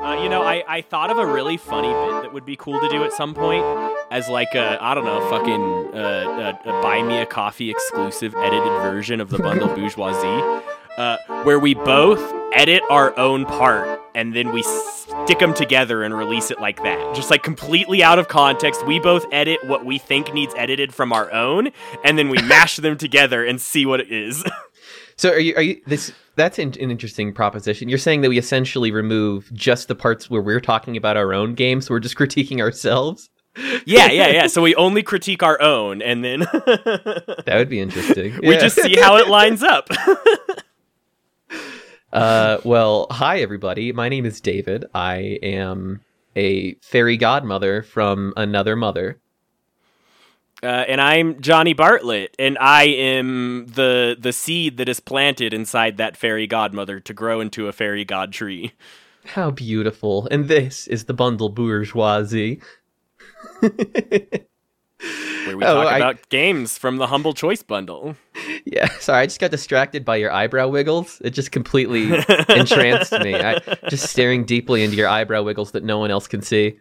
Uh, you know, I, I thought of a really funny bit that would be cool to do at some point as like a I don't know fucking uh, a, a buy me a coffee exclusive edited version of the bundle bourgeoisie, uh, where we both edit our own part and then we stick them together and release it like that, just like completely out of context. We both edit what we think needs edited from our own, and then we mash them together and see what it is. So are you are you this that's an, an interesting proposition. You're saying that we essentially remove just the parts where we're talking about our own games, so we're just critiquing ourselves. Yeah, yeah, yeah. So we only critique our own, and then That would be interesting. we Yeah. just see how it lines up. Uh, well, hi everybody. My name is David. I am a fairy godmother from another mother. Uh, and I'm Johnny Bartlett, and I am the the seed that is planted inside that fairy godmother to grow into a fairy god tree. How beautiful! And this is the bundle bourgeoisie. Where we Oh, talk I- about games from the humble choice bundle. Yeah, sorry, I just got distracted by your eyebrow wiggles. It just completely entranced me. I, just staring deeply into your eyebrow wiggles that no one else can see.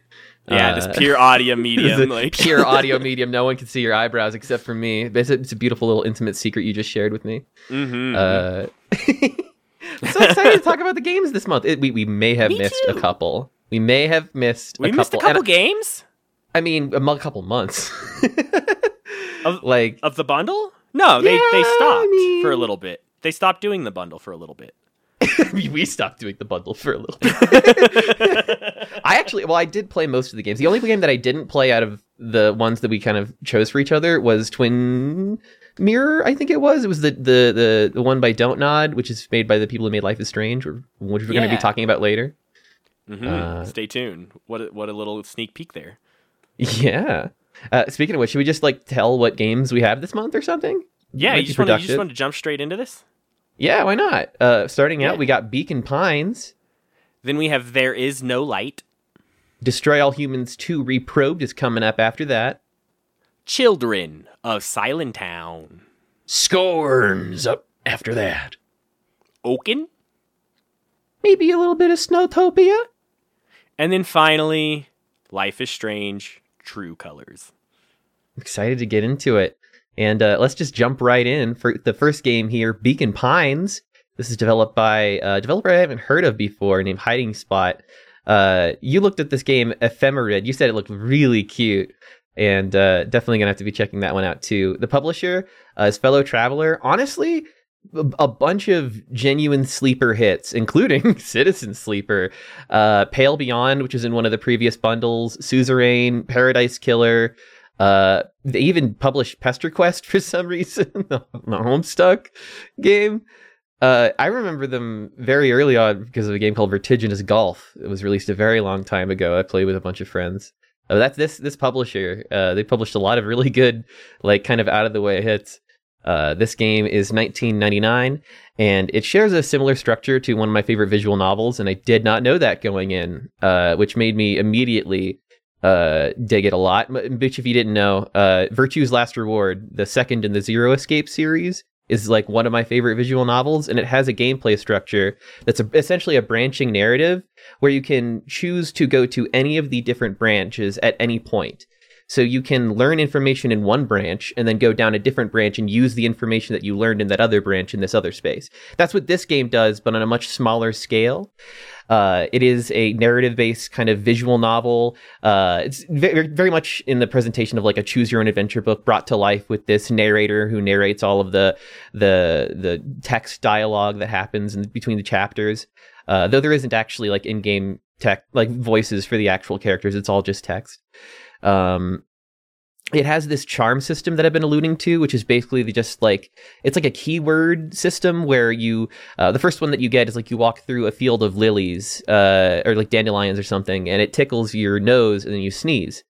Yeah, Uh, this pure audio medium, like pure audio medium. No one can see your eyebrows except for me. It's a, it's a beautiful little intimate secret you just shared with me. Mhm. Uh, I'm so excited to talk about the games this month. It, we we may have Me missed too. a couple. We may have missed we a missed a couple. couple and games I, I mean, a couple months. Of- like of the bundle. No, they they Yeah, I stopped mean- for a little bit. They stopped doing the bundle for a little bit. we we stopped doing the bundle for a little bit. I actually, well, I did play most of the games. The only game that I didn't play out of the ones that we kind of chose for each other was Twin Mirror. I think it was. It was the the the, the one by Don't Nod, which is made by the people who made Life is Strange, or- which we're going to be talking about later. Mhm. Uh, Stay tuned. What a, what a little sneak peek there. Yeah. Uh, speaking of which, should we just like tell what games we have this month or something? Yeah, you just want to you just want to jump straight into this. Yeah, why not? Uh, starting out, Yeah. we got Beacon Pines. Then we have There Is No Light, Destroy All Humans 2 Reprobed is coming up after that. Children of Silentown, Scorns up after that. Oaken, Maybe a little bit of Snowtopia. and then finally Life is Strange, True Colors. Excited to get into it. And uh, let's just jump right in for the first game here Beacon Pines. This is developed by a developer I haven't heard of before named Hiding Spot. Uh, you looked at this game, Ephemerid. You said it looked really cute. And uh, definitely going to have to be checking that one out too. The publisher uh, is Fellow Traveller. Honestly, a, bunch of genuine sleeper hits, including Citizen Sleeper, uh, Pale Beyond, which was in one of the previous bundles, Suzerain, Paradise Killer. Uh, they even published Pesterquest for some reason, the, the Homestuck game. Uh, I remember them very early on because of a game called Vertiginous Golf. It was released a very long time ago. I played with a bunch of friends. Oh, that's this this publisher. Uh, they published a lot of really good, like kind of out of the way hits. Uh, this game is 1999, and it shares a similar structure to one of my favorite visual novels, and I did not know that going in, uh, which made me immediately uh, dig it a lot. Bitch, if you didn't know, uh, Virtue's Last Reward, the second in the Zero Escape series, is like one of my favorite visual novels, and it has a gameplay structure that's a, essentially a branching narrative where you can choose to go to any of the different branches at any point. So you can learn information in one branch and then go down a different branch and use the information that you learned in that other branch in this other space. That's what this game does, but on a much smaller scale. Uh, it is a narrative-based kind of visual novel. Uh, it's very, very much in the presentation of like a choose-your-own-adventure book brought to life with this narrator who narrates all of the the the text dialogue that happens in between the chapters. Uh, though there isn't actually like in-game tech like voices for the actual characters, it's all just text. Um, it has this charm system that I've been alluding to, which is basically just like it's like a keyword system where you uh, the first one that you get is like you walk through a field of lilies uh, or like dandelions or something, and it tickles your nose, and then you sneeze,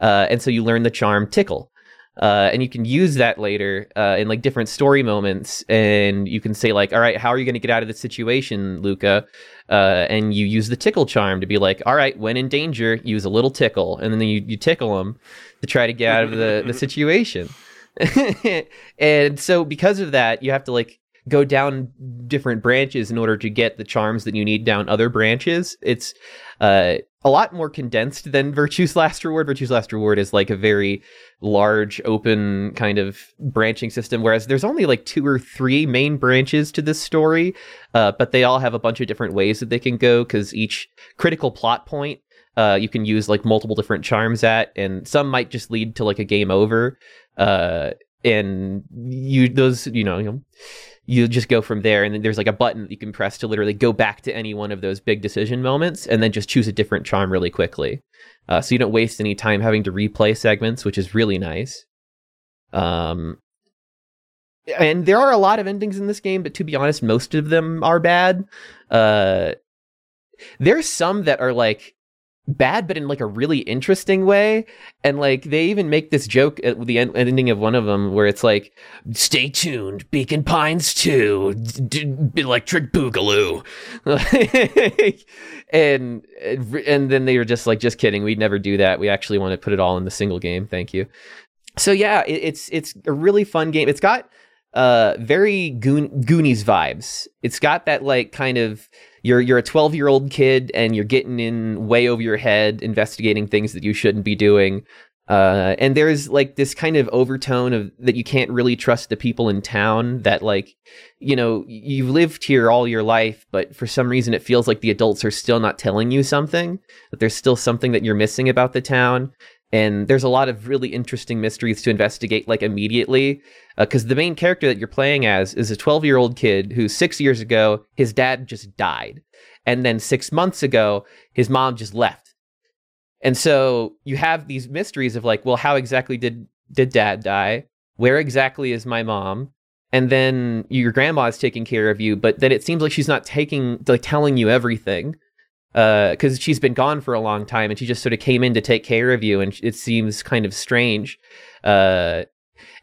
uh, and so you learn the charm tickle. Uh, and you can use that later uh, in like different story moments, and you can say like, "All right, how are you going to get out of this situation, Luca?" Uh, and you use the tickle charm to be like, "All right, when in danger, use a little tickle," and then you, you tickle them to try to get out of the the situation. and so, because of that, you have to like go down different branches in order to get the charms that you need down other branches. It's uh, a lot more condensed than Virtue's Last Reward. Virtue's Last Reward is like a very large, open kind of branching system, whereas there's only like two or three main branches to this story, uh, but they all have a bunch of different ways that they can go because each critical plot point uh, you can use like multiple different charms at, and some might just lead to like a game over. Uh, and you those you know, you know you just go from there and then there's like a button that you can press to literally go back to any one of those big decision moments and then just choose a different charm really quickly. Uh, so you don't waste any time having to replay segments which is really nice. Um, and there are a lot of endings in this game but to be honest most of them are bad. Uh, there's some that are like bad but in like a really interesting way. And like they even make this joke at the end, ending of one of them where it's like stay tuned beacon pines 2 d- d- electric boogaloo. And and then they were just like just kidding we'd never do that. We actually want to put it all in the single game thank you. So yeah it, it's it's a really fun game. It's got uh very Goon- goonies vibes. It's got that like kind of you're you're a 12 year old kid and you're getting in way over your head investigating things that you shouldn't be doing. Uh, and there's like this kind of overtone of that you can't really trust the people in town that like you know you've lived here all your life but for some reason it feels like the adults are still not telling you something that there's still something that you're missing about the town and there's a lot of really interesting mysteries to investigate like immediately because uh, the main character that you're playing as is a 12 year old kid who six years ago his dad just died. And then six months ago his mom just left. And so you have these mysteries of like well how exactly did did dad die? Where exactly is my mom? And then your grandma is taking care of you but then it seems like she's not taking like telling you everything because uh, she's been gone for a long time and she just sort of came in to take care of you and it seems kind of strange. Uh,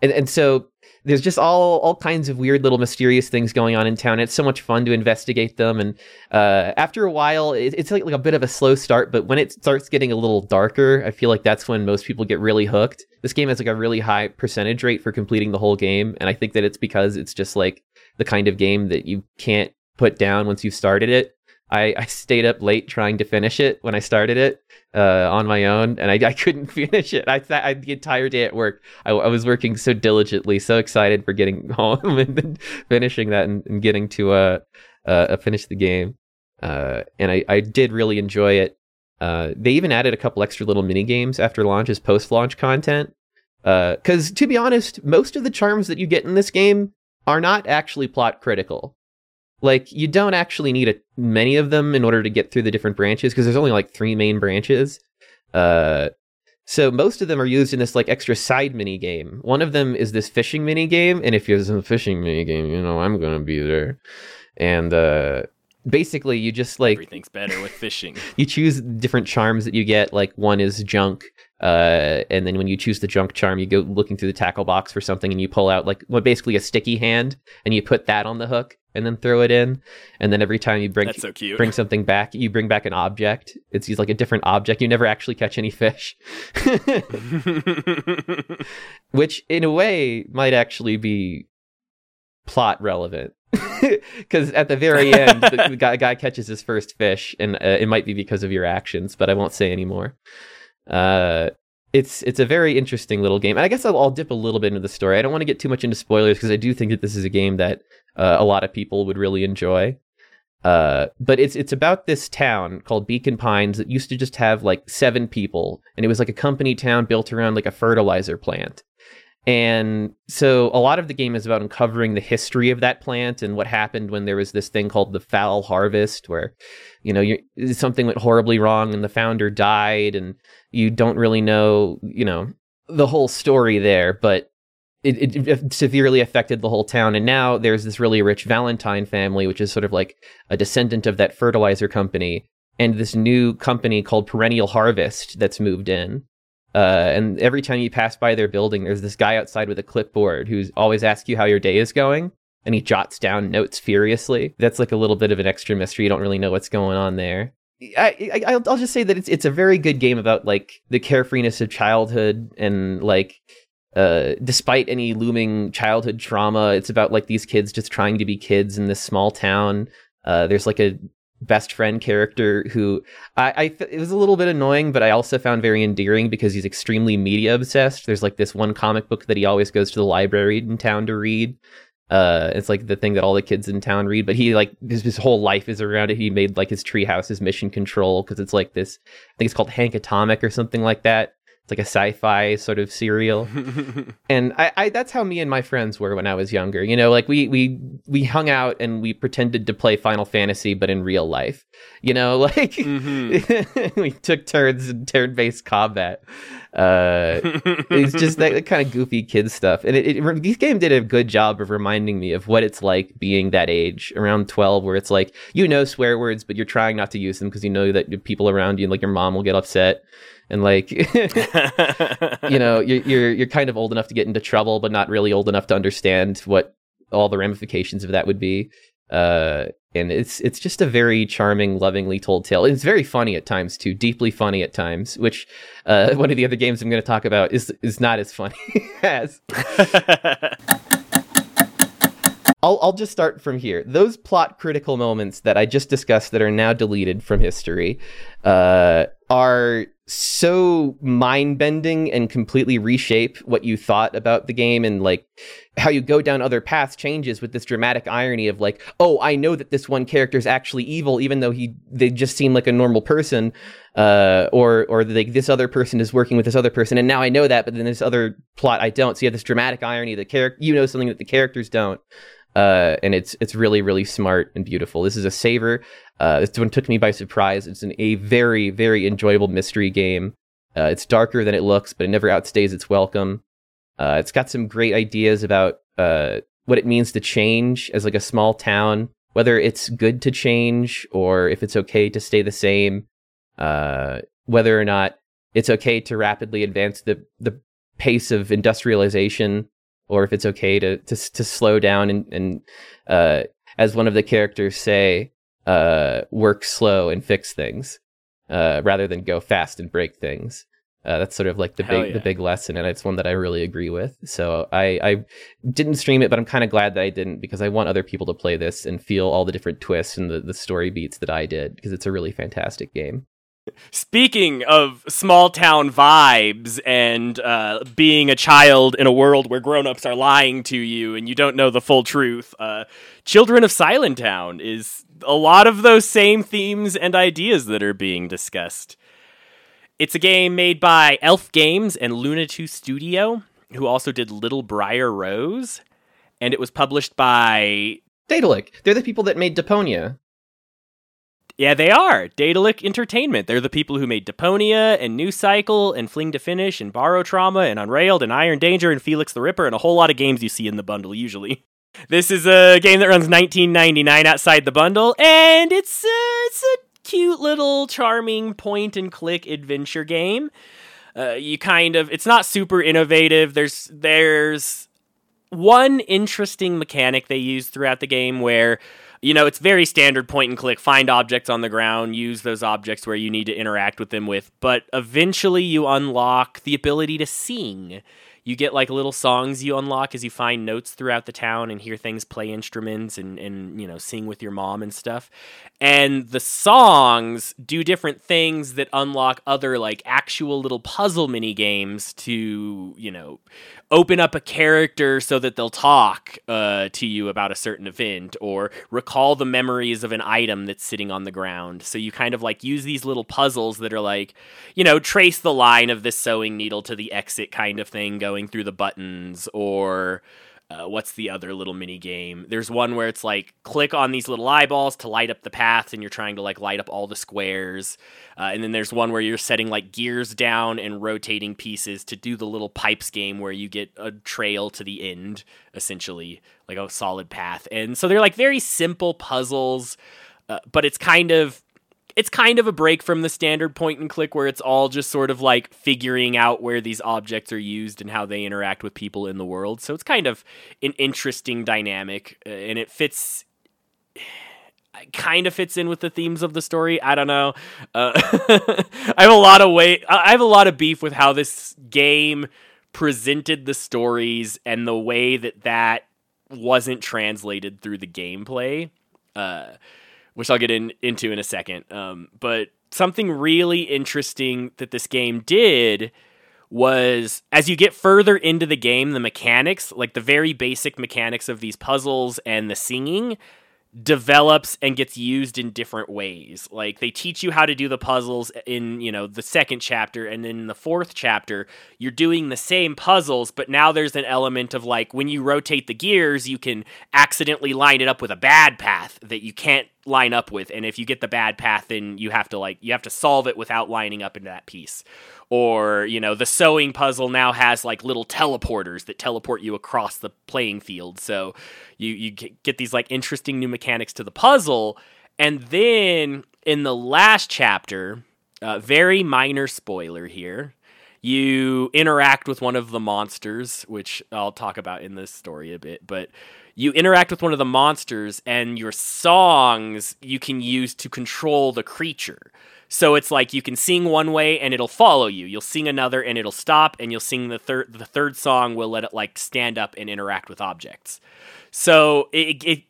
and and so there's just all all kinds of weird little mysterious things going on in town. It's so much fun to investigate them and uh, after a while it, it's like, like a bit of a slow start but when it starts getting a little darker i feel like that's when most people get really hooked. This game has like a really high percentage rate for completing the whole game and i think that it's because it's just like the kind of game that you can't put down once you've started it I, I stayed up late trying to finish it when I started it uh, on my own, and I, I couldn't finish it. I, I the entire day at work, I, I, was working so diligently, so excited for getting home and then finishing that and, and getting to uh, uh, finish the game. Uh, and I, I did really enjoy it. Uh, they even added a couple extra little mini games after launch as post launch content. Because uh, to be honest, most of the charms that you get in this game are not actually plot critical like you don't actually need a, many of them in order to get through the different branches because there's only like three main branches. Uh, so most of them are used in this like extra side mini game. One of them is this fishing mini game, and if you're in a fishing mini game, you know I'm gonna be there. And uh, basically, you just like everything's better with fishing. you choose different charms that you get. Like one is junk, uh, and then when you choose the junk charm, you go looking through the tackle box for something, and you pull out like well, basically a sticky hand, and you put that on the hook and then throw it in. And then every time you bring so bring something back, you bring back an object. It's like a different object. You never actually catch any fish, which in a way might actually be plot relevant. Because at the very end, the, guy, guy, catches his first fish, and uh, it might be because of your actions, but I won't say anymore. Uh, it's it's a very interesting little game, and I guess I'll, I'll, dip a little bit into the story. I don't want to get too much into spoilers because I do think that this is a game that uh, a lot of people would really enjoy. Uh, but it's it's about this town called Beacon Pines that used to just have like seven people, and it was like a company town built around like a fertilizer plant. And so a lot of the game is about uncovering the history of that plant and what happened when there was this thing called the foul harvest, where, you know, something went horribly wrong and the founder died, and you don't really know, you know, the whole story there, but it, it, it severely affected the whole town. And now there's this really rich Valentine family, which is sort of like a descendant of that fertilizer company, and this new company called Perennial Harvest that's moved in. Uh, and every time you pass by their building, there's this guy outside with a clipboard who's always asks you how your day is going, and he jots down notes furiously. That's like a little bit of an extra mystery. You don't really know what's going on there. I, I will just say that it's it's a very good game about like the carefreeness of childhood and like uh, despite any looming childhood trauma, it's about like these kids just trying to be kids in this small town. Uh, there's like a best friend character who I, I it was a little bit annoying, but I also found very endearing because he's extremely media obsessed. There's like this one comic book that he always goes to the library in town to read, uh, it's like the thing that all the kids in town read, but he like his, his whole life is around it. He made like his treehouse his mission control because it's like this. I think it's called Hank Atomic or something like that. It's like a sci-fi sort of serial, and I, I that's how me and my friends were when I was younger. You know, like we we we hung out and we pretended to play Final Fantasy, but in real life. You know, like mm-hmm. we took turns in turn-based combat. Uh, it's just that, that, kind of goofy kid stuff, and it, it, this game did a good job of reminding me of what it's like being that age, around twelve, where it's like you know swear words, but you're trying not to use them because you know that people around you, like your mom, will get upset and like you know you're, you're you're kind of old enough to get into trouble but not really old enough to understand what all the ramifications of that would be uh, and it's it's just a very charming lovingly told tale it's very funny at times too deeply funny at times which uh, one of the other games i'm going to talk about is is not as funny as I'll, I'll just start from here. Those plot critical moments that I just discussed that are now deleted from history uh, are so mind bending and completely reshape what you thought about the game and like how you go down other paths changes with this dramatic irony of like, oh, I know that this one character is actually evil, even though he they just seem like a normal person, uh, or or like this other person is working with this other person, and now I know that, but then this other plot I don't. So you have this dramatic irony. The character, you know, something that the characters don't. Uh, and it's it's really really smart and beautiful. This is a saver. Uh, this one took me by surprise. It's an, a very very enjoyable mystery game. Uh, it's darker than it looks, but it never outstays its welcome. Uh, it's got some great ideas about uh, what it means to change as like a small town, whether it's good to change or if it's okay to stay the same, uh, whether or not it's okay to rapidly advance the the pace of industrialization or if it's okay to to, to slow down and, and uh, as one of the characters say, uh, work slow and fix things uh, rather than go fast and break things. Uh, that's sort of like the Hell big yeah. the big lesson, and it's one that I really agree with. So I I didn't stream it, but I'm kind of glad that I didn't because I want other people to play this and feel all the different twists and the, the story beats that I did because it's a really fantastic game. Speaking of small town vibes and uh, being a child in a world where grown-ups are lying to you and you don't know the full truth, uh, Children of Silentown is a lot of those same themes and ideas that are being discussed. It's a game made by Elf Games and Luna 2 Studio, who also did Little Briar Rose, and it was published by Daedalic, they're the people that made Deponia. Yeah, they are. Daedalic Entertainment. They're the people who made Deponia and New Cycle and Fling to Finish and Barotrauma and Unrailed and Iron Danger and Felix the Reaper and a whole lot of games you see in the bundle usually. This is a game that runs 19.99 outside the bundle and it's it's a cute little charming point and click adventure game. Uh, you kind of it's not super innovative. There's there's one interesting mechanic they use throughout the game where you know it's very standard point and click find objects on the ground use those objects where you need to interact with them with. But eventually you unlock the ability to sing. You get like little songs you unlock as you find notes throughout the town and hear things play instruments and and you know sing with your mom and stuff and the songs do different things that unlock other like actual little puzzle mini games to you know open up a character so that they'll talk uh, to you about a certain event or recall the memories of an item that's sitting on the ground. So you kind of like use these little puzzles that are like, you know, trace the line of this sewing needle to the exit kind of thing going through the buttons or uh, what's the other little mini game? There's one where it's like click on these little eyeballs to light up the paths, and you're trying to like light up all the squares. Uh, and then there's one where you're setting like gears down and rotating pieces to do the little pipes game where you get a trail to the end, essentially like a solid path. And so they're like very simple puzzles, uh, but it's kind of it's kind of a break from the standard point and click where it's all just sort of like figuring out where these objects are used and how they interact with people in the world. So it's kind of an interesting dynamic uh, and it fits kind of fits in with the themes of the story. I don't know. Uh, I have a lot of weight. I have a lot of beef with how this game presented the stories and the way that that wasn't translated through the gameplay. Uh, which I'll get in, into in a second. Um, but something really interesting that this game did was as you get further into the game, the mechanics, like the very basic mechanics of these puzzles and the singing, develops and gets used in different ways. Like they teach you how to do the puzzles in, you know, the second chapter and then in the fourth chapter, you're doing the same puzzles, but now there's an element of like when you rotate the gears, you can accidentally line it up with a bad path that you can't line up with and if you get the bad path then you have to like you have to solve it without lining up into that piece. Or you know the sewing puzzle now has like little teleporters that teleport you across the playing field. So you you get these like interesting new mechanics to the puzzle. And then in the last chapter uh, very minor spoiler here you interact with one of the monsters which i'll talk about in this story a bit but you interact with one of the monsters and your songs you can use to control the creature. So it's like you can sing one way and it'll follow you. You'll sing another and it'll stop and you'll sing the third the third song will let it like stand up and interact with objects. So it, it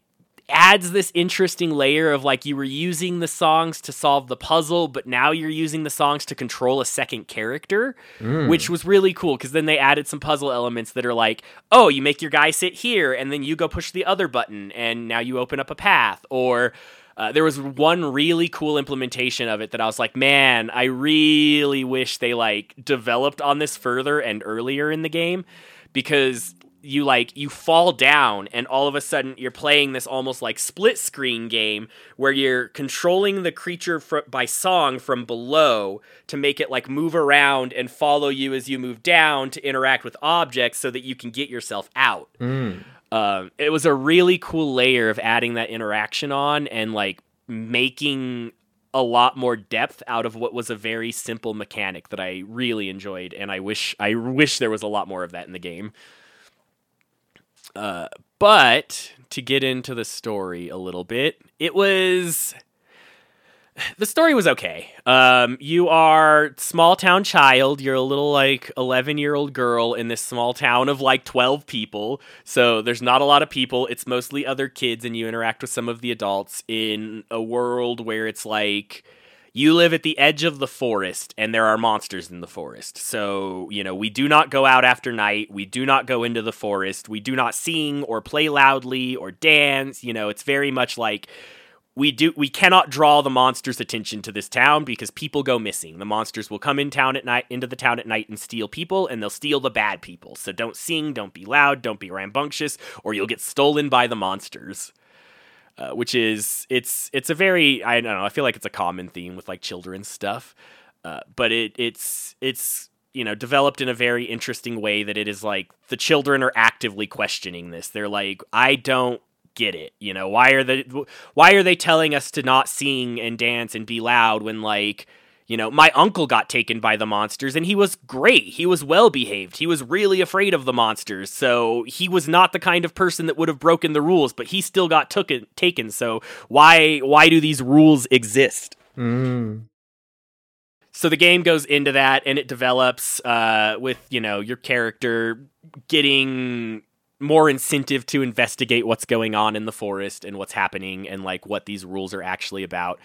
adds this interesting layer of like you were using the songs to solve the puzzle, but now you're using the songs to control a second character, mm. which was really cool because then they added some puzzle elements that are like, oh, you make your guy sit here and then you go push the other button and now you open up a path. Or uh, there was one really cool implementation of it that I was like, man, I really wish they like developed on this further and earlier in the game because you like you fall down and all of a sudden you're playing this almost like split screen game where you're controlling the creature fr- by song from below to make it like move around and follow you as you move down to interact with objects so that you can get yourself out mm. um, it was a really cool layer of adding that interaction on and like making a lot more depth out of what was a very simple mechanic that I really enjoyed and I wish I wish there was a lot more of that in the game. Uh, but to get into the story a little bit, it was the story was okay. Um, you are small town child. You're a little like 11 year old girl in this small town of like 12 people. So there's not a lot of people. It's mostly other kids, and you interact with some of the adults in a world where it's like you live at the edge of the forest and there are monsters in the forest. So, you know, we do not go out after night. We do not go into the forest. We do not sing or play loudly or dance. You know, it's very much like we do we cannot draw the monsters attention to this town because people go missing the monsters will come in town at night into the town at night and steal people and they'll steal the bad people so don't sing don't be loud don't be rambunctious or you'll get stolen by the monsters uh, which is it's it's a very I don't know I feel like it's a common theme with like children's stuff, uh, but it it's it's you know developed in a very interesting way that it is like the children are actively questioning this. They're like I don't get it. You know why are they why are they telling us to not sing and dance and be loud when like you know, my uncle got taken by the monsters and he was great. He was well behaved. He was really afraid of the monsters. So he was not the kind of person that would have broken the rules, but he still got took taken. So why why do these rules exist? Mm. So the game goes into that and it develops uh, with, you know, your character getting more incentive to investigate what's going on in the forest and what's happening and like what these rules are actually about.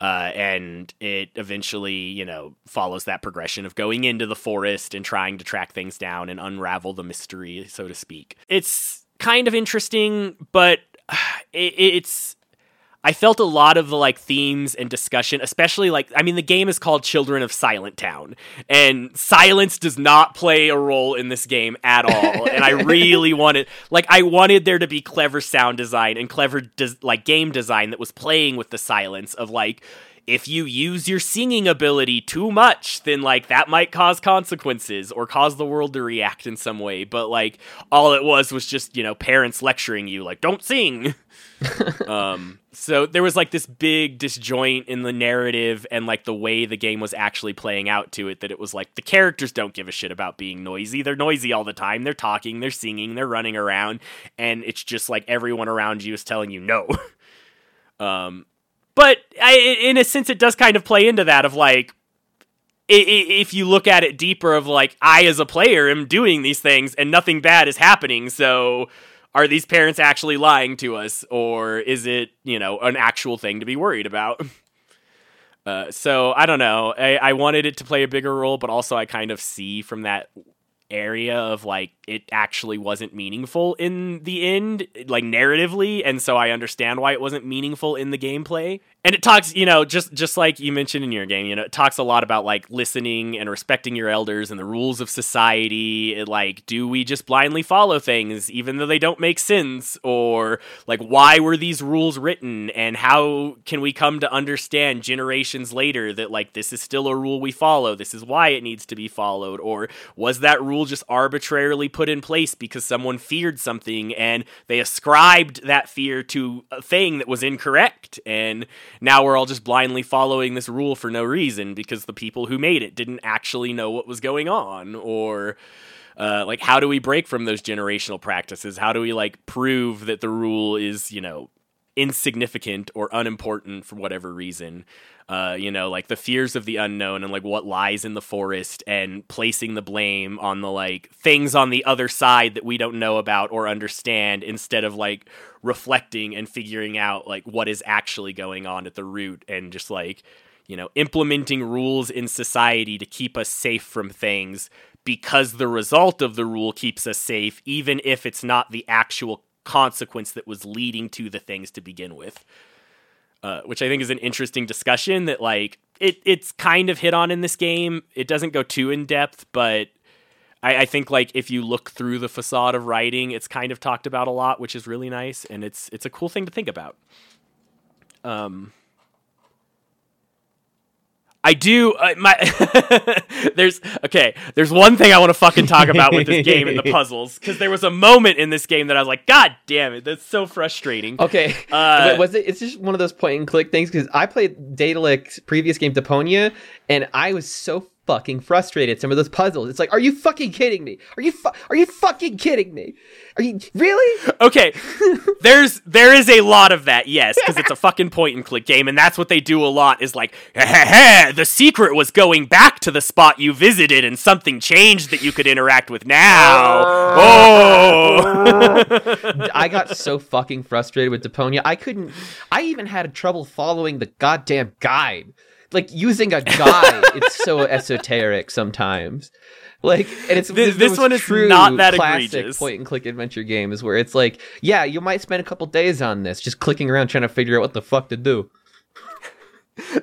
Uh, and it eventually, you know, follows that progression of going into the forest and trying to track things down and unravel the mystery, so to speak. It's kind of interesting, but it, it's I felt a lot of the like themes and discussion, especially like I mean the game is called Children of Silentown and silence does not play a role in this game at all. and I really wanted like I wanted there to be clever sound design and clever des- like game design that was playing with the silence of like if you use your singing ability too much, then like that might cause consequences or cause the world to react in some way. But like all it was was just, you know, parents lecturing you like don't sing. um so there was like this big disjoint in the narrative and like the way the game was actually playing out to it that it was like the characters don't give a shit about being noisy. They're noisy all the time. They're talking. They're singing. They're running around. And it's just like everyone around you is telling you no. Um but I, in a sense it does kind of play into that of like if you look at it deeper of like i as a player am doing these things and nothing bad is happening so are these parents actually lying to us? Or is it you know an actual thing to be worried about? Uh, so i don't know. I, I wanted it to play a bigger role but also i kind of see from that area of like it actually wasn't meaningful in the end like narratively and so i understand why it wasn't meaningful in the gameplay and it talks you know just just like you mentioned in your game you know it talks a lot about like listening and respecting your elders and the rules of society. Like do we just blindly follow things even though they don't make sense? Or like why were these rules written? And how can we come to understand generations later that like this is still a rule we follow. This is why it needs to be followed. Or was that rule just arbitrarily put in place because someone feared something and they ascribed that fear to a thing that was incorrect? And now we're all just blindly following this rule for no reason because the people who made it didn't actually know what was going on or uh, like how do we break from those generational practices? How do we like prove that the rule is you know insignificant or unimportant for whatever reason. Uh, you know, like the fears of the unknown and like what lies in the forest and placing the blame on the like things on the other side that we don't know about or understand instead of like reflecting and figuring out like what is actually going on at the root and just like, you know, implementing rules in society to keep us safe from things because the result of the rule keeps us safe, even if it's not the actual consequence that was leading to the things to begin with. Uh, which I think is an interesting discussion that like it it's kind of hit on in this game. It doesn't go too in depth, but I, I, think like if you look through the facade of writing, it's kind of talked about a lot, which is really nice, and it's it's a cool thing to think about. Um, I do. Uh, my there's okay. There's one thing I want to fucking talk about with this game and the puzzles because there was a moment in this game that I was like, God damn it, that's so frustrating. Okay, uh, was it? It's just one of those point and click things because I played Daedalic's previous game Deponia, and I was so fucking frustrated. Some of those puzzles. It's like, are you fucking kidding me? Are you fu- are you fucking kidding me? Are you really? Okay. There's there is a lot of that, yes, because it's a fucking point and click game, and that's what they do a lot. Is like, the secret was going back to the spot you visited, and something changed that you could interact with now. oh. I got so fucking frustrated with Deponia. I couldn't. I even had trouble following the goddamn guide like using a guide. it's so esoteric sometimes. Like, and it's this, this one is true not that classic egregious. point and click adventure games where it's like, yeah, you might spend a couple days on this just clicking around trying to figure out what the fuck to do.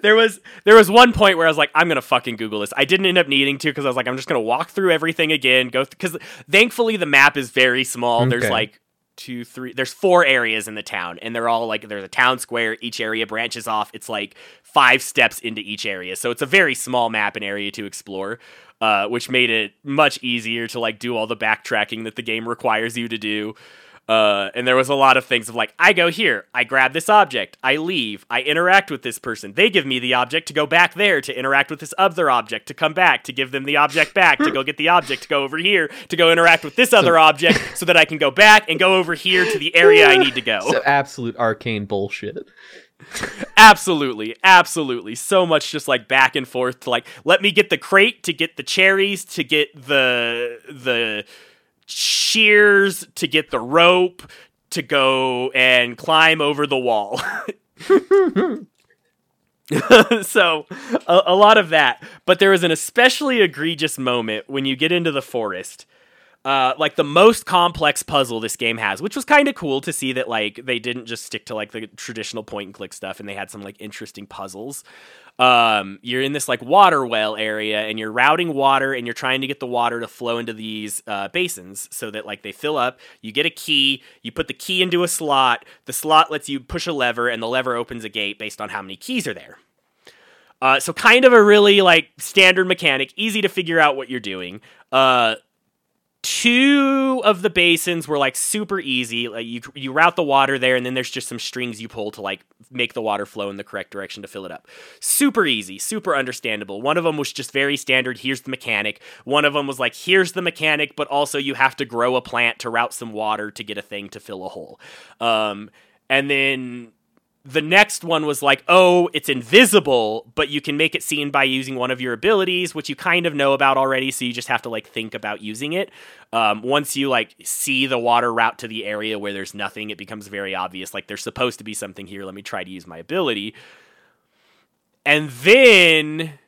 there was there was one point where I was like, I'm gonna fucking Google this. I didn't end up needing to because I was like, I'm just gonna walk through everything again. Go because th- thankfully the map is very small. Okay. There's like two, three. There's four areas in the town, and they're all like there's a town square. Each area branches off. It's like five steps into each area, so it's a very small map and area to explore, uh, which made it much easier to like do all the backtracking that the game requires you to do. Uh, and there was a lot of things of like, I go here, I grab this object, I leave, I interact with this person. They give me the object to go back there to interact with this other object, to come back, to give them the object back, to go get the object, to go over here, to go interact with this other object so that I can go back and go over here to the area I need to go. So absolute arcane bullshit. absolutely absolutely so much just like back and forth to like let me get the crate to get the cherries to get the the shears to get the rope to go and climb over the wall. so a, a, lot of that but there is an especially egregious moment when you get into the forest uh, like the most complex puzzle this game has, which was kind of cool to see that like they didn't just stick to like the traditional point and click stuff and they had some like interesting puzzles. Um, you're in this like water well area and you're routing water and you're trying to get the water to flow into these uh, basins so that like they fill up. You get a key, you put the key into a slot, the slot lets you push a lever and the lever opens a gate based on how many keys are there. Uh, so kind of a really like standard mechanic, easy to figure out what you're doing. Uh, two of the basins were like super easy. Like you you route the water there, and then there's just some strings you pull to like make the water flow in the correct direction to fill it up. Super easy, super understandable. One of them was just very standard. Here's the mechanic. One of them was like here's the mechanic, but also you have to grow a plant to route some water to get a thing to fill a hole. Um, and then the next one was like, oh, it's invisible, but you can make it seen by using one of your abilities, which you kind of know about already. So you just have to like think about using it. Um, once you like see the water route to the area where there's nothing, it becomes very obvious. Like there's supposed to be something here. Let me try to use my ability. And then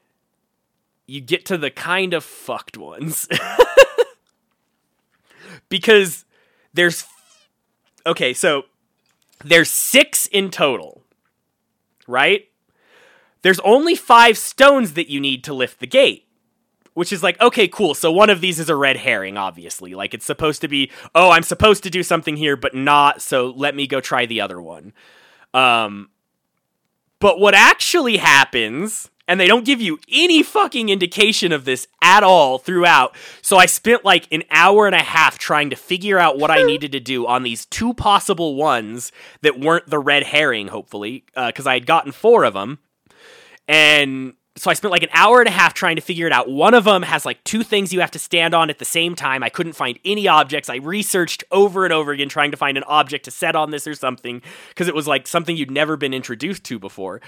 you get to the kind of fucked ones. because there's okay, so there's six in total, right? There's only five stones that you need to lift the gate, which is like, okay, cool. So one of these is a red herring, obviously. Like it's supposed to be, oh, I'm supposed to do something here, but not. So let me go try the other one. Um, but what actually happens and they don't give you any fucking indication of this at all throughout. So I spent like an hour and a half trying to figure out what I needed to do on these two possible ones that weren't the red herring, hopefully, because uh, I had gotten four of them. And so I spent like an hour and a half trying to figure it out. One of them has like two things you have to stand on at the same time. I couldn't find any objects. I researched over and over again trying to find an object to set on this or something because it was like something you'd never been introduced to before.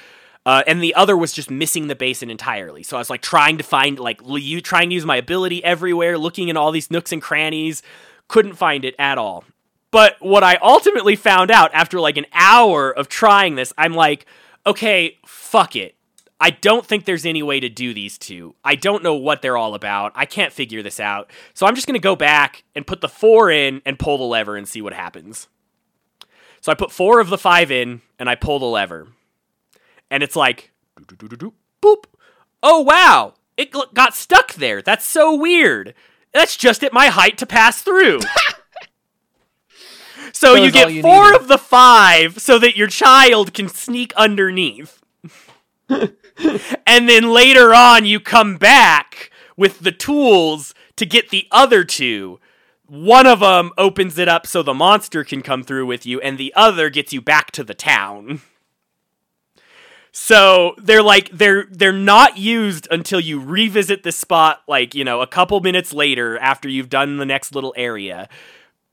Uh, and the other was just missing the basin entirely. So I was like trying to find like you trying to use my ability everywhere, looking in all these nooks and crannies, couldn't find it at all. But what I ultimately found out after like an hour of trying this, I'm like, okay, fuck it. I don't think there's any way to do these two. I don't know what they're all about. I can't figure this out. So I'm just going to go back and put the four in and pull the lever and see what happens. So I put four of the five in and I pull the lever and it's like boop. Oh wow, it got stuck there. That's so weird. That's just at my height to pass through. so you get you four needed. of the five so that your child can sneak underneath. and then later on you come back with the tools to get the other two. One of them opens it up so the monster can come through with you, and the other gets you back to the town. So they're like they're they're not used until you revisit the spot like, you know, a couple minutes later after you've done the next little area.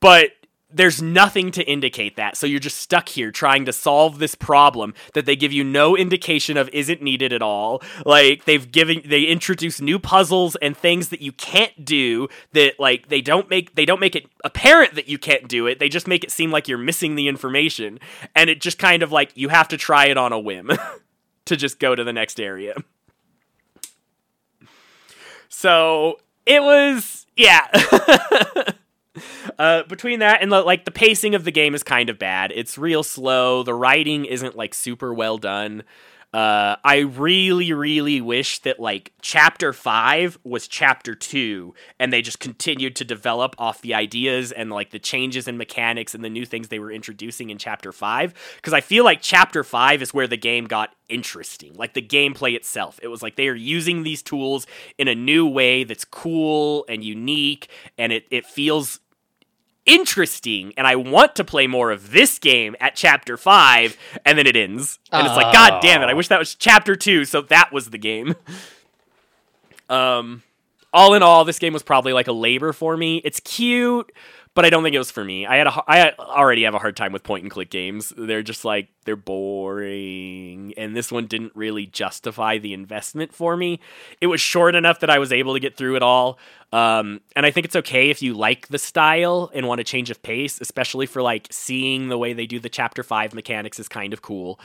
But there's nothing to indicate that. So you're just stuck here trying to solve this problem that they give you no indication of isn't needed at all. Like they've given they introduce new puzzles and things that you can't do that like they don't make they don't make it apparent that you can't do it. They just make it seem like you're missing the information and it just kind of like you have to try it on a whim. to just go to the next area. So it was, yeah. uh, between that and like the pacing of the game is kind of bad. It's real slow. The writing isn't like super well done. Uh, I really, really wish that like chapter five was chapter two, and they just continued to develop off the ideas and like the changes in mechanics and the new things they were introducing in chapter five. Because I feel like chapter five is where the game got interesting, like the gameplay itself. It was like they are using these tools in a new way that's cool and unique, and it it feels interesting and I want to play more of this game at chapter 5 and then it ends. And it's like god damn it. I wish that was chapter 2 so that was the game. um all in all this game was probably like a labor for me. It's cute, but I don't think it was for me. I had a, I already have a hard time with point and click games. They're just like they're boring, and this one didn't really justify the investment for me. It was short enough that I was able to get through it all, um, and I think it's okay if you like the style and want a change of pace, especially for like seeing the way they do the chapter five mechanics is kind of cool.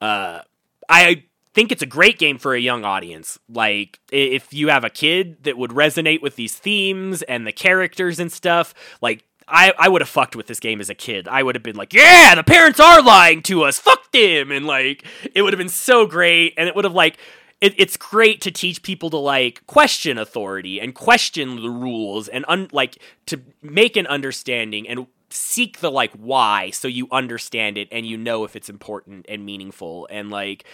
Uh, I think it's a great game for a young audience. Like if you have a kid that would resonate with these themes and the characters and stuff, like I, I would have fucked with this game as a kid. I would have been like, yeah, the parents are lying to us. Fuck them. And like, it would have been so great. And it would have like, it, it's great to teach people to like question authority and question the rules and un, like to make an understanding and seek the like why so you understand it and you know if it's important and meaningful and like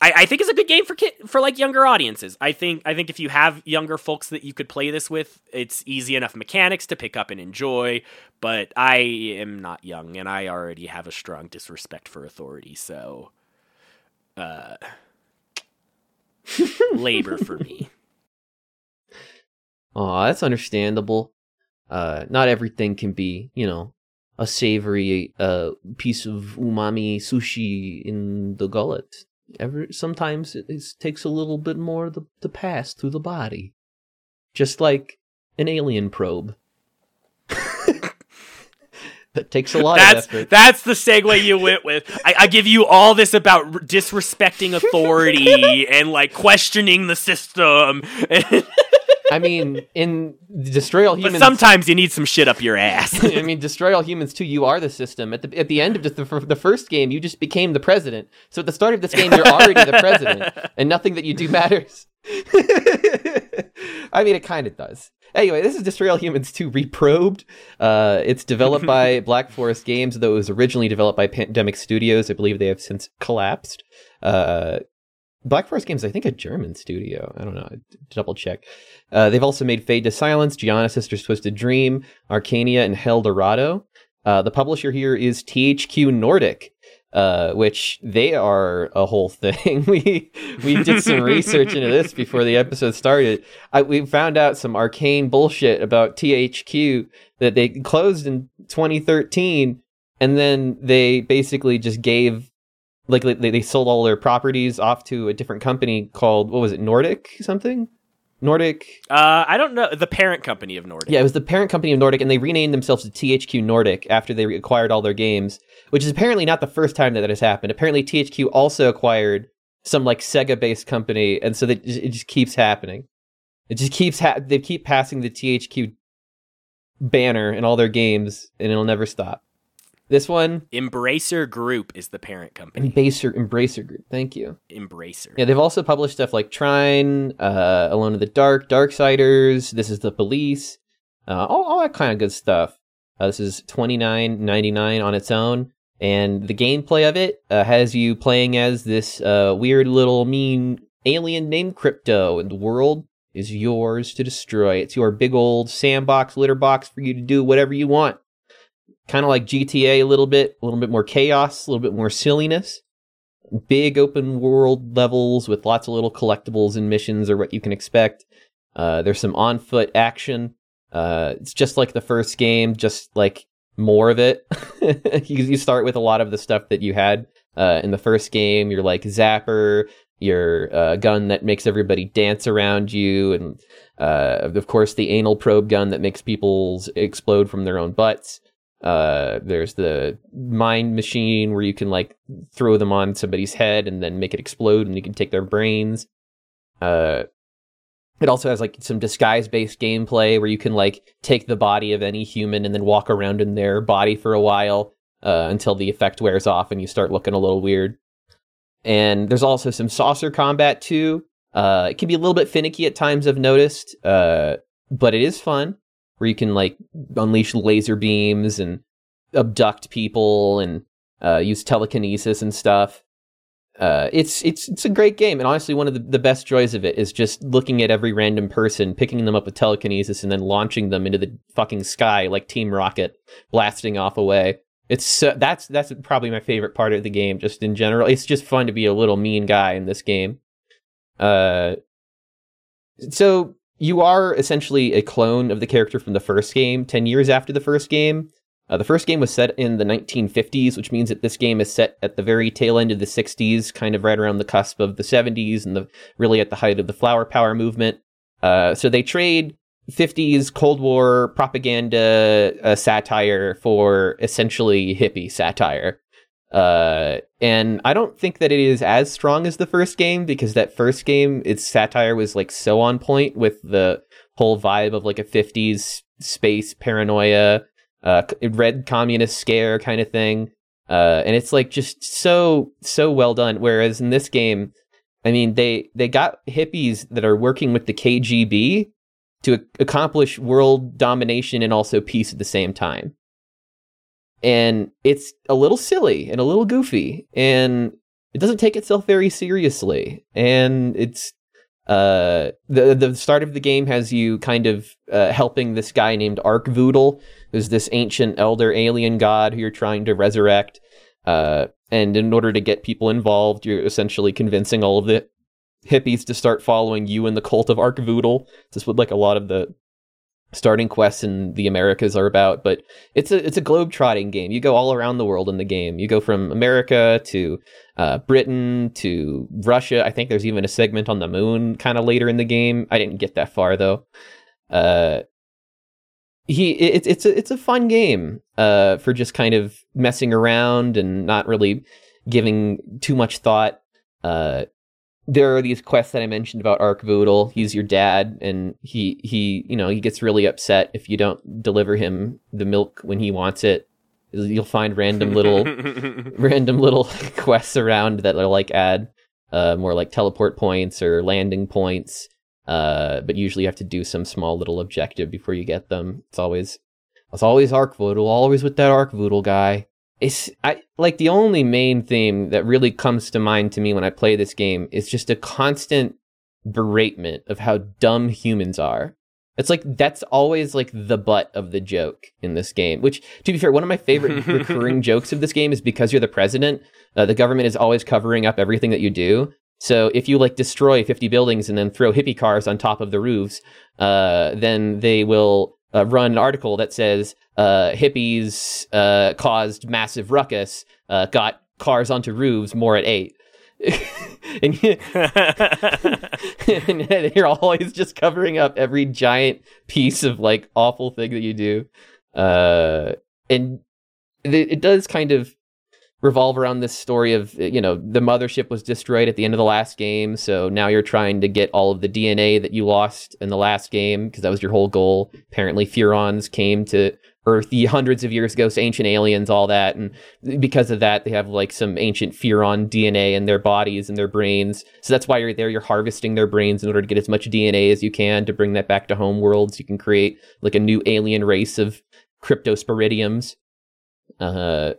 I, I think it's a good game for kid, for like younger audiences. I think I think if you have younger folks that you could play this with, it's easy enough mechanics to pick up and enjoy. But I am not young, and I already have a strong disrespect for authority. So, uh, labor for me. Oh, that's understandable. Uh, not everything can be, you know, a savory uh, piece of umami sushi in the gullet. Ever sometimes it, it takes a little bit more to, to pass through the body, just like an alien probe. that takes a lot that's, of effort. That's the segue you went with. I, I give you all this about r- disrespecting authority and like questioning the system. I mean, in Destroy All humans. but sometimes you need some shit up your ass. I mean, Destroy All Humans 2, you are the system. At the at the end of the, the first game, you just became the president. So at the start of this game, you're already the president, and nothing that you do matters. I mean, it kind of does. Anyway, this is Destroy All Humans 2 Reprobed. Uh, it's developed by Black Forest Games, though it was originally developed by Pandemic Studios. I believe they have since collapsed. Uh, Black Forest Games, I think, a German studio. I don't know. Double check. Uh, they've also made Fade to Silence, Giana Sisters Twisted Dream, Arcania, and Heldorado. Uh, the publisher here is THQ Nordic, uh, which they are a whole thing. we we did some research into this before the episode started. I, we found out some arcane bullshit about THQ that they closed in 2013, and then they basically just gave like they, they sold all their properties off to a different company called what was it Nordic something? Nordic? Uh, I don't know the parent company of Nordic. yeah it was the parent company of Nordic and they renamed themselves to THQ Nordic after they acquired all their games which is apparently not the first time that that has happened. Apparently THQ also acquired some like Sega based company and so it just keeps happening. It just keeps ha- they keep passing the THQ banner in all their games and it'll never stop this one Embracer Group is the parent company. Embracer Embracer Group. Thank you. Embracer. Yeah, they've also published stuff like Trine, uh, Alone in the Dark, Darksiders. This is the Police, uh, all, all that kind of good stuff. Uh, this is twenty nine ninety nine on its own, and the gameplay of it uh, has you playing as this uh, weird little mean alien named Crypto, and the world is yours to destroy. It's your big old sandbox, litter box for you to do whatever you want kind of like GTA a little bit, a little bit more chaos, a little bit more silliness. Big open world levels with lots of little collectibles and missions are what you can expect. Uh, there's some on foot action. Uh, it's just like the first game, just like more of it. you, you start with a lot of the stuff that you had uh, in the first game. You're like Zapper, your uh, gun that makes everybody dance around you, and uh, of course the anal probe gun that makes people explode from their own butts. Uh, there's the mind machine where you can like throw them on somebody's head and then make it explode, and you can take their brains. Uh, it also has like some disguise based gameplay where you can like take the body of any human and then walk around in their body for a while uh, until the effect wears off and you start looking a little weird. And there's also some saucer combat too. Uh, it can be a little bit finicky at times, I've noticed, uh, but it is fun where you can like unleash laser beams and abduct people and uh, use telekinesis and stuff. Uh, it's it's it's a great game, and honestly, one of the, the best joys of it is just looking at every random person, picking them up with telekinesis, and then launching them into the fucking sky like Team Rocket, blasting off away. It's so, that's that's probably my favorite part of the game, just in general. It's just fun to be a little mean guy in this game. Uh, so you are essentially a clone of the character from the first game 10 years after the first game. Uh, the first game was set in the 1950s which means that this game is set at the very tail end of the 60s kind of right around the cusp of the 70s and the really at the height of the flower power movement. Uh, so they trade 50s cold war propaganda uh, satire for essentially hippie satire Uh, and I don't think that it is as strong as the first game because that first game, its satire was like so on point with the whole vibe of like a 50s space paranoia, uh, red communist scare kind of thing. Uh, and it's like just so so well done. Whereas in this game, I mean, they they got hippies that are working with the KGB to accomplish world domination and also peace at the same time. And it's a little silly and a little goofy, and it doesn't take itself very seriously. And it's uh, the the start of the game has you kind of uh, helping this guy named Arkvoodle, who's this ancient elder alien god who you're trying to resurrect. Uh, and in order to get people involved, you're essentially convincing all of the hippies to start following you and the cult of Arkvoodle. This is what like a lot of the starting quests in the Americas are about. But it's a it's a globe trotting game. You go all around the world in the game. You go from America to uh, Britain to Russia. I think there's even a segment on the moon kind of later in the game. I didn't get that far though. Uh, he it's it's a it's a fun game uh, for just kind of messing around and not really giving too much thought. Uh, there are these quests that I mentioned about Arkvoodle. He's your dad, and he he you know he gets really upset if you don't deliver him the milk when he wants it. You'll find random little random little quests around that are like add uh, more like teleport points or landing points. Uh, but usually you have to do some small little objective before you get them. It's always it's always Arkvoodle, always with that Arkvoodle guy it's I like the only main theme that really comes to mind to me when I play this game is just a constant beratement of how dumb humans are. It's like that's always like the butt of the joke in this game. Which, to be fair, one of my favorite recurring jokes of this game is because you're the president, uh, the government is always covering up everything that you do. So if you like destroy 50 buildings and then throw hippie cars on top of the roofs, uh, then they will uh, run an article that says uh, hippies uh, caused massive ruckus, uh, got cars onto roofs more at eight. and, and you're always just covering up every giant piece of like awful thing that you do. Uh, and it, it does kind of revolve around this story of you know the mothership was destroyed at the end of the last game so now you're trying to get all of the dna that you lost in the last game because that was your whole goal. Apparently furons came to earth hundreds of years ago so ancient aliens all that and because of that they have like some ancient furon dna in their bodies and their brains. So that's why you're there you're harvesting their brains in order to get as much dna as you can to bring that back to home world so you can create like a new alien race of cryptosporidiums. Uh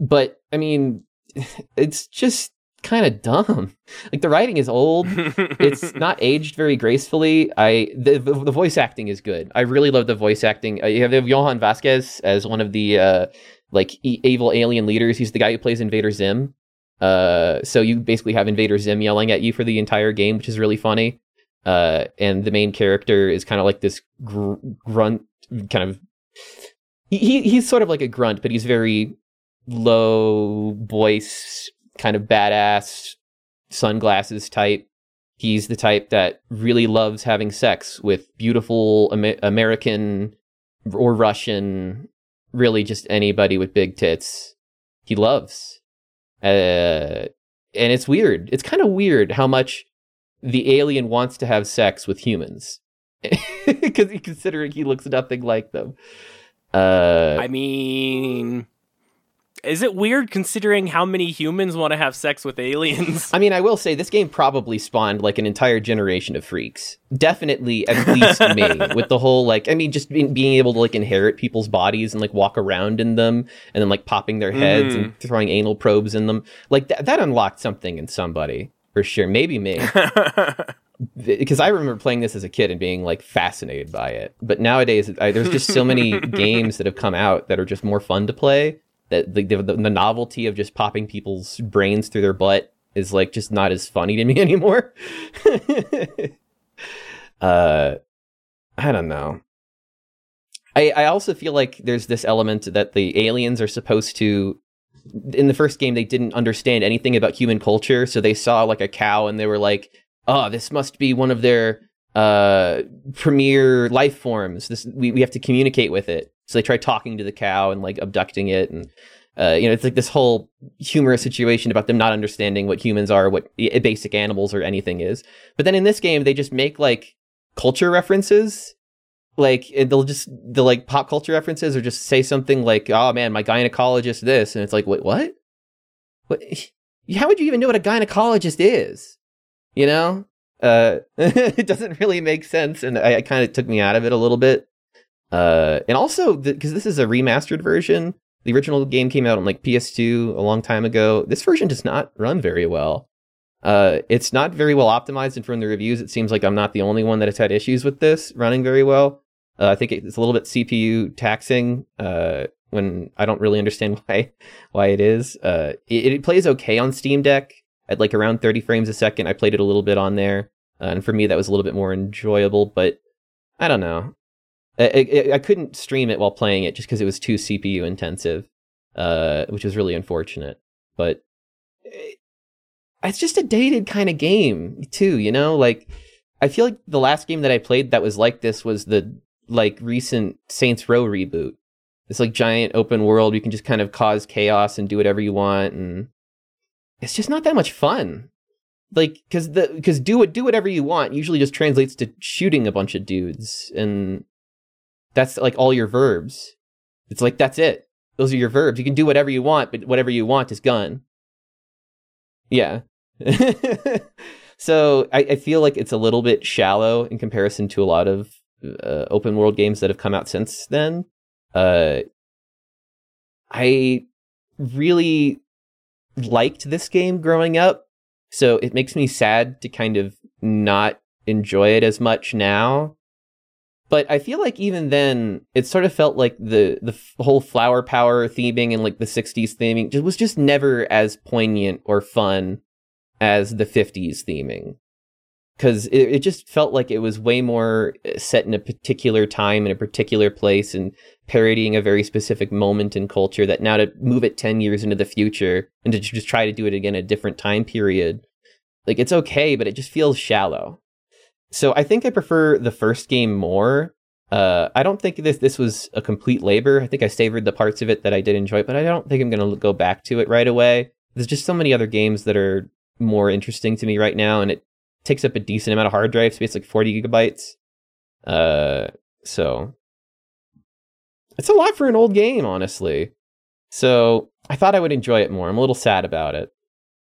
but I mean, it's just kind of dumb. Like the writing is old. it's not aged very gracefully. I the, the, the voice acting is good. I really love the voice acting. Uh, you have, Jhonen Vasquez as one of the uh, like e- evil alien leaders. He's the guy who plays Invader Zim. Uh, so you basically have Invader Zim yelling at you for the entire game, which is really funny. Uh, and the main character is kind of like this gr- grunt, kind of. He he's sort of like a grunt, but he's very low voice, kind of badass sunglasses type. He's the type that really loves having sex with beautiful Amer- American or Russian, really just anybody with big tits. He loves. Uh, and it's weird. It's kind of weird how much the alien wants to have sex with humans. Because considering he looks nothing like them. Uh, I mean, is it weird considering how many humans want to have sex with aliens? I mean, I will say this game probably spawned like an entire generation of freaks. Definitely, at least me, with the whole like, I mean, just being, being able to like inherit people's bodies and like walk around in them, and then like popping their heads mm. and throwing anal probes in them. Like th- that unlocked something in somebody for sure. Maybe me. because I remember playing this as a kid and being like fascinated by it. But nowadays, I, there's just so many games that have come out that are just more fun to play that the, the, the novelty of just popping people's brains through their butt is like just not as funny to me anymore. uh, I don't know. I I also feel like there's this element that the aliens are supposed to. In the first game, they didn't understand anything about human culture, so they saw like a cow and they were like, "Oh, this must be one of their uh premier life forms. This we we have to communicate with it." So they try talking to the cow and like abducting it, and uh, you know, it's like this whole humorous situation about them not understanding what humans are, what basic animals or anything is. But then in this game, they just make like culture references. Like they'll just the like pop culture references, or just say something like, "Oh man, my gynecologist this," and it's like, "Wait, what? What? How would you even know what a gynecologist is?" You know, uh, it doesn't really make sense, and I, kind of took me out of it a little bit. Uh, and also because this is a remastered version, the original game came out on like PS2 a long time ago. This version does not run very well. Uh, it's not very well optimized, and from the reviews, it seems like I'm not the only one that has had issues with this running very well. Uh, I think it's a little bit CPU taxing. Uh, when I don't really understand why why it is. Uh, it, it, plays okay on Steam Deck at like around 30 frames a second. I played it a little bit on there, uh, and for me that was a little bit more enjoyable. But I don't know. I, I couldn't stream it while playing it just because it was too CPU intensive, uh, which was really unfortunate. But eh, it's just a dated kind of game too, you know. Like I feel like the last game that I played that was like this was the like recent Saints Row reboot. This like giant open world you can just kind of cause chaos and do whatever you want, and it's just not that much fun. Like, cause the cause do it do whatever you want usually just translates to shooting a bunch of dudes, and that's like all your verbs. It's like that's it. Those are your verbs. You can do whatever you want, but whatever you want is gun. Yeah. so I, I, feel like it's a little bit shallow in comparison to a lot of uh, open world games that have come out since then. Uh, I really liked this game growing up, so it makes me sad to kind of not enjoy it as much now but I feel like even then, it sort of felt like the the whole flower power theming and like the '60s theming just, was just never as poignant or fun as the '50s theming, because it, it just felt like it was way more uh, set in a particular time in a particular place and parodying a very specific moment in culture. That now to move it ten years into the future and to just try to do it again a different time period, like it's okay, but it just feels shallow. So I think I prefer the first game more. Uh, I don't think this this was a complete labor. I think I savored the parts of it that I did enjoy, but I don't think I'm going to go back to it right away. There's just so many other games that are more interesting to me right now, and it takes up a decent amount of hard drive space, like 40 gigabytes. Uh, so it's a lot for an old game, honestly. So I thought I would enjoy it more. I'm a little sad about it.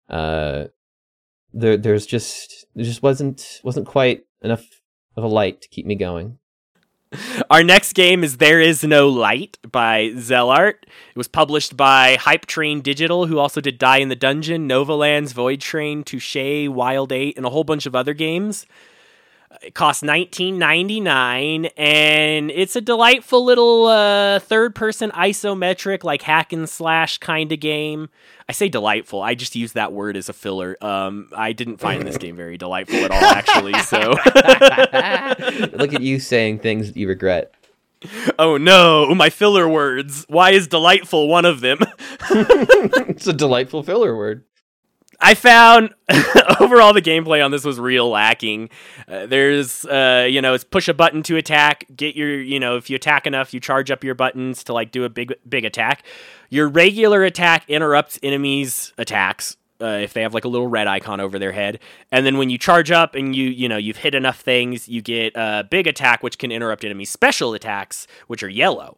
Uh, there there's just there just wasn't wasn't quite enough of a light to keep me going. Our next game is There Is No Light by Zelart. It was published by Hype Train Digital, who also did Die in the Dungeon, Novalands, Void Train, Touche, Wild 8, and a whole bunch of other games. It costs nineteen ninety nine, and it's a delightful little uh, third person isometric, like hack and slash kind of game. I say delightful. I just use that word as a filler. Um, I didn't find this game very delightful at all, actually. So look at you saying things that you regret. Oh no, my filler words. Why is delightful one of them? it's a delightful filler word. I found overall the gameplay on this was real lacking. Uh, there's, uh, you know, it's push a button to attack. Get your, you know, if you attack enough, you charge up your buttons to like do a big, big attack. Your regular attack interrupts enemies' attacks. Uh, if they have like a little red icon over their head, and then when you charge up and you you know you've hit enough things, you get a big attack which can interrupt enemy special attacks, which are yellow.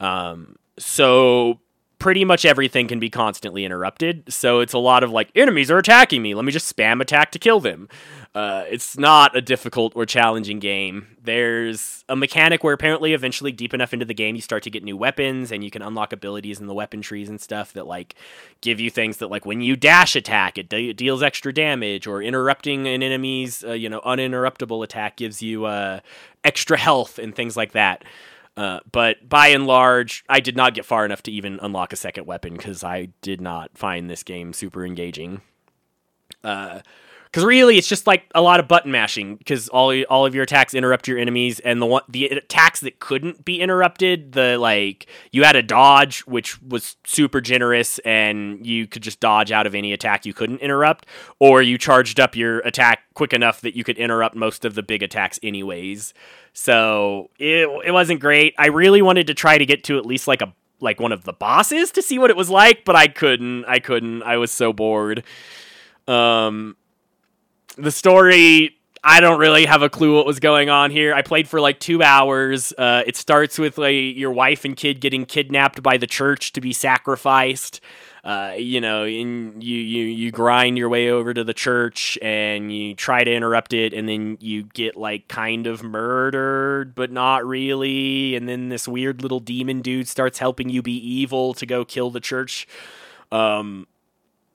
Um, so pretty much everything can be constantly interrupted. So it's a lot of like, enemies are attacking me. Let me just spam attack to kill them. Uh, it's not a difficult or challenging game. There's a mechanic where apparently, eventually, deep enough into the game, you start to get new weapons and you can unlock abilities in the weapon trees and stuff that like give you things that like when you dash attack, it, de- deals extra damage, or interrupting an enemy's uh, you know uninterruptible attack gives you uh, extra health and things like that. Uh, but by and large, I did not get far enough to even unlock a second weapon because I did not find this game super engaging. Uh, because really it's just like a lot of button mashing because all all of your attacks interrupt your enemies and the the attacks that couldn't be interrupted the like you had a dodge which was super generous and you could just dodge out of any attack you couldn't interrupt or you charged up your attack quick enough that you could interrupt most of the big attacks anyways so it, it wasn't great i really wanted to try to get to at least like a like one of the bosses to see what it was like, but I couldn't. I couldn't. I was so bored. Um, the story. I don't really have a clue what was going on here. I played for like two hours. Uh, it starts with like your wife and kid getting kidnapped by the church to be sacrificed uh, you know, and you, you you grind your way over to the church and you try to interrupt it, and then you get like kind of murdered, but not really. And then this weird little demon dude starts helping you be evil to go kill the church. Um,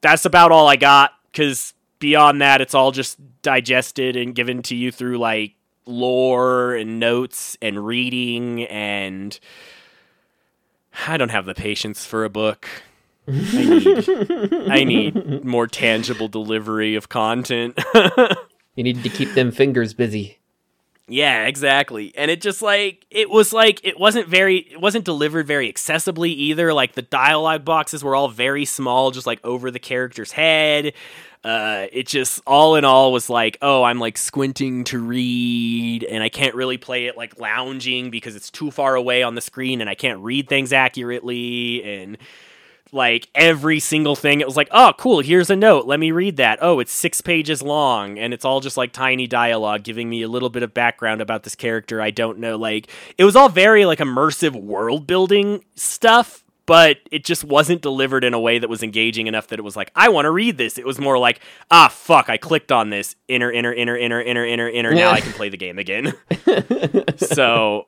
that's about all I got because beyond that, it's all just digested and given to you through like lore and notes and reading and. I don't have the patience for a book. I need, I need more tangible delivery of content. you need to keep them fingers busy. Yeah, exactly. And it just like it was like it wasn't very it wasn't delivered very accessibly either. Like the dialogue boxes were all very small, just like over the character's head. Uh, it just all in all was like, oh, I'm like squinting to read, and I can't really play it like lounging because it's too far away on the screen, and I can't read things accurately, and like every single thing. It was like, oh, cool, here's a note. Let me read that. Oh, it's six pages long, and it's all just like tiny dialogue giving me a little bit of background about this character I don't know. Like, it was all very like immersive world building stuff, but it just wasn't delivered in a way that was engaging enough that it was like, I want to read this. It was more like, ah, fuck, I clicked on this. Inner, inner, inner, inner, inner, inner, enter. Now I can play the game again. so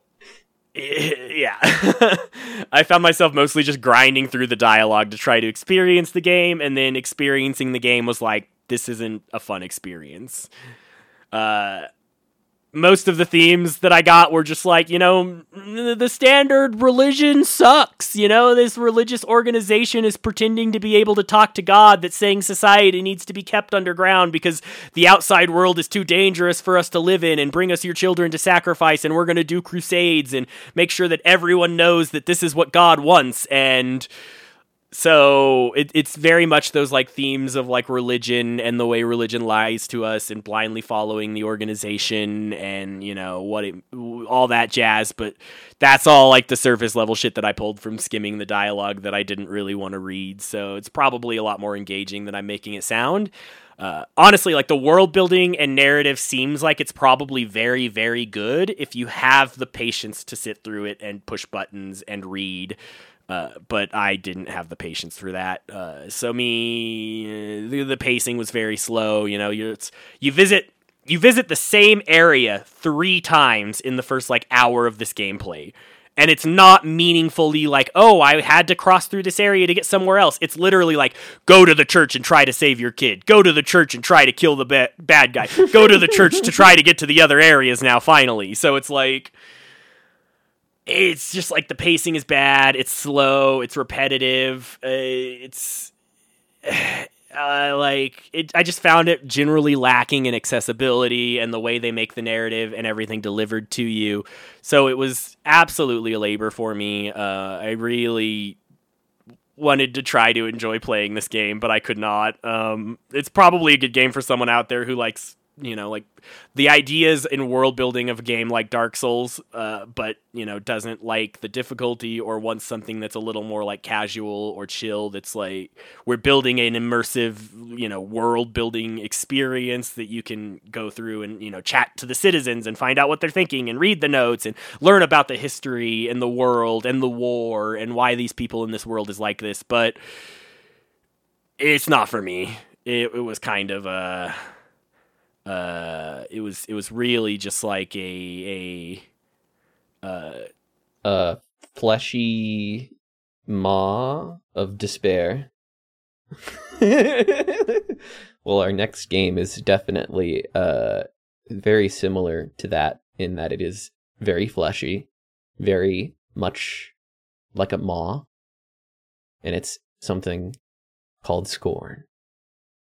yeah. I found myself mostly just grinding through the dialogue to try to experience the game, and then experiencing the game was like, this isn't a fun experience. Uh, most of the themes that I got were just like, you know, the standard religion sucks. You know, this religious organization is pretending to be able to talk to God that's saying society needs to be kept underground because the outside world is too dangerous for us to live in and bring us your children to sacrifice and we're going to do crusades and make sure that everyone knows that this is what God wants and so it, it's very much those like themes of like religion and the way religion lies to us and blindly following the organization and you know what it, all that jazz but that's all like the surface level shit that i pulled from skimming the dialogue that i didn't really want to read so it's probably a lot more engaging than i'm making it sound uh, honestly, like the world building and narrative seems like it's probably very, very good if you have the patience to sit through it and push buttons and read. Uh, but I didn't have the patience for that. Uh, so me, the, the, pacing was very slow. You know, you you visit you visit the same area three times in the first like hour of this gameplay. And it's not meaningfully like, oh, I had to cross through this area to get somewhere else. It's literally like, go to the church and try to save your kid. Go to the church and try to kill the ba- bad guy. Go to the church to try to get to the other areas now, finally. So it's like, it's just like the pacing is bad. It's slow. It's repetitive. Uh, it's uh, like it. I just found it generally lacking in accessibility and the way they make the narrative and everything delivered to you. So it was absolutely a labor for me. Uh, I really wanted to try to enjoy playing this game, but I could not. Um, it's probably a good game for someone out there who likes you know like the ideas in world building of a game like dark souls uh, but you know doesn't like the difficulty or wants something that's a little more like casual or chill that's like we're building an immersive you know world building experience that you can go through and you know chat to the citizens and find out what they're thinking and read the notes and learn about the history and the world and the war and why these people in this world is like this. But it's not for me. It, it was kind of a uh, it was it was really just like a a uh, a fleshy maw of despair. well, our next game is definitely uh very similar to that in that it is very fleshy, very much like a maw, and it's something called Scorn.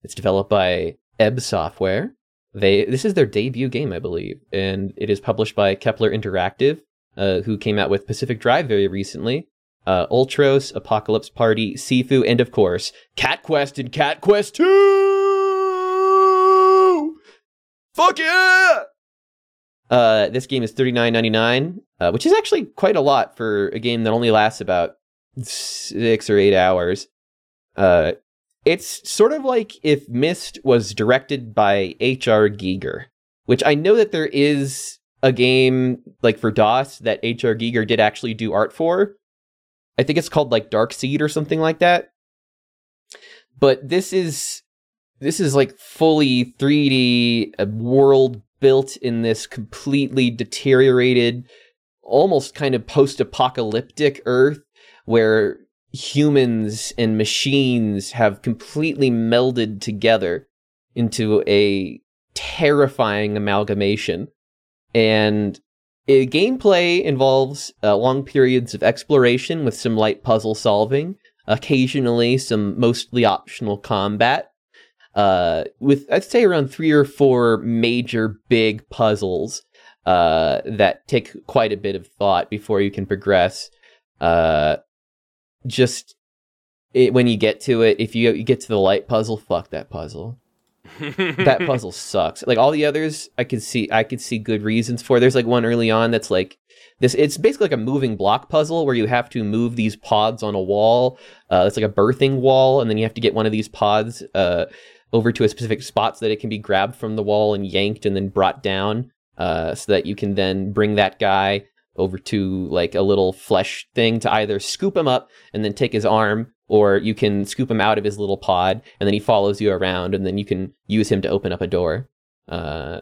It's developed by Ebb Software, they this is their debut game, I believe, and it is published by Kepler Interactive, uh, who came out with Pacific Drive very recently. Uh, Ultros, Apocalypse Party, Sifu, and of course, Cat Quest and Cat Quest 2! Fuck yeah! Uh, this game is thirty nine ninety nine, uh, which is actually quite a lot for a game that only lasts about six or eight hours. Uh, it's sort of like if Myst was directed by H.R. Giger, which I know that there is a game like for DOS that H.R. Giger did actually do art for. I think it's called like Dark Seed or something like that. But this is this is like fully 3D a uh, world built in this completely deteriorated almost kind of post-apocalyptic earth where humans and machines have completely melded together into a terrifying amalgamation. And uh, gameplay involves uh, long periods of exploration with some light puzzle solving, occasionally some mostly optional combat. Uh, with I'd say around three or four major big puzzles uh, that take quite a bit of thought before you can progress. Uh, just it, when you get to it, if you, you get to the light puzzle, fuck that puzzle. that puzzle sucks. Like all the others, I could see I could see good reasons for. There's like one early on that's like this. It's basically like a moving block puzzle where you have to move these pods on a wall. Uh, it's like a birthing wall, and then you have to get one of these pods uh, over to a specific spot so that it can be grabbed from the wall and yanked and then brought down, uh, so that you can then bring that guy over to like a little flesh thing to either scoop him up and then take his arm or you can scoop him out of his little pod and then he follows you around and then you can use him to open up a door. Uh,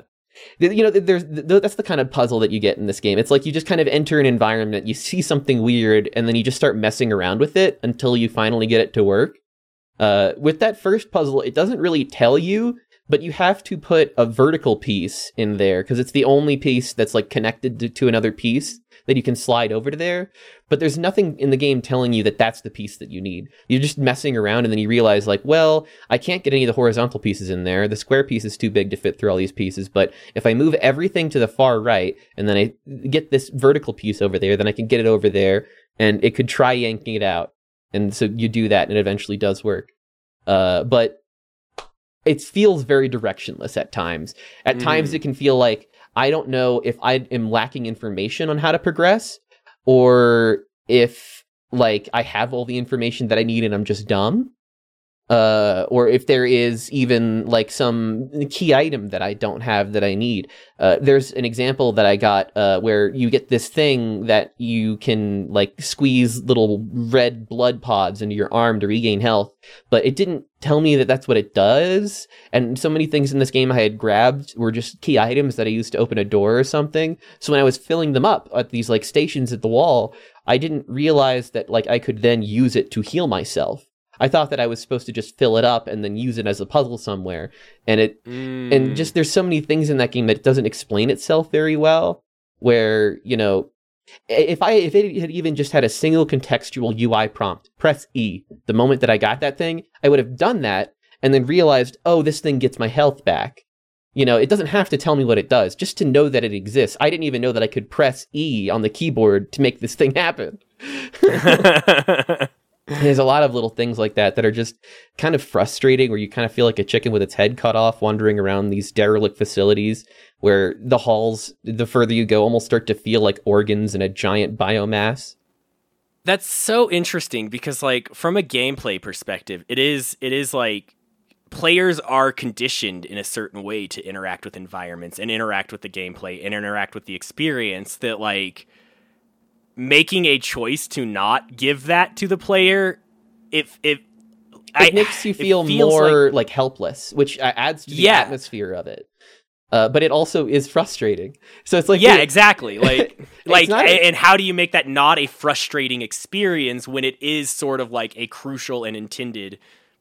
you know there's that's the kind of puzzle that you get in this game. It's like you just kind of enter an environment you see something weird and then you just start messing around with it until you finally get it to work. Uh, with that first puzzle it doesn't really tell you but you have to put a vertical piece in there because it's the only piece that's like connected to, to another piece that you can slide over to there. But there's nothing in the game telling you that that's the piece that you need. You're just messing around and then you realize, like, well, I can't get any of the horizontal pieces in there. The square piece is too big to fit through all these pieces. But if I move everything to the far right and then I get this vertical piece over there, then I can get it over there and it could try yanking it out. And so you do that and it eventually does work. Uh, but it feels very directionless at times. At mm. times, it can feel like I don't know if I am lacking information on how to progress or if like I have all the information that I need and I'm just dumb. Uh, or if there is even like some key item that I don't have that I need. Uh, there's an example that I got uh, where you get this thing that you can like squeeze little red blood pods into your arm to regain health, but it didn't tell me that that's what it does. And so many things in this game I had grabbed were just key items that I used to open a door or something. So when I was filling them up at these like stations at the wall, I didn't realize that like I could then use it to heal myself. I thought that I was supposed to just fill it up and then use it as a puzzle somewhere. And it mm. and just there's so many things in that game that doesn't explain itself very well. Where you know, if I if it had even just had a single contextual UI prompt, press E. The moment that I got that thing, I would have done that and then realized, oh, this thing gets my health back. You know, it doesn't have to tell me what it does, just to know that it exists. I didn't even know that I could press E on the keyboard to make this thing happen. There's a lot of little things like that that are just kind of frustrating, where you kind of feel like a chicken with its head cut off, wandering around these derelict facilities where the halls, the further you go, almost start to feel like organs in a giant biomass. That's so interesting because, like, from a gameplay perspective, it is it is like players are conditioned in a certain way to interact with environments and interact with the gameplay and interact with the experience that like making a choice to not give that to the player, if if it I, makes you feel more like, like, helpless, which adds to the yeah. atmosphere of it. Uh, but it also is frustrating. So it's like yeah, it, exactly. Like like and how do you make that not a frustrating experience when it is sort of like a crucial and intended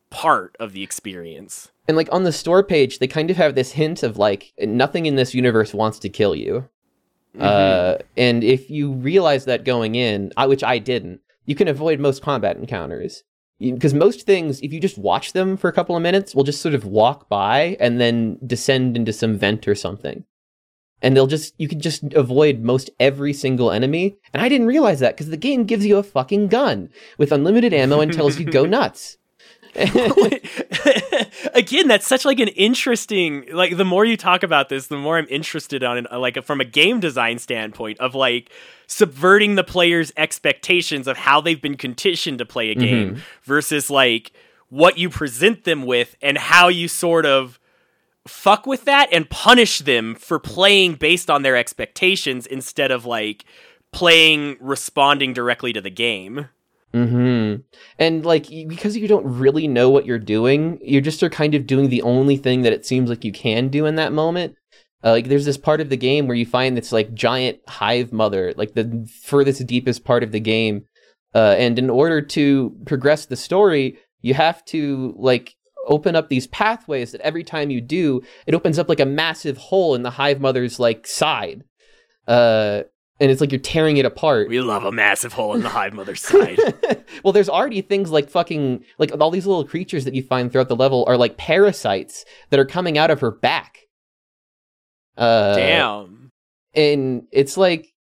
part of the experience? And like on the store page, they kind of have this hint of like nothing in this universe wants to kill you. Mm-hmm. Uh, and if you realize that going in, which I didn't, you can avoid most combat encounters. Because most things, if you just watch them for a couple of minutes, will just sort of walk by and then descend into some vent or something. And they'll just, you can just avoid most every single enemy. And I didn't realize that because the game gives you a fucking gun with unlimited ammo and tells you go nuts. Again that's such like an interesting like the more you talk about this the more i'm interested on it like from a game design standpoint of like subverting the player's expectations of how they've been conditioned to play a game mm-hmm. versus like what you present them with and how you sort of fuck with that and punish them for playing based on their expectations instead of like playing responding directly to the game. Hmm. And like because you don't really know what you're doing, you just are kind of doing the only thing that it seems like you can do in that moment. Uh, like there's this part of the game where you find this like giant hive mother, like the furthest deepest part of the game. Uh, and in order to progress the story, you have to like open up these pathways that every time you do, it opens up like a massive hole in the hive mother's like side. Uh, and it's like you're tearing it apart. We love a massive hole in the hive mother's side. well, there's already things like fucking like all these little creatures that you find throughout the level are like parasites that are coming out of her back. Uh, Damn. And it's like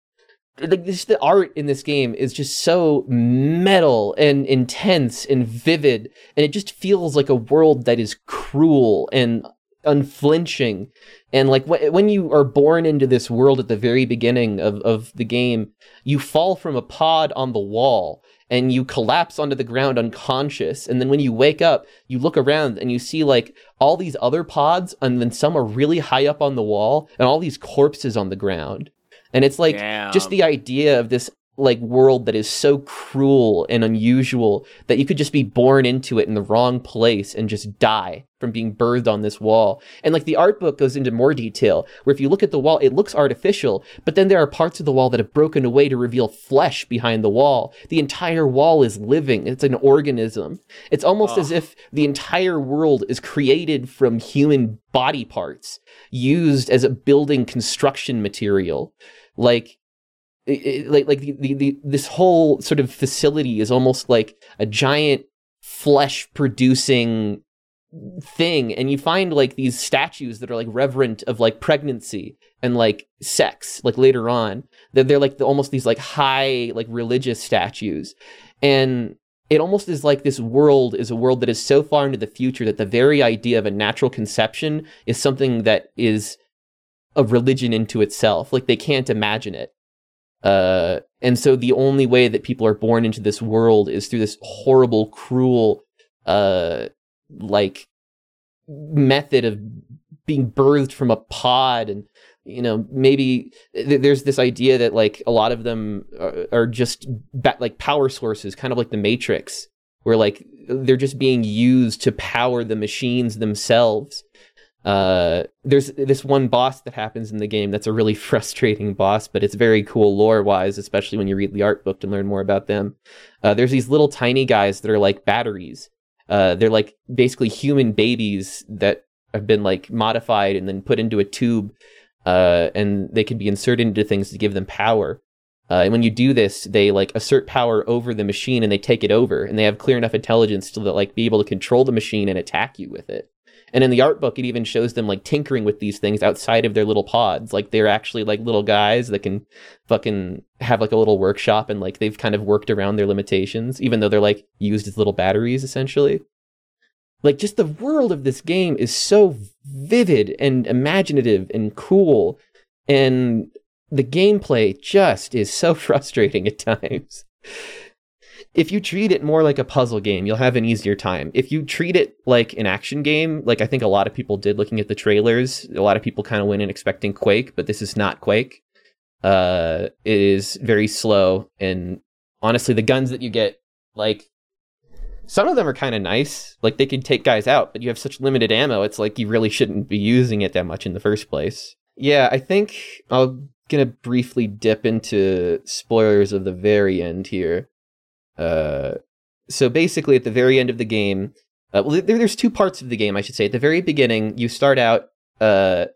like this, the art in this game is just so metal and intense and vivid and it just feels like a world that is cruel and unflinching. And like wh- when you are born into this world at the very beginning of, of the game you fall from a pod on the wall and you collapse onto the ground unconscious. And then when you wake up you look around and you see like all these other pods and then some are really high up on the wall and all these corpses on the ground. And it's like Damn. just the idea of this like world that is so cruel and unusual that you could just be born into it in the wrong place and just die from being birthed on this wall. And like the art book goes into more detail where if you look at the wall, it looks artificial, but then there are parts of the wall that have broken away to reveal flesh behind the wall. The entire wall is living. It's an organism. It's almost oh. as ah. if the entire world is created from human body parts used as a building construction material. Like it, like like the, the, the this whole sort of facility is almost like a giant flesh producing thing and you find like these statues that are like reverent of like pregnancy and like sex like later on that they're like the, almost these like high like religious statues and it almost is like this world is a world that is so far into the future that the very idea of a natural conception is something that is a religion into itself like they can't imagine it uh, and so the only way that people are born into this world is through this horrible, cruel, uh, like method of being birthed from a pod and you know maybe th- there's this idea that like a lot of them are, are just ba- like power sources kind of like the matrix where like they're just being used to power the machines themselves uh, there's this one boss that happens in the game that's a really frustrating boss, but it's very cool lore wise, especially when you read the art book to learn more about them. Uh, there's these little tiny guys that are like batteries. Uh, they're like basically human babies that have been like modified and then put into a tube, uh, and they can be inserted into things to give them power. Uh, and when you do this, they like assert power over the machine and they take it over, and they have clear enough intelligence to like be able to control the machine and attack you with it. And in the art book, it even shows them like tinkering with these things outside of their little pods. Like they're actually like little guys that can fucking have like a little workshop and like they've kind of worked around their limitations, even though they're like used as little batteries essentially. Like just the world of this game is so vivid and imaginative and cool. And the gameplay just is so frustrating at times if you treat it more like a puzzle game, you'll have an easier time. If you treat it like an action game, like I think a lot of people did looking at the trailers, a lot of people kind of went in expecting Quake, but this is not Quake. Uh, it is very slow, and honestly, the guns that you get, like, some of them are kind of nice. Like they can take guys out, but you have such limited ammo. It's like you really shouldn't be using it that much in the first place. Yeah, I think I'm gonna briefly dip into spoilers of the very end here. Uh, so basically, at the very end of the game, uh, well, there, there's two parts of the game, I should say. At the very beginning, you start out uh,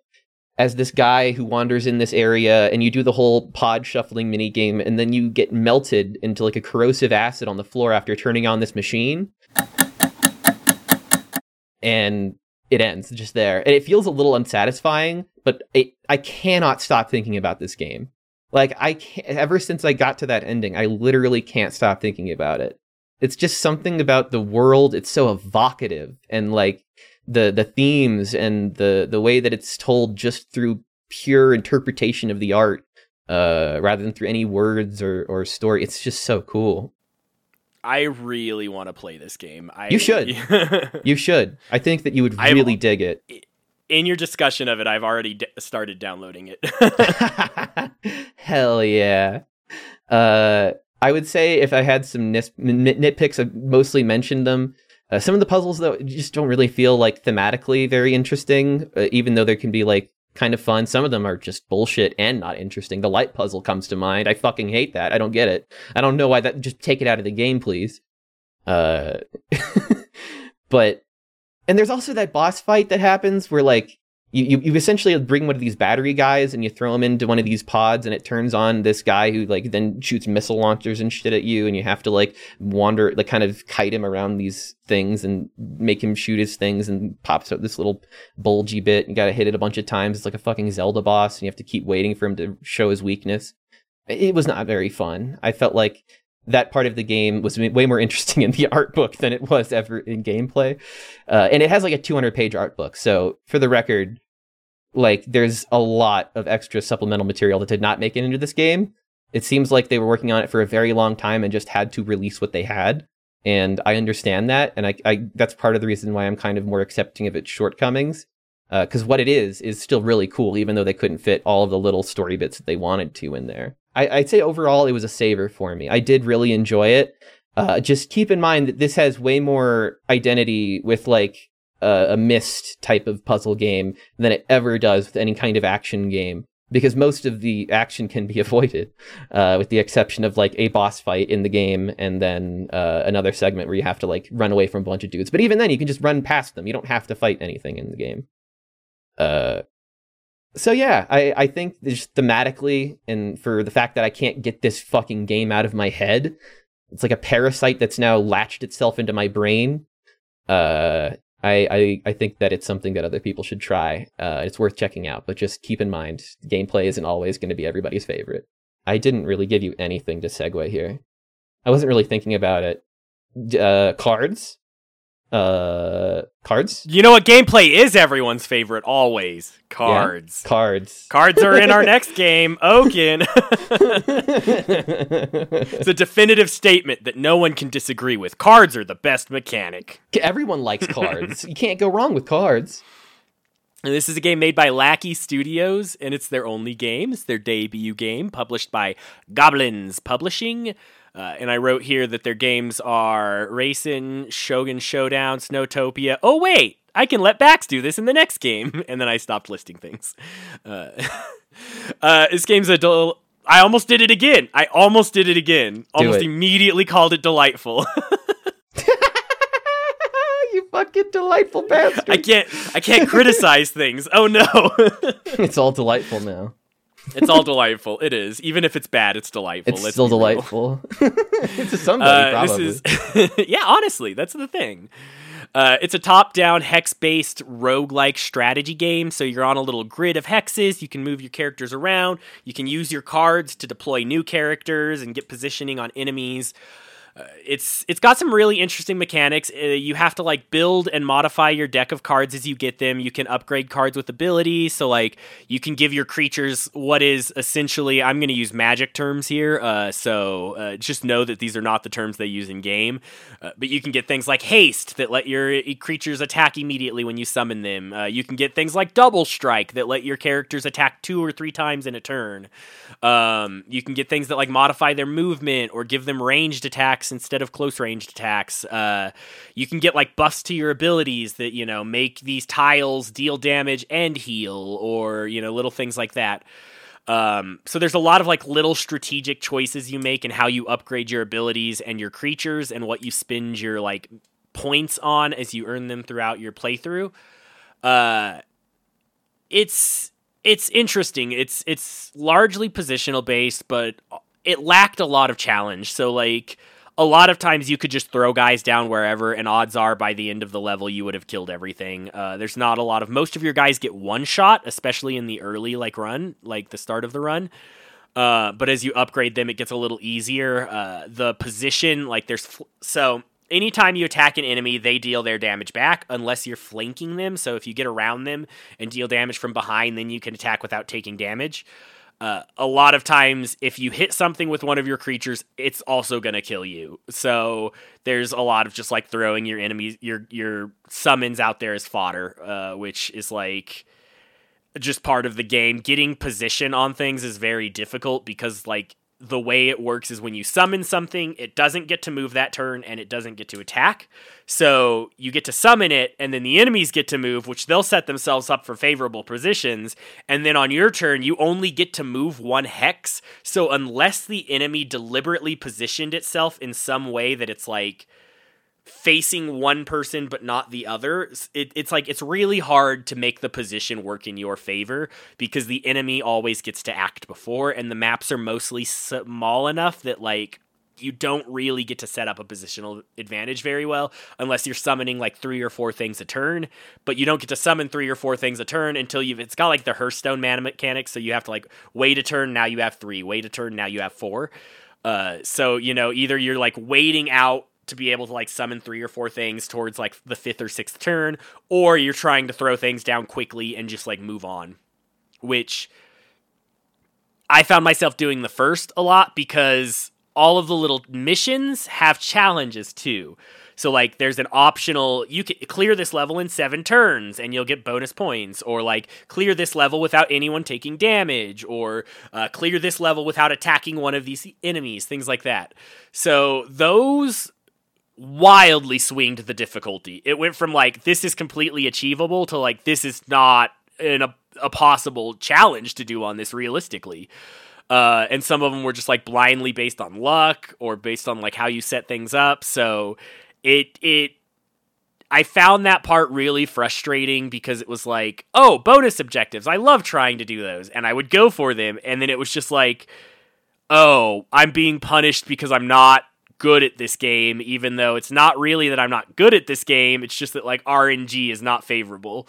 as this guy who wanders in this area, and you do the whole pod shuffling mini game, and then you get melted into like a corrosive acid on the floor after turning on this machine, and it ends just there. And it feels a little unsatisfying, but it, I cannot stop thinking about this game. Like I can't, ever since I got to that ending, I literally can't stop thinking about it. It's just something about the world. It's so evocative and like the the themes and the the way that it's told just through pure interpretation of the art uh rather than through any words or or story it's just so cool I really want to play this game. I, You should. you should i think that you would really dig it In your discussion of it, I've already d- started downloading it. hell yeah. Uh i would say if i had some nitpicks i mostly mentioned them. Uh, some of the puzzles though just don't really feel like thematically very interesting uh, even though there can be like kind of fun. Some of them are just bullshit and not interesting. The light puzzle comes to mind. I fucking hate that. I don't get it. I don't know why that just take it out of the game please. Uh but and there's also that boss fight that happens where like you, you, you essentially bring one of these battery guys and you throw him into one of these pods and it turns on this guy who like then shoots missile launchers and shit at you and you have to like wander like kind of kite him around these things and make him shoot his things and pops out this little bulgy bit you gotta hit it a bunch of times. It's like a fucking zelda boss and you have to keep waiting for him to show his weakness. It was not very fun. I felt like that part of the game was way more interesting in the art book than it was ever in gameplay. Uh, and it has like a 200 page art book. So for the record like there's a lot of extra supplemental material that did not make it into this game. It seems like they were working on it for a very long time and just had to release what they had. And i understand that. And i, I that's part of the reason why i'm kind of more accepting of its shortcomings because what it is is still really cool even though they couldn't fit all of the little story bits that they wanted to in there I, i'd say overall it was a saver for me. I did really enjoy it. Uh, just keep in mind that this has way more identity with like uh, a Myst type of puzzle game than it ever does with any kind of action game because most of the action can be avoided uh, with the exception of like a boss fight in the game and then uh, another segment where you have to like run away from a bunch of dudes. But even then you can just run past them. You don't have to fight anything in the game. Uh, so yeah I, I think just thematically and for the fact that i can't get this fucking game out of my head it's like a parasite that's now latched itself into my brain uh I, I, I think that it's something that other people should try. Uh, it's worth checking out, but just keep in mind, gameplay isn't always going to be everybody's favorite. I didn't really give you anything to segue here. I wasn't really thinking about it. Uh, cards? Uh, cards? you know what gameplay is everyone's favorite always? Cards. Cards. Cards are in our next game, Oaken. it's a definitive statement that no one can disagree with. Cards are the best mechanic. Everyone likes cards. you can't go wrong with cards. And this is a game made by Laki Studios, and it's their only game. It's their debut game, published by Goblinz Publishing. Uh, and I wrote here that their games are Racing, Shogun Showdown, Snowtopia. Oh, wait, I can let Bax do this in the next game. And then I stopped listing things. Uh, uh, this game's a del- I almost did it again. I almost did it again. Almost it. immediately called it delightful. you fucking delightful bastard. I can't. I can't criticize things. Oh no. it's all delightful now. It's all delightful. It is. Even if it's bad, it's delightful. It's Let's still delightful. it's to somebody, Uh, probably. this is yeah, honestly, that's the thing. Uh, it's a top-down hex-based roguelike strategy game. So you're on a little grid of hexes. You can move your characters around. You can use your cards to deploy new characters and get positioning on enemies. Uh, it's it's got some really interesting mechanics. Uh, you have to like build and modify your deck of cards as you get them. You can upgrade cards with abilities, so like you can give your creatures what is essentially I'm going to use magic terms here. Uh, so uh, just know that these are not the terms they use in game. Uh, but you can get things like haste that let your creatures attack immediately when you summon them. You can get things like double strike that let your characters attack two or three times in a turn. Um, you can get things that like modify their movement or give them ranged attacks instead of close ranged attacks. Uh, you can get like buffs to your abilities that you know make these tiles deal damage and heal, or you know little things like that. Um, so there's a lot of like little strategic choices you make and how you upgrade your abilities and your creatures and what you spend your like points on as you earn them throughout your playthrough. Uh, it's it's interesting. It's it's largely positional based, but it lacked a lot of challenge. So like a lot of times you could just throw guys down wherever, and odds are by the end of the level you would have killed everything. Uh, there's not a lot of most of your guys get one shot, especially in the early like run, like the start of the run. Uh, but as you upgrade them, it gets a little easier. Uh, the position, like there's fl- so anytime you attack an enemy, they deal their damage back unless you're flanking them. So if you get around them and deal damage from behind, then you can attack without taking damage. Uh, a lot of times, if you hit something with one of your creatures, it's also going to kill you. So there's a lot of just like throwing your enemies, your your summons out there as fodder, uh, which is like just part of the game. Getting position on things is very difficult because like the way it works is when you summon something, it doesn't get to move that turn and it doesn't get to attack. So you get to summon it, and then the enemies get to move, which they'll set themselves up for favorable positions. And then on your turn, you only get to move one hex. So unless the enemy deliberately positioned itself in some way that it's like facing one person but not the other it, it's like it's really hard to make the position work in your favor because the enemy always gets to act before and the maps are mostly small enough that like you don't really get to set up a positional advantage very well unless you're summoning like three or four things a turn but you don't get to summon three or four things a turn until you've it's got like the hearthstone mana mechanic so you have to like wait a turn now you have three wait a turn now you have four uh, so you know either you're like waiting out to be able to like summon three or four things towards like the fifth or sixth turn, or you're trying to throw things down quickly and just like move on. Which I found myself doing the first a lot because all of the little missions have challenges too. So like there's an optional you can clear this level in 7 turns and you'll get bonus points or like clear this level without anyone taking damage or uh, clear this level without attacking one of these enemies, things like that. So those wildly swinged the difficulty. It went from like this is completely achievable to like this is not an, a, a possible challenge to do on this realistically. Uh, and some of them were just like blindly based on luck or based on like how you set things up. So it it I found that part really frustrating because it was like, oh, bonus objectives. I love trying to do those, and I would go for them, and then it was just like, oh, I'm being punished because I'm not good at this game, even though it's not really that I'm not good at this game. It's just that like RNG is not favorable.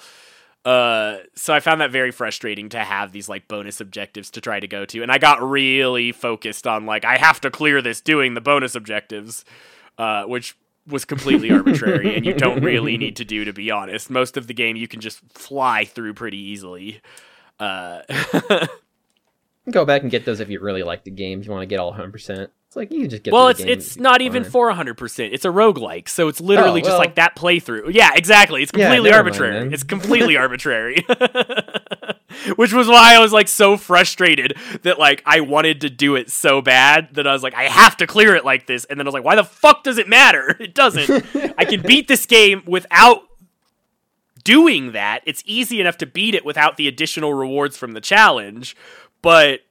Uh, so I found that very frustrating to have these like bonus objectives to try to go to, and I got really focused on like I have to clear this doing the bonus objectives, uh, which was completely arbitrary and you don't really need to do to be honest. Most of the game you can just fly through pretty easily. Uh, Go back and get those if you really like the game. If you want to get all 100%. It's like you just get. Well, it's it's not even for hundred percent. It's a roguelike, so it's literally oh, well, just like that playthrough. Yeah, exactly. It's completely yeah, arbitrary. Mind, it's completely arbitrary. Which was why I was like so frustrated that like I wanted to do it so bad that I was like I have to clear it like this, and then I was like, why the fuck does it matter? It doesn't. I can beat this game without doing that. It's easy enough to beat it without the additional rewards from the challenge, but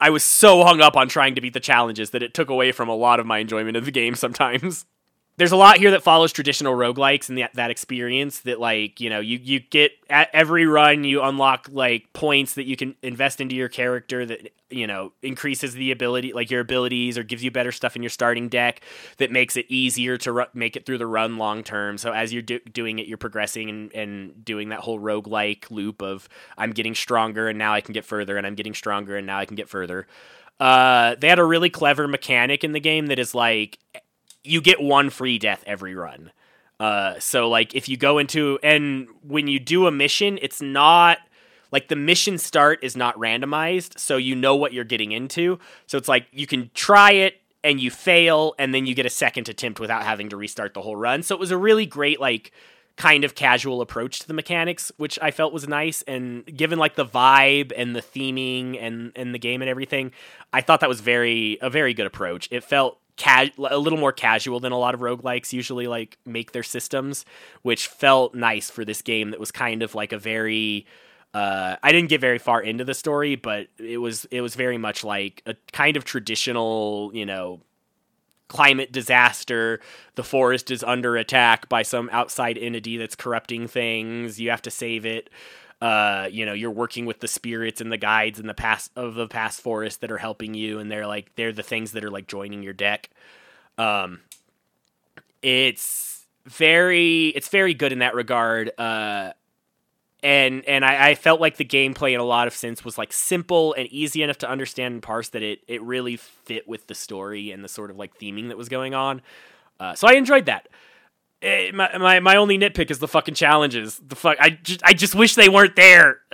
I was so hung up on trying to beat the challenges that it took away from a lot of my enjoyment of the game sometimes there's a lot here that follows traditional roguelikes and that, that experience that like you know you you get at every run you unlock like points that you can invest into your character that you know increases the ability like your abilities or gives you better stuff in your starting deck that makes it easier to ru- make it through the run long term. So as you're do- doing it you're progressing and, and doing that whole roguelike loop of i'm getting stronger and now i can get further and i'm getting stronger and now i can get further. Uh, they had a really clever mechanic in the game that is like you get one free death every run. Uh, so like if you go into and when you do a mission, it's not like the mission start is not randomized, so you know what you're getting into. So it's like you can try it and you fail, and then you get a second attempt without having to restart the whole run. So it was a really great like kind of casual approach to the mechanics, which I felt was nice. And given like the vibe and the theming and and the game and everything, I thought that was very a very good approach. It felt ca- a little more casual than a lot of roguelikes usually like make their systems, which felt nice for this game that was kind of like a very uh, I didn't get very far into the story, but it was it was very much like a kind of traditional, you know, climate disaster. The forest is under attack by some outside entity that's corrupting things. You have to save it uh, you know, you're working with the spirits and the guides in the past of the past forest that are helping you, and they're like they're the things that are like joining your deck. Um, it's very it's very good in that regard. Uh, and and I, I, felt like the gameplay in a lot of sense was like simple and easy enough to understand and parse that it it really fit with the story and the sort of like theming that was going on. Uh, so I enjoyed that. Eh, my, my my only nitpick is the fucking challenges. The fuck I just I just wish they weren't there.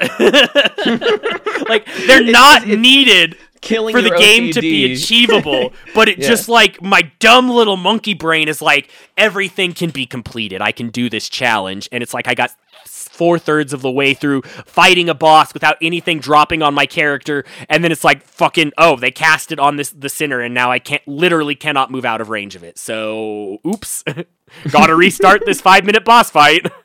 like they're not it's- needed for the game to be achievable, but it Yeah. just like my dumb little monkey brain is like everything can be completed. I can do this challenge, and it's like I got four thirds of the way through fighting a boss without anything dropping on my character, and then it's like fucking oh they cast it on this the sinner, and now I can't literally cannot move out of range of it. So oops, gotta restart this five minute boss fight.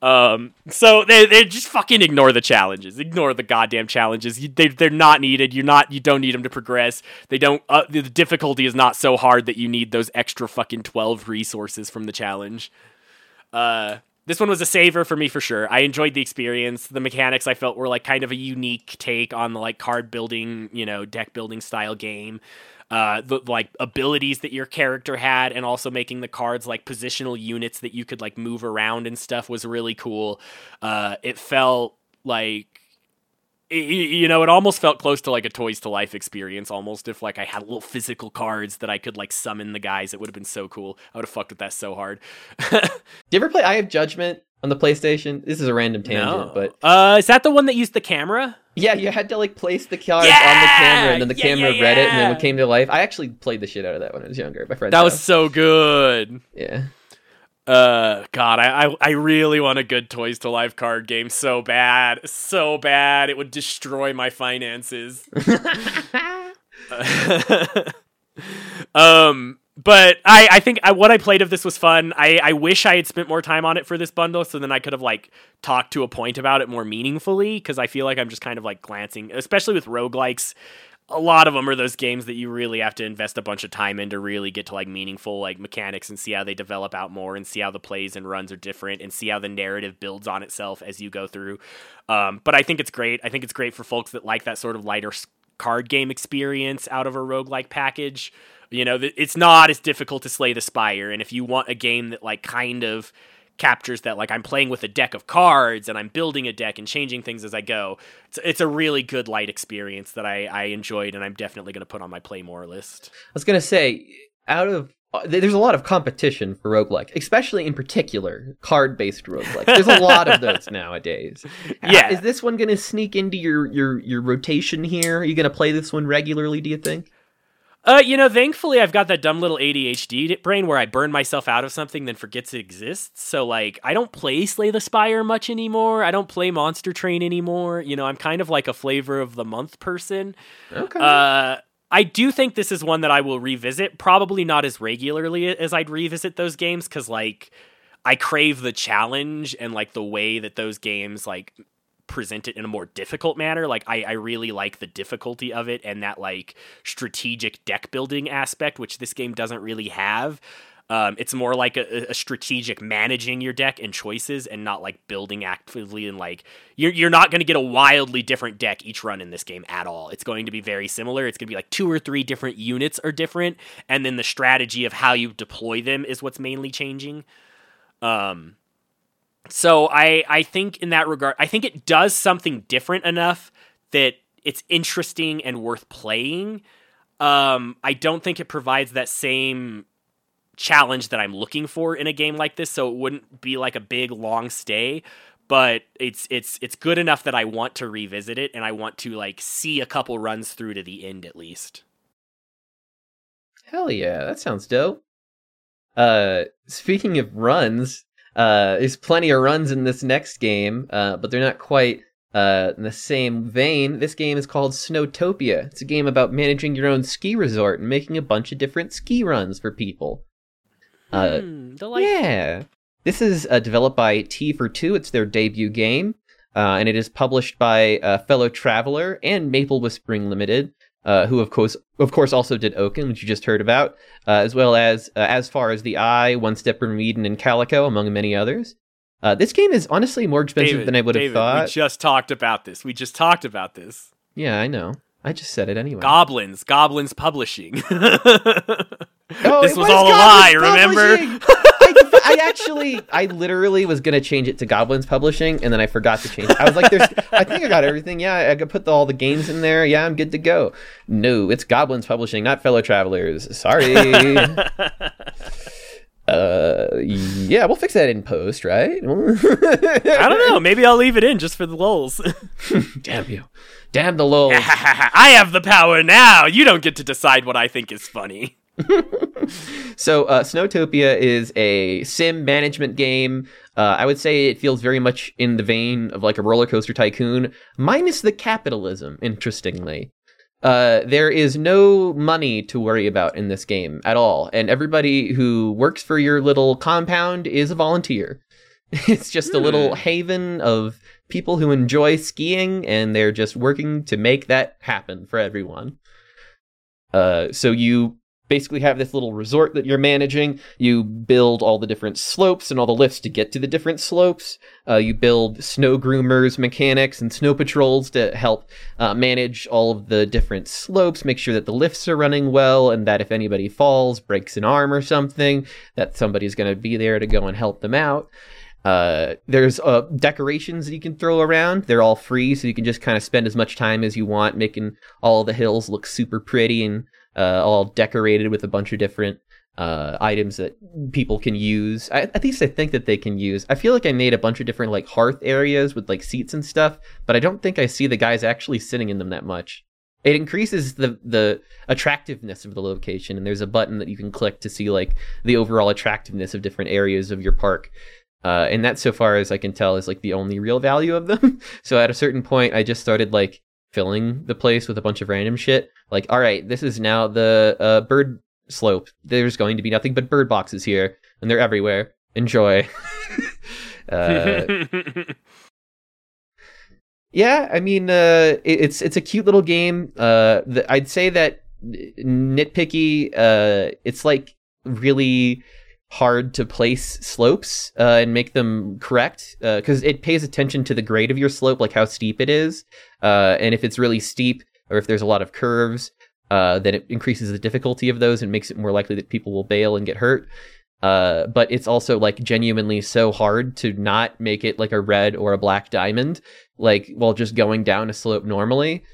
Um, so they they just fucking ignore the challenges, ignore the goddamn challenges. You, they they're not needed. You're not you don't need them to progress. They don't. Uh, the the difficulty is not so hard that you need those extra fucking twelve resources from the challenge. Uh, this one was a saver for me for sure. I enjoyed the experience. The mechanics I felt were like kind of a unique take on the like card building, you know, deck building style game. Uh, the like abilities that your character had, and also making the cards like positional units that you could like move around and stuff was really cool. Uh, it felt like you know, it almost felt close to like a Toys to Life experience, almost if like I had little physical cards that I could like summon the guys. It would have been so cool. I would have fucked with that so hard. Do you ever play Eye of Judgment on the PlayStation? This is a random tangent, but uh, is that the one that used the camera? yeah, you had to like place the cards on the camera, and then the Yeah, camera yeah, read it, and then it came to life. I actually played the shit out of that when I was younger. My friend. That was so good. yeah. Uh, God, I, I I really want a good Toys to Life card game so bad, so bad. It would destroy my finances. um, but I, I think I, what I played of this was fun. I, I wish I had spent more time on it for this bundle, so then I could have like talked to a point about it more meaningfully. Because I feel like I'm just kind of like glancing, especially with roguelikes. A lot of them are those games that you really have to invest a bunch of time in to really get to like meaningful like mechanics and see how they develop out more and see how the plays and runs are different and see how the narrative builds on itself as you go through. Um, but I think it's great. I think it's great for folks that like that sort of lighter card game experience out of a roguelike package. You know, it's not as difficult to slay the spire. And if you want a game that like kind of captures that like I'm playing with a deck of cards and I'm building a deck and changing things as I go. It's, it's a really good light experience that I, I enjoyed and I'm definitely going to put on my play more list. I was gonna say, out of uh, there's a lot of competition for roguelike, especially in particular card-based roguelike. There's a lot of those nowadays. Yeah. is this one gonna sneak into your your your rotation here? Are you gonna play this one regularly? Do you think? Uh, you know, thankfully I've got that dumb little ADHD brain where I burn myself out of something then forgets it exists. So like I don't play Slay the Spire much anymore. I don't play Monster Train anymore. You know, I'm kind of like a flavor of the month person. Okay. Uh, I do think this is one that I will revisit, probably not as regularly as I'd revisit those games because like I crave the challenge and like the way that those games like present it in a more difficult manner. Like I, I really like the difficulty of it and that like strategic deck building aspect, which this game doesn't really have. Um, it's more like a, a strategic managing your deck and choices, and not like building actively and like you're you're not going to get a wildly different deck each run in this game at all. It's going to be very similar. It's going to be like two or three different units are different, and then the strategy of how you deploy them is what's mainly changing. Um, so I I think in that regard, I think it does something different enough that it's interesting and worth playing. Um, I don't think it provides that same challenge that I'm looking for in a game like this, so it wouldn't be like a big long stay. But it's it's it's good enough that I want to revisit it and I want to like see a couple runs through to the end at least. Hell yeah, that sounds dope. Uh, speaking of runs, uh, there's plenty of runs in this next game, uh, but they're not quite uh, in the same vein. This game is called Snowtopia. It's a game about managing your own ski resort and making a bunch of different ski runs for people. Uh, Hmm, yeah. This is uh, developed by T for Two. It's their debut game, uh, and it is published by Fellow Traveller and Maple Whispering Limited, uh, who of course, of course, also did Oaken, which you just heard about, uh, as well as uh, As Far as the Eye, One Step from Eden, and Calico, among many others. Uh, this game is honestly more expensive David, than I would have David, thought. We just talked about this. We just talked about this. Yeah, I know. I just said it anyway. Goblinz, Goblinz Publishing. Oh, this it was all a lie, remember? I, actually, I literally was gonna change it to Goblinz Publishing, and then I forgot to change. it. I was like, "There's, I think I got everything. Yeah, I could put the, all the games in there. Yeah, I'm good to go." No, it's Goblinz Publishing, not Fellow Travellers. Sorry. Uh, yeah, we'll fix that in post, right? I don't know. Maybe I'll leave it in just for the lulls. Damn you. Damn the lol. I have the power now. You don't get to decide what I think is funny. so, uh, Snowtopia is a sim management game. Uh, I would say it feels very much in the vein of like a roller coaster tycoon, minus the capitalism, interestingly. Uh, there is no money to worry about in this game at all, and everybody who works for your little compound is a volunteer. It's just a little haven of people who enjoy skiing, and they're just working to make that happen for everyone. Uh, so you basically have this little resort that you're managing. You build all the different slopes and all the lifts to get to the different slopes. Uh, you build snow groomers, mechanics, and snow patrols to help uh, manage all of the different slopes, make sure that the lifts are running well, and that if anybody falls, breaks an arm or something, that somebody's going to be there to go and help them out. Uh, there's uh, decorations that you can throw around. They're all free, so you can just kind of spend as much time as you want making all the hills look super pretty and uh, all decorated with a bunch of different uh, items that people can use. I, at least I think that they can use. I feel like I made a bunch of different like hearth areas with like seats and stuff, but I don't think I see the guys actually sitting in them that much. It increases the the attractiveness of the location, and there's a button that you can click to see like the overall attractiveness of different areas of your park. Uh, and that, so far as I can tell, is like the only real value of them. so at a certain point, I just started like filling the place with a bunch of random shit. Like, all right, this is now the uh, bird slope. There's going to be nothing but bird boxes here, and they're everywhere. Enjoy. uh, yeah, I mean, uh, it, it's it's a cute little game. Uh, the, I'd say that nitpicky. Uh, it's like really hard to place slopes uh, and make them correct because uh, it pays attention to the grade of your slope, like how steep it is, uh, and if it's really steep or if there's a lot of curves, uh, then it increases the difficulty of those and makes it more likely that people will bail and get hurt. Uh, but it's also like genuinely so hard to not make it like a red or a black diamond, like while just going down a slope normally.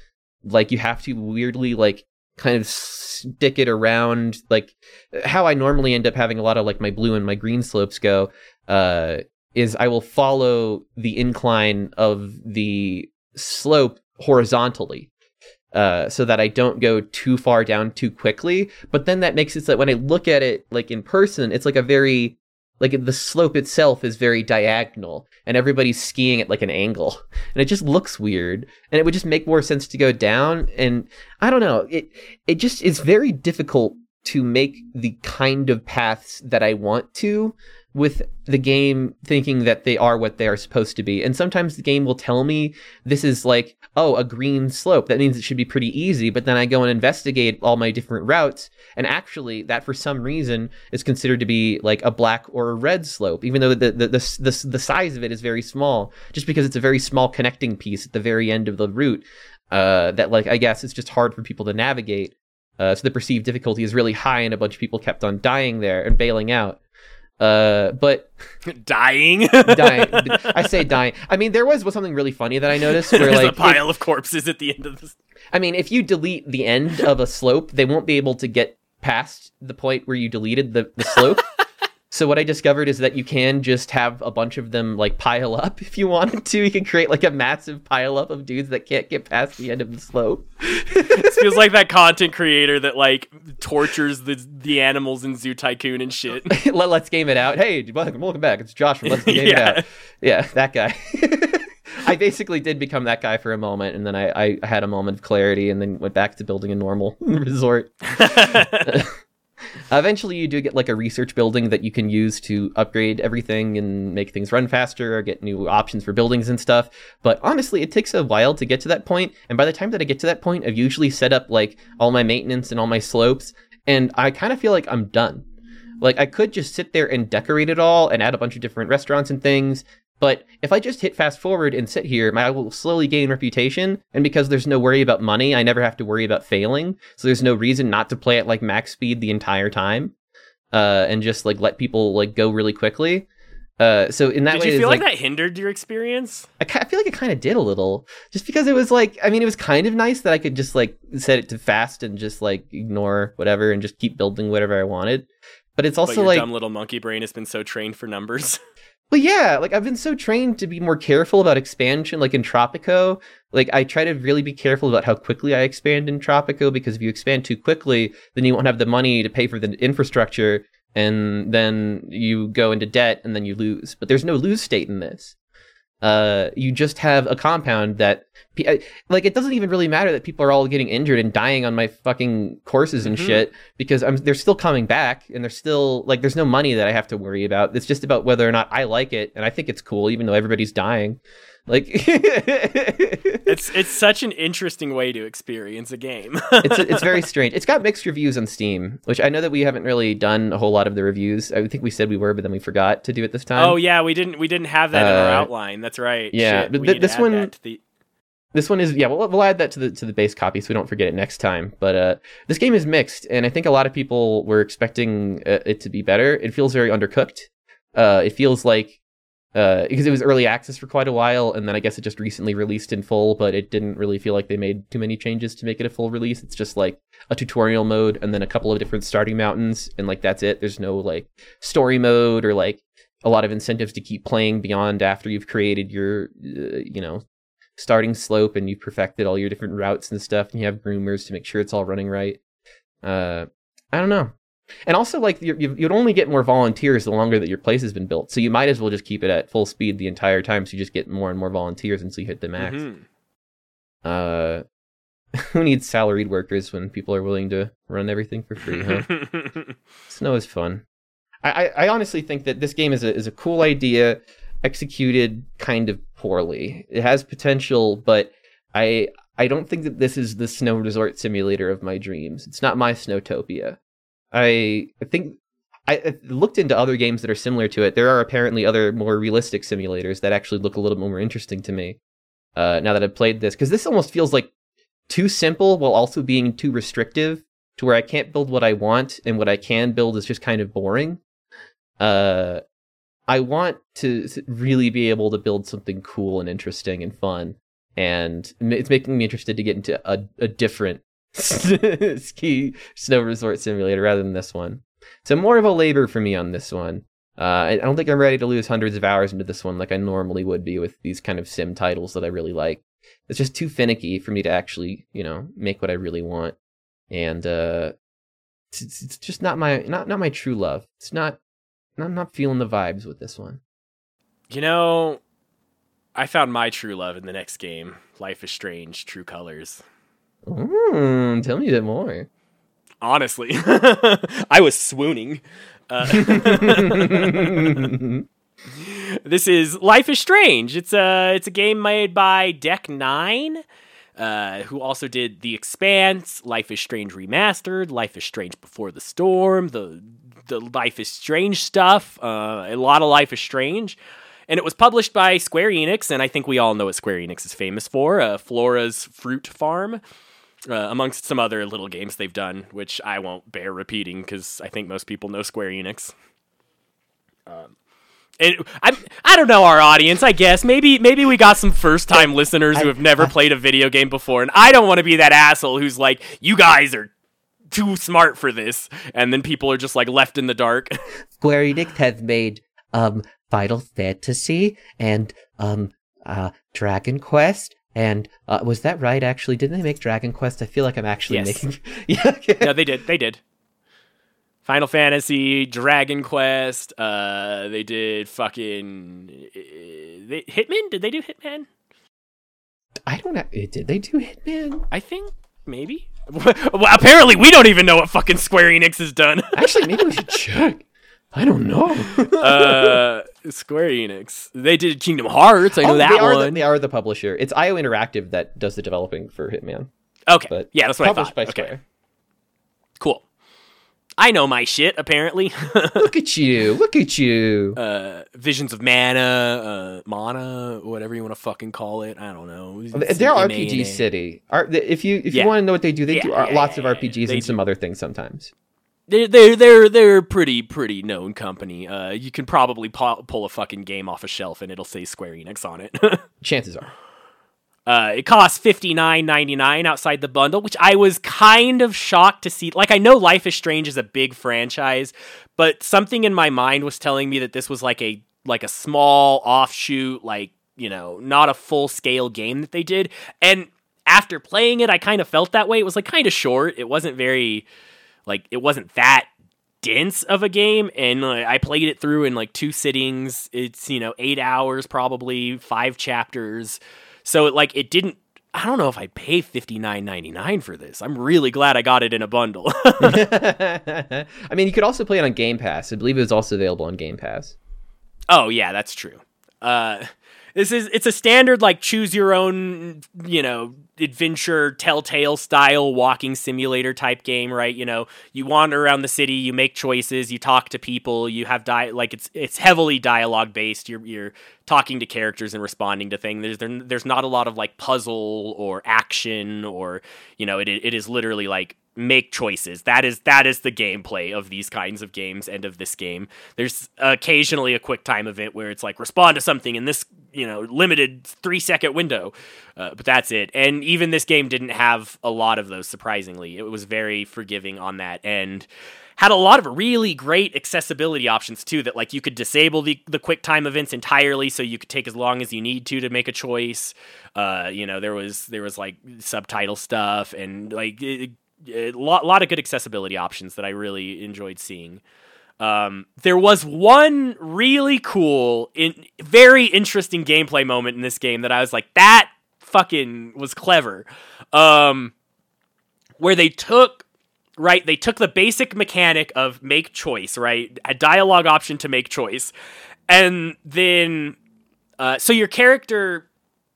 Like you have to weirdly like kind of stick it around like how I normally end up having a lot of like my blue and my green slopes go uh is I will follow the incline of the slope horizontally uh, so that I don't go too far down too quickly. But then that makes it so that when I look at it like in person, it's like a very like the slope itself is very diagonal and everybody's skiing at like an angle. And it just looks weird and it would just make more sense to go down and i don't know it it just it's very difficult to make the kind of paths that i want to with the game thinking that they are what they are supposed to be. And sometimes the game will tell me this is like, oh, a green slope. That means it should be pretty easy. But then I go and investigate all my different routes. And actually, that for some reason is considered to be like a black or a red slope, even though the, the, the, the, the size of it is very small, just because it's a very small connecting piece at the very end of the route. Uh, that, like, I guess it's just hard for people to navigate. Uh, so the perceived difficulty is really high, and a bunch of people kept on dying there and bailing out. Uh, but dying, dying. I say dying. I mean, there was, was something really funny that I noticed where There's like a pile of corpses at the end of this. I mean, if you delete the end of a slope, they won't be able to get past the point where you deleted the, the slope. So what I discovered is that you can just have a bunch of them like pile up if you wanted to. You can create like a massive pile up of dudes that can't get past the end of the slope. this feels like that content creator that like tortures the the animals in Zoo Tycoon and shit. Let, us game it out. Hey, welcome, welcome back. It's Josh from Let's Game yeah. It Out. Yeah, that guy. I basically did become that guy for a moment, and then I, I had a moment of clarity, and then went back to building a normal resort. Eventually, you do get like a research building that you can use to upgrade everything and make things run faster or get new options for buildings and stuff. But honestly, it takes a while to get to that point. And by the time that I get to that point, I've usually set up like all my maintenance and all my slopes. And I kind of feel like I'm done. Like I could just sit there and decorate it all and add a bunch of different restaurants and things but if I just hit fast forward and sit here, I will slowly gain reputation. And because there's no worry about money, I never have to worry about failing. So there's no reason not to play at like max speed the entire time. Uh, and just like let people like go really quickly. Uh, so in that did way, you feel like, like, that hindered your experience? I, I feel like it kind of did a little, just because it was like, I mean, it was kind of nice that I could just like set it to fast and just like ignore whatever and just keep building whatever I wanted. but it's but also your like dumb little monkey brain has been so trained for numbers. Well, yeah, like I've been so trained to be more careful about expansion. Like in Tropico, like I try to really be careful about how quickly I expand in Tropico because if you expand too quickly, then you won't have the money to pay for the infrastructure, and then you go into debt, and then you lose. But there's no lose state in this. Uh, you just have a compound that, like, it doesn't even really matter that people are all getting injured and dying on my fucking courses and Mhm. shit because I'm they're still coming back and they're still like there's no money that I have to worry about. It's just about whether or not I like it and I think it's cool even though everybody's dying. Like it's it's such an interesting way to experience a game. it's it's very strange. It's got mixed reviews on Steam, which I know that we haven't really done a whole lot of the reviews. I think we said we were, but then we forgot to do it this time. oh yeah, we didn't we didn't have that in our Uh, outline. That's right. yeah, Shit, but th- this one- that to the- This one is yeah, we'll we'll add that to the to the base copy so we don't forget it next time. But uh, this game is mixed, and I think a lot of people were expecting uh, it to be better. It feels very undercooked. Uh, it feels like uh, because it was early access for quite a while, and then I guess it just recently released in full, but it didn't really feel like they made too many changes to make it a full release. It's just like a tutorial mode and then a couple of different starting mountains, and like that's it. There's no like story mode or like a lot of incentives to keep playing beyond after you've created your uh, you know starting slope and you've perfected all your different routes and stuff and you have groomers to make sure it's all running right uh i don't know and also like you you'd only get more volunteers the longer that your place has been built so you might as well just keep it at full speed the entire time so you just get more and more volunteers until you hit the max Mhm. uh who needs salaried workers when people are willing to run everything for free huh Snow is fun. I, I, I honestly think that this game is a is a cool idea, executed kind of poorly. It has potential, but I I don't think that this is the snow resort simulator of my dreams. It's not my Snowtopia. I think I, I looked into other games that are similar to it. There are apparently other more realistic simulators that actually look a little more interesting to me. Uh, now that I've played this, because this almost feels like too simple while also being too restrictive to where I can't build what I want and what I can build is just kind of boring. Uh, I want to really be able to build something cool and interesting and fun, and it's making me interested to get into a, a different ski snow resort simulator rather than this one. So more of a labor for me on this one. Uh, I don't think I'm ready to lose hundreds of hours into this one like I normally would be with these kind of sim titles that I really like. It's just too finicky for me to actually, you know, make what I really want and uh it's, it's, it's just not my not not my true love it's not i'm not feeling the vibes with this one You know, I found my true love in the next game, Life is Strange: True Colors. Mm, tell me a bit more Honestly, I was swooning. Uh, this is Life is Strange. It's a it's a game made by Deck Nine, uh, who also did The Expanse, Life is Strange Remastered, Life is Strange Before the Storm, the the Life is Strange stuff, uh, a lot of Life is Strange. And it was published by Square Enix, and I think we all know what Square Enix is famous for uh, Flora's Fruit Farm, uh, amongst some other little games they've done, which I won't bear repeating because I think most people know Square Enix. Um, and I I don't know our audience. I guess maybe maybe we got some first time listeners who have never played a video game before, and I don't want to be that asshole who's like, "You guys are too smart for this," and then people are just like left in the dark. Square Enix has made um Final Fantasy and um uh Dragon Quest and uh, was that right? Actually, didn't they make Dragon Quest? I feel like I'm actually Yes. making. yeah. okay. no, they did. They did. Final Fantasy, Dragon Quest. Uh, they did fucking uh, they, Hitman. Did they do Hitman? i don't know did they do hitman I think maybe. well, apparently, we don't even know what fucking Square Enix has done. actually maybe we should check i don't know uh, Square Enix. They did Kingdom Hearts. I know Oh, that they are one. the, they are the publisher it's io interactive that does the developing for hitman okay, but yeah, that's what I published thought. by okay, square cool. I know my shit. Apparently, look at you look at you uh, Visions of Mana, uh, Mana, whatever you want to fucking call it. I don't know. they're RPG City. Are if you if Yeah. you want to know what they do, they Yeah, do yeah, uh, lots of RPGs and do. some other things sometimes. They're they're they're they're a pretty pretty known company. Uh, you can probably pu- pull a fucking game off a shelf and it'll say Square Enix on it. Chances are. Uh, it costs fifty nine ninety nine outside the bundle, which I was kind of shocked to see. Like I know Life is Strange is a big franchise, but something in my mind was telling me that this was like a like a small offshoot, like you know, not a full scale game that they did. And after playing it, I kind of felt that way. It was like kind of short. It wasn't very like it wasn't that dense of a game and uh, I played it through in like two sittings. It's, you know, 8 hours probably, 5 chapters. So it like it didn't I don't know if I'd pay fifty nine ninety nine for this. I'm really glad I got it in a bundle. I mean, you could also play it on Game Pass. I believe it was also available on Game Pass. oh yeah, that's true. Uh this is it's a standard like choose your own, you know, adventure telltale style walking simulator type game, right? You know, you wander around the city, you make choices, you talk to people, you have di- like it's it's heavily dialogue based. You're you're talking to characters and responding to things. There's there, there's not a lot of like puzzle or action or you know, it it is literally like make choices. That is that is the gameplay of these kinds of games and of this game. There's occasionally a quick time event where it's like respond to something in this you know limited three second window, uh, but that's it. And even this game didn't have a lot of those. Surprisingly, it was very forgiving on that and had a lot of really great accessibility options too that like you could disable the, the quick time events entirely so you could take as long as you need to to make a choice uh you know there was there was like subtitle stuff and like it, a lot, lot of good accessibility options that I really enjoyed seeing. Um, there was one really cool, in, very interesting gameplay moment in this game that I was like, that fucking was clever. Um, where they took, right, they took the basic mechanic of make choice, right, a dialogue option to make choice, and then, uh, so your character,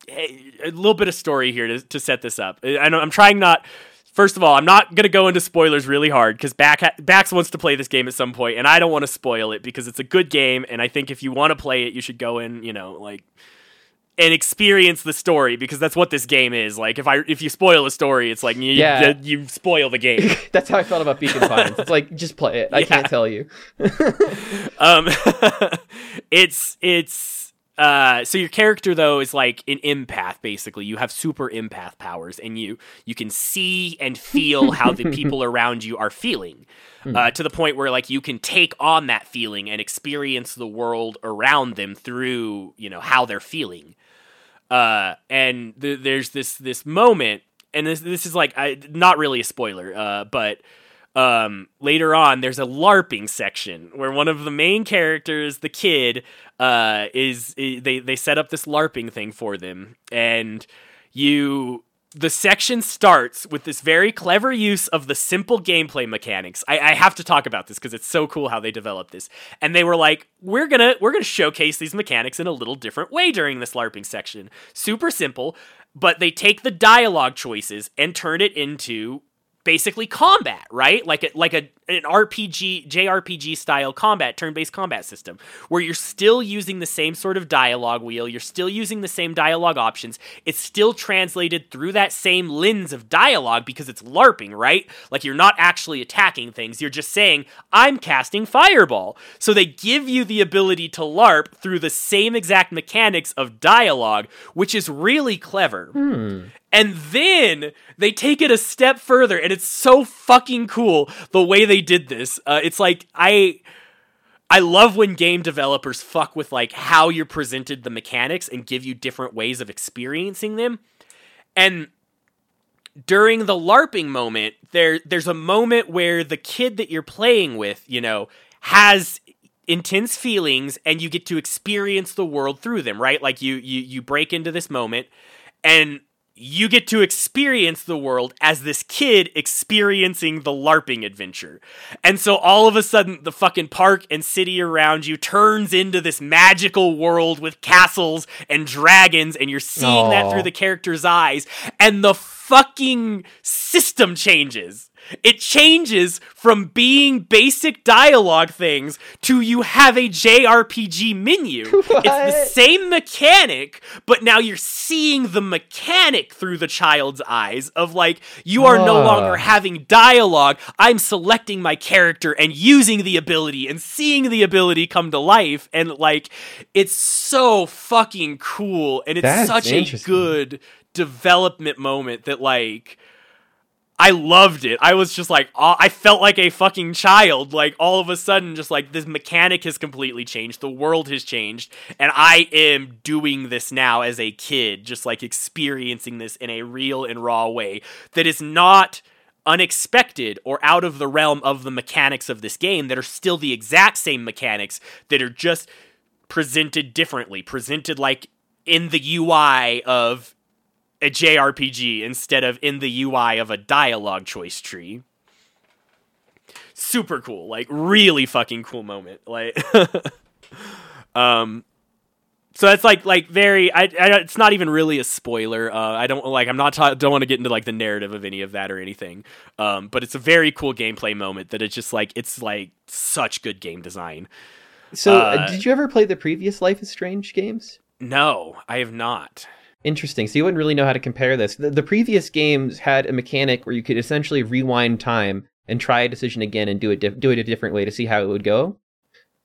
a little bit of story here to, to set this up. I know I'm trying not First of all, I'm not gonna go into spoilers really hard because Back ha- Bax wants to play this game at some point, and I don't want to spoil it because it's a good game, and I think if you want to play it, you should go in, you know, like and experience the story because that's what this game is. Like if I if you spoil a story, it's like you Yeah. you, you spoil the game. That's how I felt about Beacon Pines. It's like just play it. I Yeah. can't tell you. um, it's it's uh, so your character though is like an empath basically. You have super empath powers, and you you can see and feel how the people around you are feeling. Uh, to the point where like you can take on that feeling and experience the world around them through you know how they're feeling. Uh, and th- there's this this moment, and this this is like I, not really a spoiler, uh, but um, later on, there's a LARPing section where one of the main characters, the kid, uh, is, i they they set up this LARPing thing for them, and you. The section starts with this very clever use of the simple gameplay mechanics. I, I have to talk about this because it's so cool how they developed this. And they were like, "We're gonna we're gonna showcase these mechanics in a little different way during this LARPing section. Super simple, but they take the dialogue choices and turn it into basically combat, right? Like a, like a an RPG JRPG style combat turn-based combat system where you're still using the same sort of dialogue wheel, you're still using the same dialogue options. It's still translated through that same lens of dialogue because it's larping, right? Like you're not actually attacking things, you're just saying I'm casting fireball. So they give you the ability to larp through the same exact mechanics of dialogue, which is really clever. Hmm. And then they take it a step further, and it's so fucking cool the way they did this. Uh, it's like I. I love when game developers fuck with like how you're presented the mechanics and give you different ways of experiencing them. And during the LARPing moment, there there's a moment where the kid that you're playing with, you know, has intense feelings and you get to experience the world through them, right? Like you you you break into this moment and you get to experience the world as this kid experiencing the LARPing adventure. And so all of a sudden, the fucking park and city around you turns into this magical world with castles and dragons, and you're seeing that through the character's eyes, and the fucking system changes. It changes from being basic dialogue things to you have a JRPG menu. It's the same mechanic, but now you're seeing the mechanic through the child's eyes of like you are no Ah. longer having dialogue. I'm selecting my character and using the ability and seeing the ability come to life and like it's so fucking cool and it's That's such a good development moment that like I loved it. I was just like, uh, I felt like a fucking child. Like all of a sudden, just like this mechanic has completely changed. The world has changed, and I am doing this now as a kid, just like experiencing this in a real and raw way that is not unexpected or out of the realm of the mechanics of this game that are still the exact same mechanics that are just presented differently, presented like in the UI of a JRPG instead of in the UI of a dialogue choice tree. Super cool, like really fucking cool moment. Like um so it's like like very I, I it's not even really a spoiler. Uh I don't like I'm not ta- don't want to get into like the narrative of any of that or anything. Um but it's a very cool gameplay moment that it's just like it's like such good game design. So, uh, Uh, did you ever play the previous Life is Strange games? No, I have not. Interesting. So you wouldn't really know how to compare this. The, the previous games had a mechanic where you could essentially rewind time and try a decision again and do it di- do it a different way to see how it would go.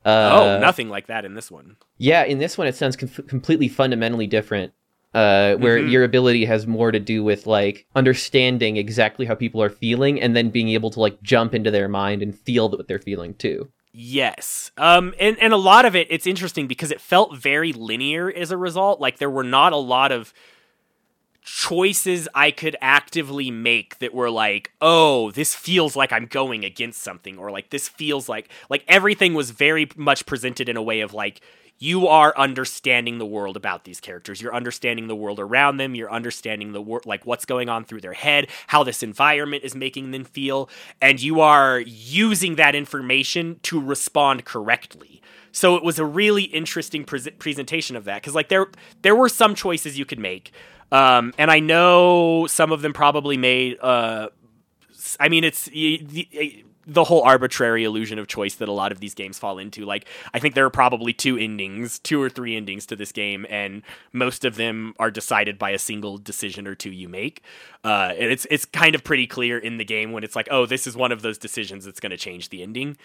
Uh, oh, nothing like that in this one. Yeah, in this one it sounds com- completely fundamentally different. Uh, where Mhm. your ability has more to do with like understanding exactly how people are feeling and then being able to like jump into their mind and feel what they're feeling too. Yes. Um and and a lot of it it's interesting because it felt very linear as a result. Like there were not a lot of choices I could actively make that were like, "Oh, this feels like I'm going against something," or like this feels like like everything was very much presented in a way of like you are understanding the world about these characters. You're understanding the world around them. You're understanding the world, like what's going on through their head, how this environment is making them feel, and you are using that information to respond correctly. So it was a really interesting pre- presentation of that because like there there were some choices you could make, um, and I know some of them probably made. Uh, I mean, it's y- the the whole arbitrary illusion of choice that a lot of these games fall into. Like, I think there are probably two endings, two or three endings to this game, and most of them are decided by a single decision or two you make. Uh, and it's it's kind of pretty clear in the game when it's like, oh, this is one of those decisions that's going to change the ending.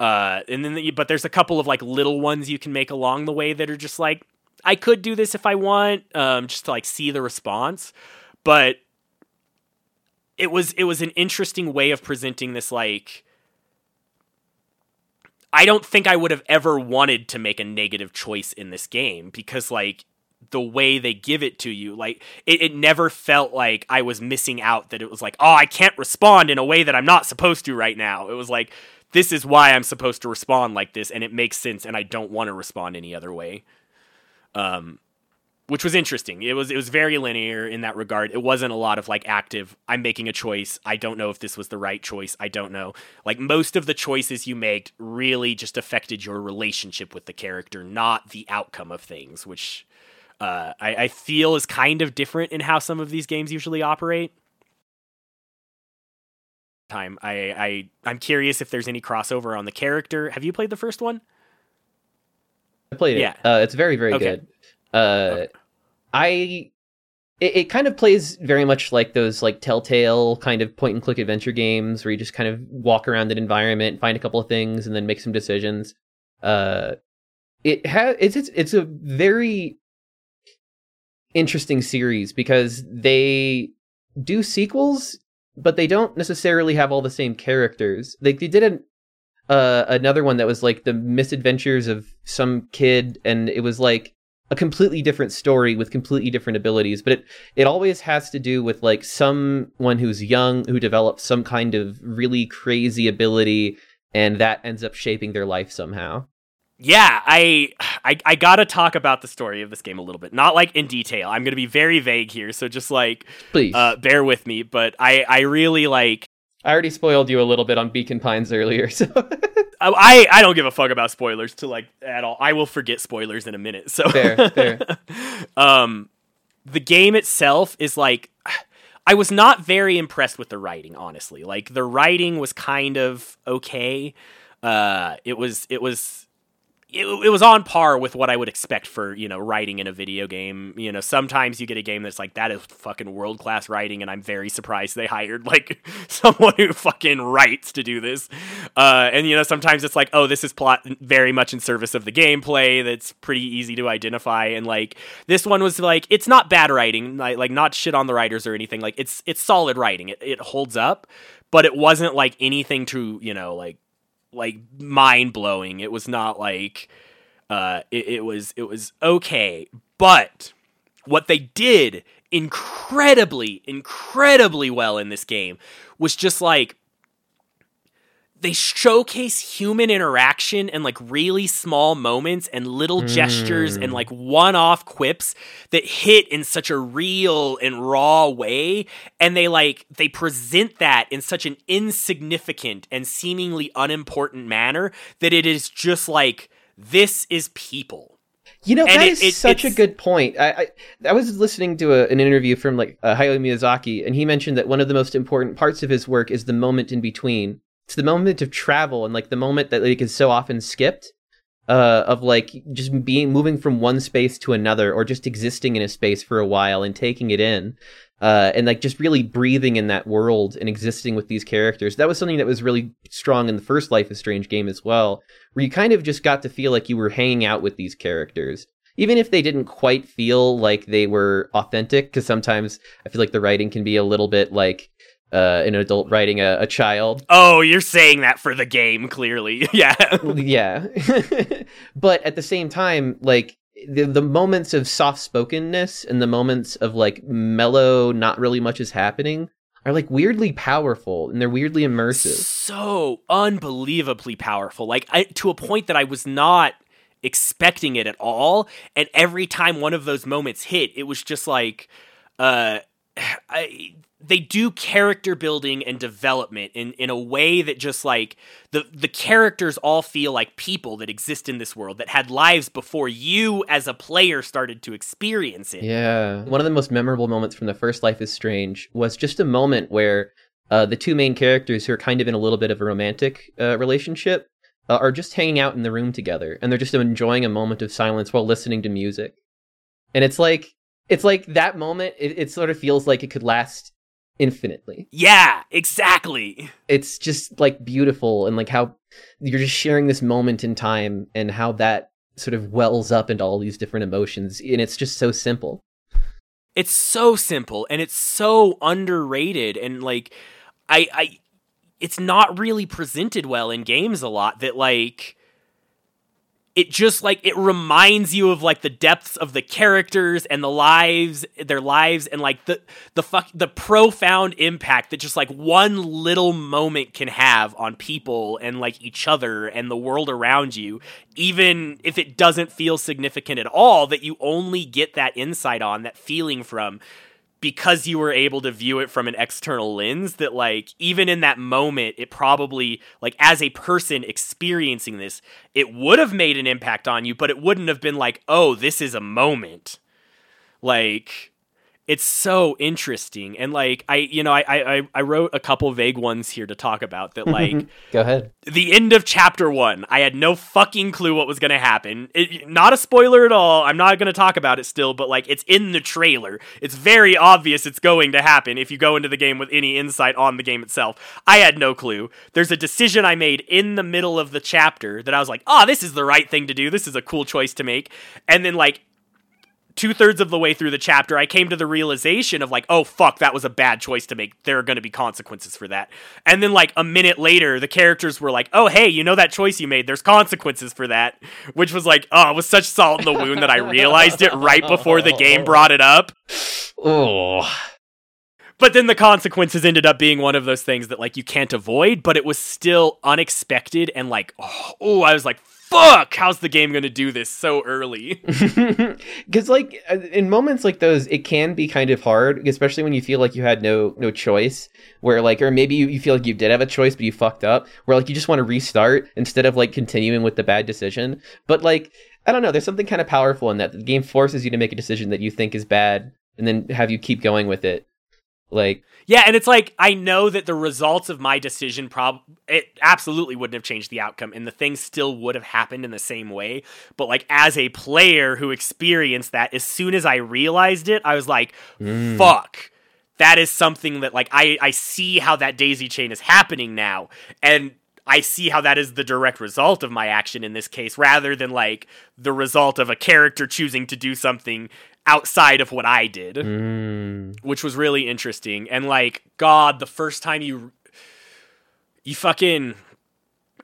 Uh, and then, the, but there's a couple of like little ones you can make along the way that are just like, I could do this if I want, um, just to like see the response. But it was it was an interesting way of presenting this like I don't think I would have ever wanted to make a negative choice in this game because like the way they give it to you like it, it never felt like I was missing out that it was like oh I can't respond in a way that I'm not supposed to right now. It was like this is why I'm supposed to respond like this and it makes sense and I don't want to respond any other way. Um which was interesting. It was it was very linear in that regard. It wasn't a lot of like active. I'm making a choice. I don't know if this was the right choice. I don't know. Like most of the choices you made really just affected your relationship with the character, not the outcome of things, which uh, I, I feel is kind of different in how some of these games usually operate. Time. I I I'm curious if there's any crossover on the character. Have you played the first one? I played it. Yeah. Uh, it's very, very Okay. good. Uh, I. It, it kind of plays very much like those like telltale kind of point and click adventure games where you just kind of walk around an environment, find a couple of things, and then make some decisions. Uh, it has it's it's it's a very interesting series because they do sequels, but they don't necessarily have all the same characters. Like they did an uh, another one that was like the misadventures of some kid, and it was like a completely different story with completely different abilities. But it it always has to do with like someone who's young who develops some kind of really crazy ability, and that ends up shaping their life somehow. yeah I, I i gotta talk about the story of this game a little bit not like in detail i'm gonna be very vague here so just like Please, uh bear with me but i i really like I already spoiled you a little bit on Beacon Pines earlier, so I I don't give a fuck about spoilers to like at all. I will forget spoilers in a minute. So Fair, fair. um, the game itself is like, I was not very impressed with the writing. Honestly, like the writing was kind of okay. Uh, it was it was it, it was on par with what I would expect for you know writing in a video game. You know, sometimes you get a game that's like that is fucking world class writing, and I'm very surprised they hired like someone who fucking writes to do this. Uh, and you know, sometimes it's like, oh, this is plot very much in service of the gameplay. That's pretty easy to identify, and like this one was like, it's not bad writing, like, like not shit on the writers or anything. Like it's it's solid writing. It it holds up, but it wasn't like anything to you know like like mind blowing. It was not like uh, it, it was it was okay, but what they did incredibly incredibly well in this game was just like they showcase human interaction and like really small moments and little mm. gestures and like one-off quips that hit in such a real and raw way and they like they present that in such an insignificant and seemingly unimportant manner that it is just like this is people you know, and that it, is it, such a good point. I, I, I was listening to a, an interview from like uh, Hayao Miyazaki, and he mentioned that one of the most important parts of his work is the moment in between it's the moment of travel and like the moment that like is so often skipped uh, of like just being moving from one space to another or just existing in a space for a while and taking it in uh, and like just really breathing in that world and existing with these characters. That was something that was really strong in the first life is strange game as well where you kind of just got to feel like you were hanging out with these characters even if they didn't quite feel like they were authentic because sometimes i feel like the writing can be a little bit like uh, an adult writing a, a child. Oh, you're saying that for the game, clearly. yeah. yeah. but at the same time, like the the moments of soft spokenness and the moments of like mellow, not really much is happening are like weirdly powerful and they're weirdly immersive. So unbelievably powerful. Like I, to a point that I was not expecting it at all. And every time one of those moments hit, it was just like uh I they do character building and development in, in a way that just like the the characters all feel like people that exist in this world that had lives before you as a player started to experience it. Yeah. One of the most memorable moments from the first Life is Strange was just a moment where uh, the two main characters who are kind of in a little bit of a romantic uh, relationship uh, are just hanging out in the room together and they're just enjoying a moment of silence while listening to music. And it's like it's like that moment it, it sort of feels like it could last infinitely. Yeah, exactly. It's just like beautiful and like how you're just sharing this moment in time and how that sort of wells up into all these different emotions and it's just so simple. It's so simple and it's so underrated and like I I it's not really presented well in games a lot that like it just like it reminds you of like the depths of the characters and the lives their lives and like the the fuck the profound impact that just like one little moment can have on people and like each other and the world around you even if it doesn't feel significant at all that you only get that insight on that feeling from because you were able to view it from an external lens that like even in that moment it probably like as a person experiencing this it would have made an impact on you but it wouldn't have been like oh this is a moment. Like it's so interesting. And like i you know I, I i wrote a couple vague ones here to talk about that mm-hmm. like go ahead. the end of chapter one i had no fucking clue what was gonna happen. It, not a spoiler at all. I'm not gonna talk about it still but like it's in the trailer. It's very obvious it's going to happen if you go into the game with any insight on the game itself. I had no clue. There's a decision i made in the middle of the chapter that i was like oh this is the right thing to do. This is a cool choice to make. And then like two thirds of the way through the chapter, I came to the realization of like, oh fuck, that was a bad choice to make. There are going to be consequences for that. And then like a minute later, the characters were like, oh hey, you know that choice you made? There's consequences for that. Which was like, oh, it was such salt in the wound that I realized it right before the game brought it up. Oh. But then the consequences ended up being one of those things that like you can't avoid, but it was still unexpected and like, oh, oh I was like, fuck, how's the game going to do this so early? Because like uh, in moments like those, it can be kind of hard, especially when you feel like you had no no choice. Where like, or maybe you, you feel like you did have a choice, but you fucked up. Where like you just want to restart instead of like continuing with the bad decision. But like, I don't know, there's something kind of powerful in that. The game forces you to make a decision that you think is bad, and then have you keep going with it. Like, Yeah, and it's like I know that the results of my decision prob it absolutely wouldn't have changed the outcome and the thing still would have happened in the same way, but like as a player who experienced that as soon as I realized it, I was like, mm, fuck. That is something that like I I see how that daisy chain is happening now and I see how that is the direct result of my action in this case rather than like the result of a character choosing to do something outside of what I did mm, which was really interesting. And like, God, the first time you you fucking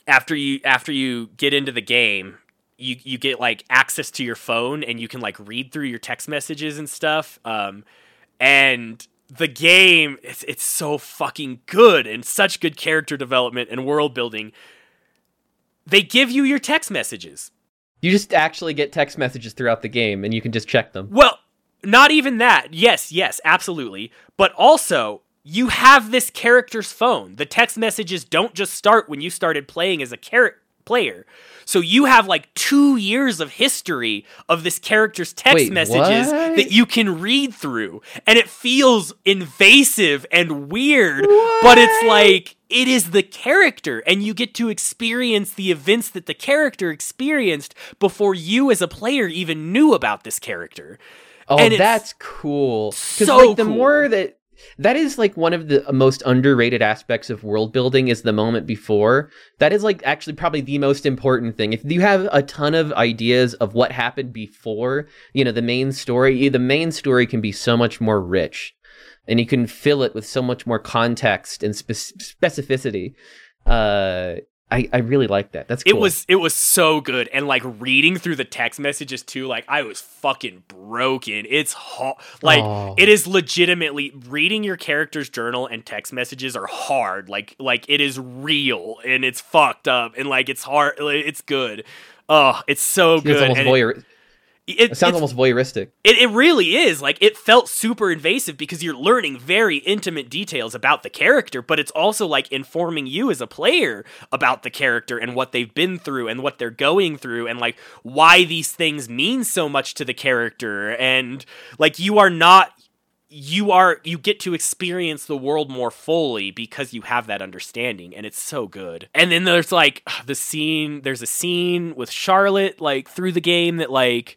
after you after you get into the game, you you get like access to your phone and you can like read through your text messages and stuff. Um, and the game it's it's so fucking good and such good character development and world building. They give you your text messages. You just actually get text messages throughout the game, and you can just check them. Well, not even that. Yes, yes, absolutely. But also, you have this character's phone. The text messages don't just start when you started playing as a char- player. So you have like two years of history of this character's text Wait, messages what? that you can read through. And it feels invasive and weird, but it's like it is the character, and you get to experience the events that the character experienced before you as a player even knew about this character. Oh, And that's cool. Because so like the cool. more that that is like one of the most underrated aspects of world building is the moment before. That is like actually probably the most important thing. If you have a ton of ideas of what happened before, you know, the main story, the main story can be so much more rich and you can fill it with so much more context and spec- specificity. Uh I, I really like that. That's It was it was so good, and like reading through the text messages too, like I was fucking broken. It's hard, like Oh. it is legitimately reading your character's journal and text messages are hard. Like like it is real and it's fucked up and like it's hard. It's good. Oh, it's so It's good. almost voyeur- it, it, it sounds almost voyeuristic. it, it really is. Like, it felt super invasive because you're learning very intimate details about the character, but it's also like informing you as a player about the character and what they've been through and what they're going through and like why these things mean so much to the character. And like, you are not. You are you get to experience the world more fully because you have that understanding and it's so good. And then there's like the scene there's a scene with Charlotte like through the game that like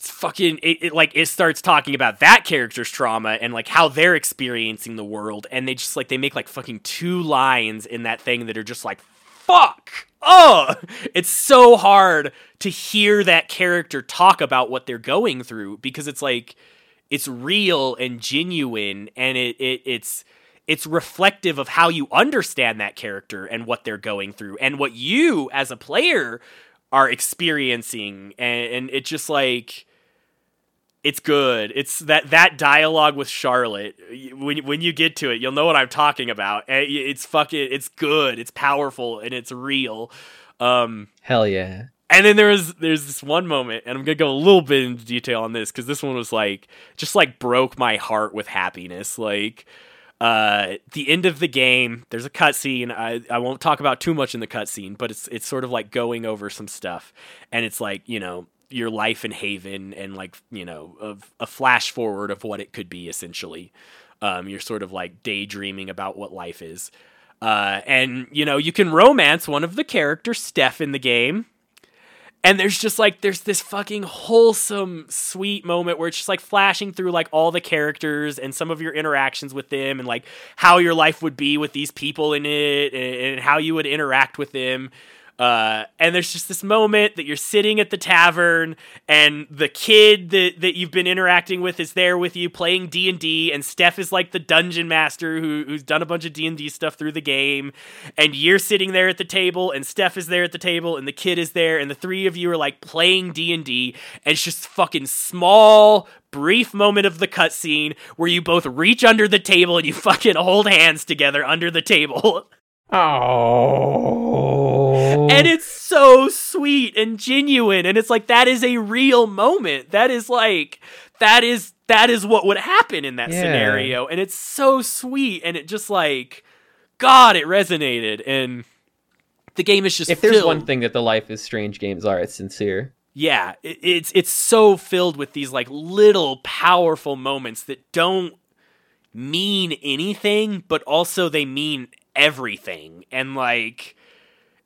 fucking it, it like it starts talking about that character's trauma and like how they're experiencing the world and they just like they make like fucking two lines in that thing that are just like fuck oh it's so hard to hear that character talk about what they're going through because it's like it's real and genuine and it, it it's it's reflective of how you understand that character and what they're going through and what you as a player are experiencing and, and it just like it's good. It's that that dialogue with Charlotte. When when you get to it, you'll know what I'm talking about. It's fucking. It's good. It's powerful and it's real. Um, Hell yeah. And then there was there's this one moment, and I'm gonna go a little bit into detail on this because this one was like just like broke my heart with happiness. Like uh the end of the game, there's a cutscene. I I won't talk about too much in the cutscene, but it's it's sort of like going over some stuff, and it's like you know your life in Haven and like you know of a flash forward of what it could be essentially. Um, you're sort of like daydreaming about what life is. Uh, and you know you can romance one of the characters, Steph, in the game and there's just like there's this fucking wholesome sweet moment where it's just like flashing through like all the characters and some of your interactions with them and like how your life would be with these people in it and, and how you would interact with them uh, and there's just this moment that you're sitting at the tavern and the kid that, that you've been interacting with is there with you playing d&d and steph is like the dungeon master who, who's done a bunch of d&d stuff through the game. And you're sitting there at the table and steph is there at the table and the kid is there and the three of you are like playing d&d and it's just fucking small brief moment of the cutscene where you both reach under the table and you fucking hold hands together under the table. Oh. And oh. it's so sweet and genuine and it's like that is a real moment that is like that is that is what would happen in that Yeah. scenario and it's so sweet and it just like god it resonated and the game is just if there's filled- one thing that the Life is Strange games are, it's sincere. yeah it, it's it's so filled with these like little powerful moments that don't mean anything, but also they mean everything. And like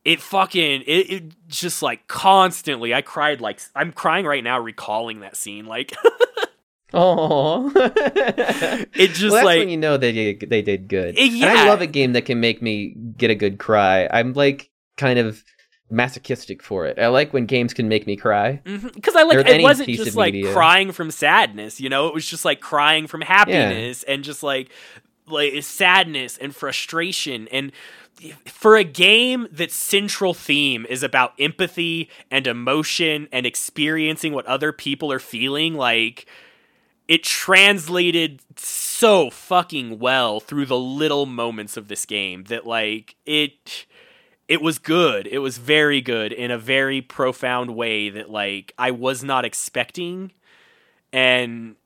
it fucking it, it just like constantly I cried like I'm crying right now recalling that scene like Oh, it just well, that's like when you know they did, they did good. Eh, And I love a game that can make me get a good cry. I'm like kind of masochistic for it. I like when games can make me cry. because I like it wasn't just like media. crying from sadness, you know. It was just like crying from happiness and just like like sadness and frustration and for a game that's central theme is about empathy and emotion and experiencing what other people are feeling like it translated so fucking well through the little moments of this game that like it it was good. It was very good in a very profound way that like i was not expecting. And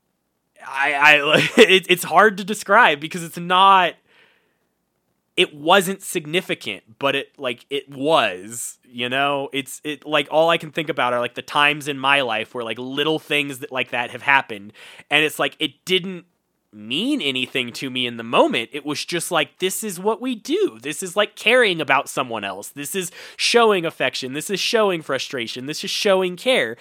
i i it, it's hard to describe because it's not it wasn't significant but it like it was you know? It's it like all i can think about are like the times in my life where like little things that like that have happened. And it's like it didn't mean anything to me in the moment. It was just like this is what we do. This is like caring about someone else. This is showing affection. This is showing frustration. This is showing care.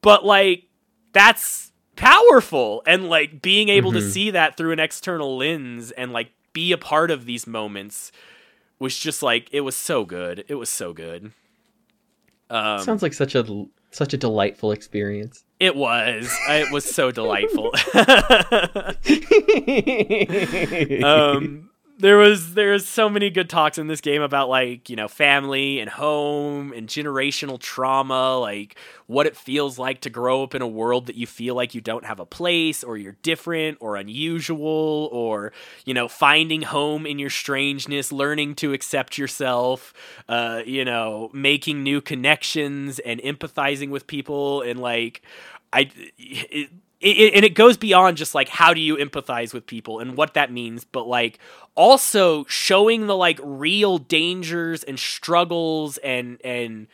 But like that's powerful. And like being able to Mhm. see that through an external lens and like be a part of these moments was just like it was so good. It was so good. Um Sounds like such a such a delightful experience. it was. It was so delightful. Um there was there was so many good talks in this game about like you know family and home and generational trauma like what it feels like to grow up in a world that you feel like you don't have a place or you're different or unusual or you know finding home in your strangeness learning to accept yourself uh you know making new connections and empathizing with people and like i it, it, and it goes beyond just like how do you empathize with people and what that means but like also showing the like real dangers and struggles and and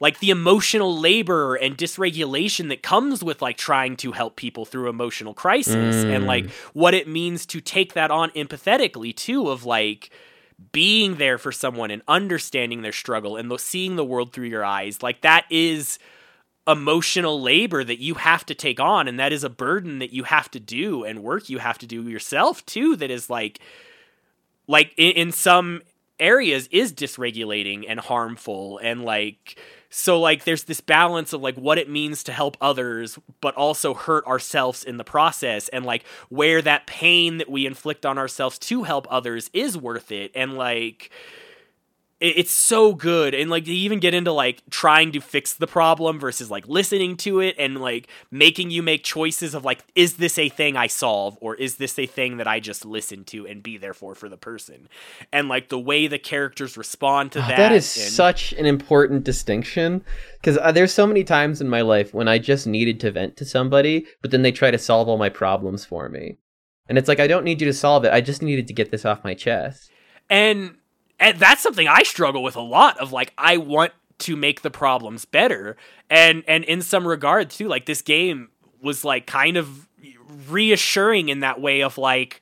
like the emotional labor and dysregulation that comes with like trying to help people through emotional crisis and Mm. like what it means to take that on empathetically too of like being there for someone and understanding their struggle and seeing the world through your eyes like that is emotional labor that you have to take on and that is a burden that you have to do and work you have to do yourself too that is like like in, in some areas is dysregulating and harmful and like so like there's this balance of like what it means to help others but also hurt ourselves in the process. And like where that pain that we inflict on ourselves to help others is worth it. And like it's so good and like they even get into like trying to fix the problem versus like listening to it and like making you make choices of like is this a thing i solve or is this a thing that i just listen to and be there for for the person and like the way the characters respond to Oh, that that is and- such an important distinction because uh, there's so many times in my life when I just needed to vent to somebody, but then they try to solve all my problems for me. And it's like I don't need you to solve it. I just needed to get this off my chest. and and that's something I struggle with a lot of like I want to make the problems better. And and in some regard too like this game was like kind of reassuring in that way of like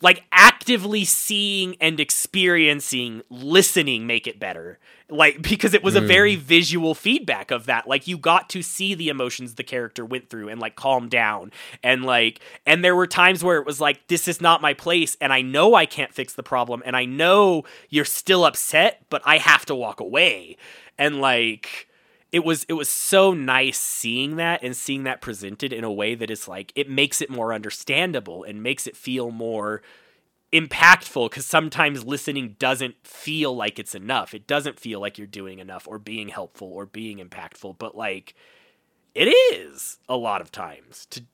like actively seeing and experiencing listening make it better like because it was a Mm. very visual feedback of that. Like you got to see the emotions the character went through and like calm down. And like and there were times where it was like this is not my place and i know i can't fix the problem and i know you're still upset but i have to walk away. And like it was it was so nice seeing that and seeing that presented in a way that is like it makes it more understandable and makes it feel more impactful because sometimes listening doesn't feel like it's enough. It doesn't feel like you're doing enough or being helpful or being impactful but like it is a lot of times to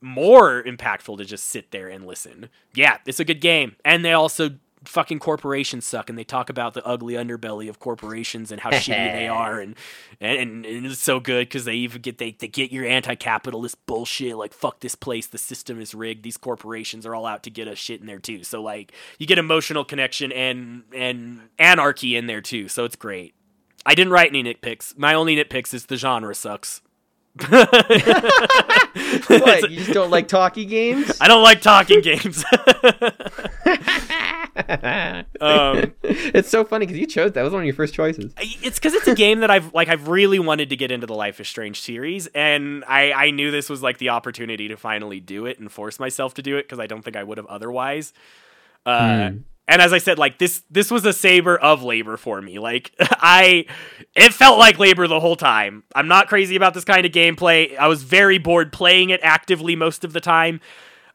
more impactful to just sit there and listen. Yeah it's a good game. And they also fucking corporations suck and they talk about the ugly underbelly of corporations and how shitty they are and and, and it's so good because they even get they, they get your anti-capitalist bullshit like fuck this place the system is rigged these corporations are all out to get us shit in there too so like you get emotional connection and and anarchy in there too so it's great i didn't write any nitpicks my only nitpicks is the genre sucks what? You just don't like talkie games? I don't like talking games. um, it's so funny because you chose that. was one of your first choices. it's because it's a game that I've like I've really wanted to get into the Life is Strange series, and I I knew this was like the opportunity to finally do it and force myself to do it because I don't think I would have otherwise. Uh, Hmm. And as I said, like this this was a saber of labor for me. Like I, it felt like labor the whole time. I'm not crazy about this kind of gameplay. I was very bored playing it actively most of the time.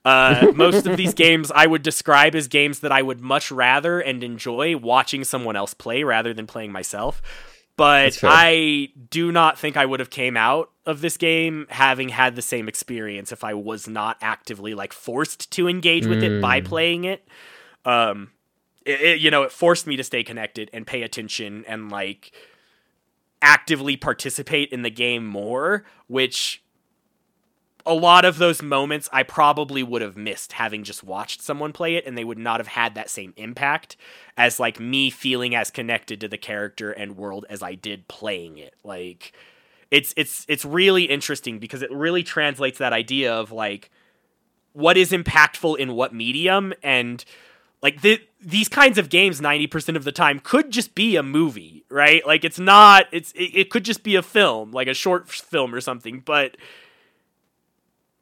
Uh, most of these games I would describe as games that I would much rather and enjoy watching someone else play rather than playing myself. But I do not think I would have came out of this game having had the same experience if I was not actively like forced to engage with it by Mm. playing it. Um, it, it- you know, it forced me to stay connected and pay attention and like actively participate in the game more, which a lot of those moments I probably would have missed having just watched someone play it and they would not have had that same impact as like me feeling as connected to the character and world as I did playing it. Like it's it's it's really interesting because it really translates that idea of like what is impactful in what medium and like the, these kinds of games 90% of the time could just be a movie right like it's not it's it, it could just be a film like a short film or something but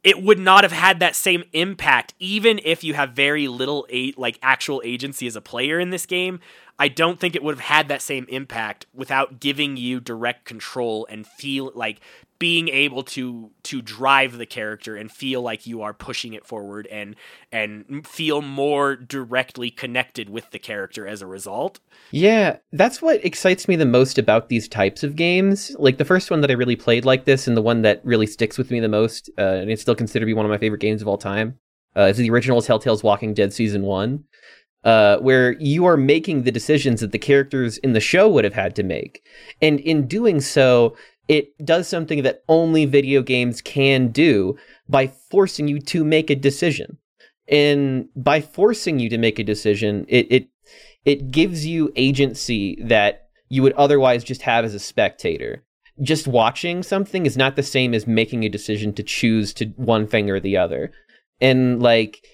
it would not have had that same impact even if you have very little a- like actual agency as a player in this game. I don't think it would have had that same impact without giving you direct control and feel like being able to to drive the character and feel like you are pushing it forward and and feel more directly connected with the character as a result Yeah, that's what excites me the most about these types of games. Like the first one that I really played like this, and the one that really sticks with me the most, uh, and it's still considered to be one of my favorite games of all time, uh, is the original Telltale's Walking Dead Season 1, uh, where you are making the decisions that the characters in the show would have had to make. And in doing so, it does something that only video games can do by forcing you to make a decision. And by forcing you to make a decision, it, it it gives you agency that you would otherwise just have as a spectator. Just watching something is not the same as making a decision to choose to one thing or the other. And like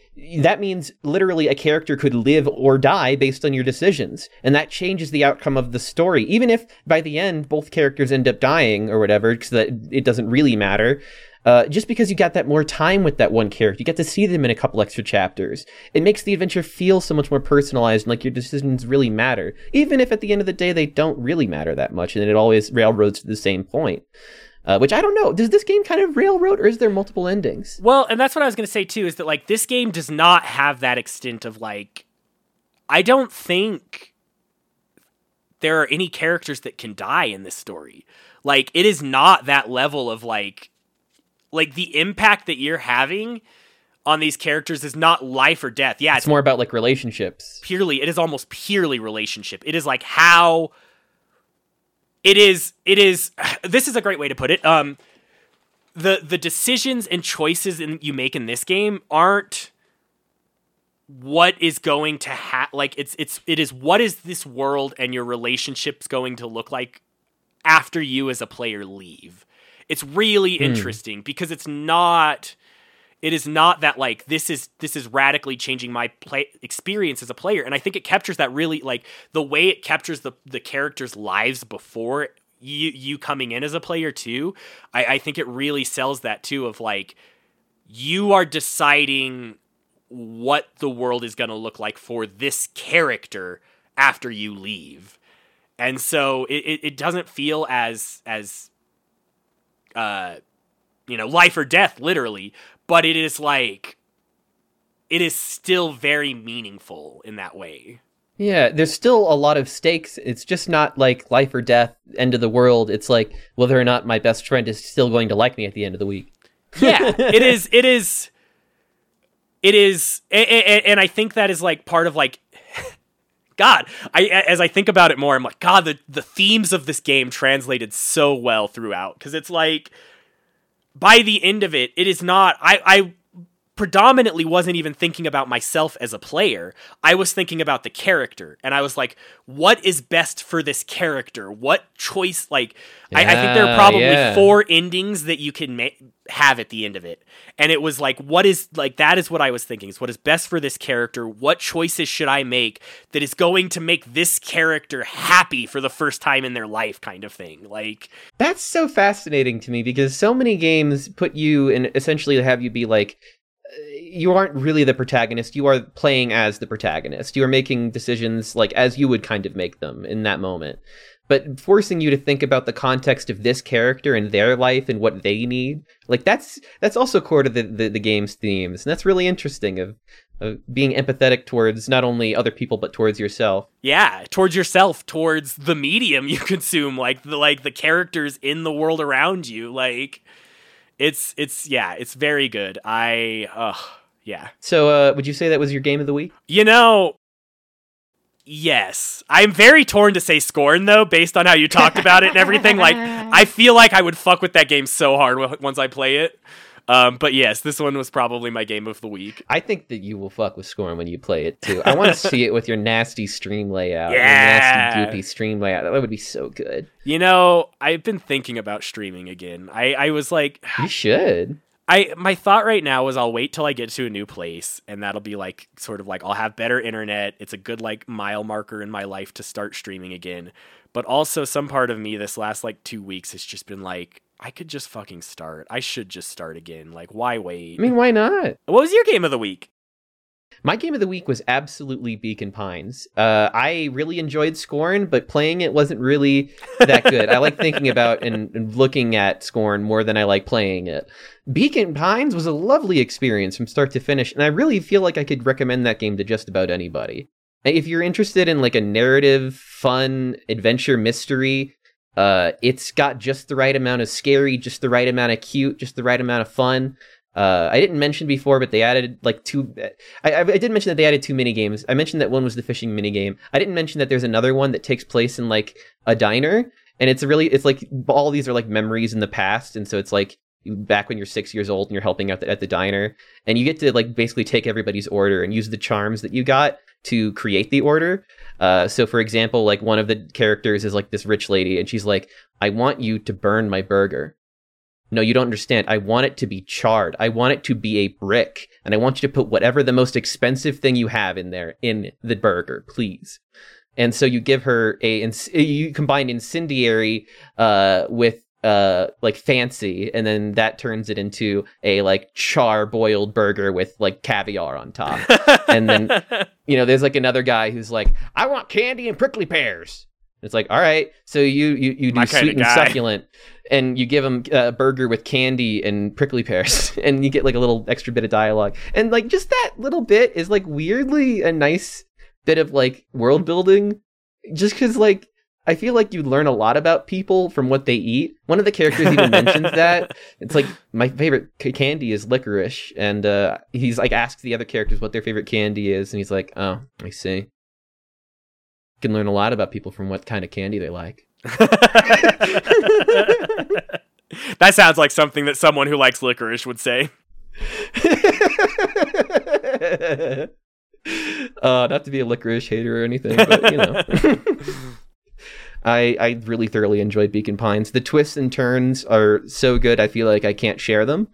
that means literally a character could live or die based on your decisions. And that changes the outcome of the story. Even if by the end both characters end up dying or whatever, because it doesn't really matter. Uh, just because you got that more time with that one character, you get to see them in a couple extra chapters. It makes the adventure feel so much more personalized and like your decisions really matter, even if at the end of the day they don't really matter that much, and it always railroads to the same point. Uh, which I don't know. Does this game kind of railroad, or is there multiple endings? Well, and that's what I was going to say too is that like this game does not have that extent of like I don't think there are any characters that can die in this story. Like it is not that level of like like the impact that you're having on these characters is not life or death. Yeah, It's it's more about like relationships. purely it is almost purely relationship. It is like how it is it is this is a great way to put it. Um the the decisions and choices in, you make in this game aren't what is going to ha like it's it's it is what is this world and your relationships going to look like after you as a player leave. It's really interesting because it's not it is not that like this is this is radically changing my play experience as a player. And i think it captures that really like the way it captures the the characters lives before you you coming in as a player too i i think it really sells that too of like you are deciding what the world is going to look like for this character after you leave. And so it, it, it doesn't feel as as uh you know life or death literally but it is like it is still very meaningful in that way Yeah, there's still a lot of stakes. It's just not like life or death, end of the world. It's like whether or not my best friend is still going to like me at the end of the week. yeah it is it is it is and i think that is like part of like god i as i think about it more i'm like god the the themes of this game translated so well throughout because it's like by the end of it it is not i i predominantly wasn't even thinking about myself as a player. I was thinking about the character. And I was like, what is best for this character? What choice? Like, I, I think there are probably yeah. four endings that you can ma- have at the end of it. And it was like, what is, like, that is what I was thinking is what is best for this character? What choices should I make that is going to make this character happy for the first time in their life, kind of thing? Like, That's so fascinating to me because so many games put you in essentially have you be like uh, you aren't really the protagonist. You are playing as the protagonist. You are making decisions like as you would kind of make them in that moment. But forcing you to think about the context of this character and their life and what they need, like that's that's also core to the, the, the game's themes, and that's really interesting. Of, of being empathetic towards not only other people but towards yourself. yeah towards yourself towards the medium you consume like the like the characters in the world around you like it's it's yeah it's very good i uh yeah So, uh, would you say that was your game of the week? you know yes i'm very torn to say scorn though based on how you talked about it and everything like i feel like i would fuck with that game so hard once i play it um but yes this one was probably my game of the week I think that you will fuck with Scorn when you play it too. I want to see it with your nasty stream layout. your Yeah. nasty goopy stream layout. That would be so good. you know i've been thinking about streaming again i i was like You should. I my thought right now is I'll wait till I get to a new place and that'll be like sort of like I'll have better internet. It's a good like mile marker in my life to start streaming again. But also some part of me this last like 2 weeks has just been like I could just fucking start. I should just start again. Like why wait? I mean, why not? what was your game of the week? My game of the week was absolutely Beacon Pines. Uh, I really enjoyed Scorn, but playing it wasn't really that good. I like thinking about and, and looking at Scorn more than I like playing it. Beacon Pines was a lovely experience from start to finish, and I really feel like I could recommend that game to just about anybody. If you're interested in like a narrative, fun adventure mystery, uh, it's got just the right amount of scary, just the right amount of cute, just the right amount of fun. Uh, I didn't mention before, but they added like two. I, I, did mention that they added two mini games. I mentioned that one was the fishing mini game. I didn't mention that there's another one that takes place in like a diner, and it's really it's like all these are like memories in the past, and so it's like back when you're six years old and you're helping out the, at the diner, and you get to like basically take everybody's order and use the charms that you got to create the order. Uh, so for example, like one of the characters is like this rich lady, and she's like, "I want you to burn my burger." No, you don't understand. I want it to be charred. I want it to be a brick. And I want you to put whatever the most expensive thing you have in there in the burger, please. And so you give her a, you combine incendiary uh, with uh, like fancy, and then that turns it into a like char boiled burger with like caviar on top. And then- you know, there's like another guy who's like, I want candy and prickly pears. It's like, all right, so you you, you do My sweet and succulent, and you give them a burger with candy and prickly pears, and you get like a little extra bit of dialogue, and like just that little bit is like weirdly a nice bit of like world building, just because like I feel like you learn a lot about people from what they eat. One of the characters even mentions that it's like my favorite c- candy is licorice, and uh, he's like asks the other characters what their favorite candy is, and he's like, "Oh, I see." Can learn a lot about people from what kind of candy they like. that sounds like something that someone who likes licorice would say. uh, not to be a licorice hater or anything, but you know. I I really thoroughly enjoyed Beacon Pines. The twists and turns are so good. I feel like I can't share them,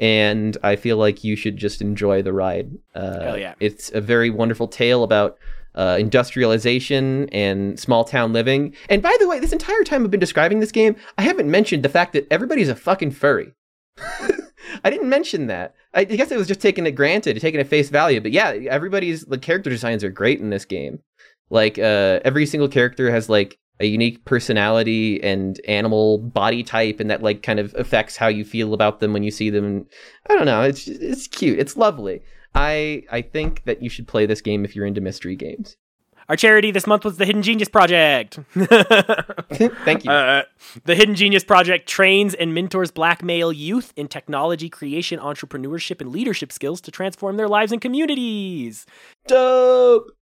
and I feel like you should just enjoy the ride. Uh, Hell yeah. It's a very wonderful tale about uh, industrialization and small town living. And by the way, this entire time I've been describing this game, I haven't mentioned the fact that everybody's a fucking furry. I didn't mention that. I guess it was just taking it granted, taking it face value. But yeah, everybody's the character designs are great in this game. Like uh, every single character has like a unique personality and animal body type, and that like kind of affects how you feel about them when you see them. I don't know. It's it's cute. It's lovely. I I think that you should play this game if you're into mystery games. Our charity this month was the Hidden Genius Project. Thank you. Uh, the Hidden Genius Project trains and mentors black male youth in technology, creation, entrepreneurship, and leadership skills to transform their lives and communities. dope.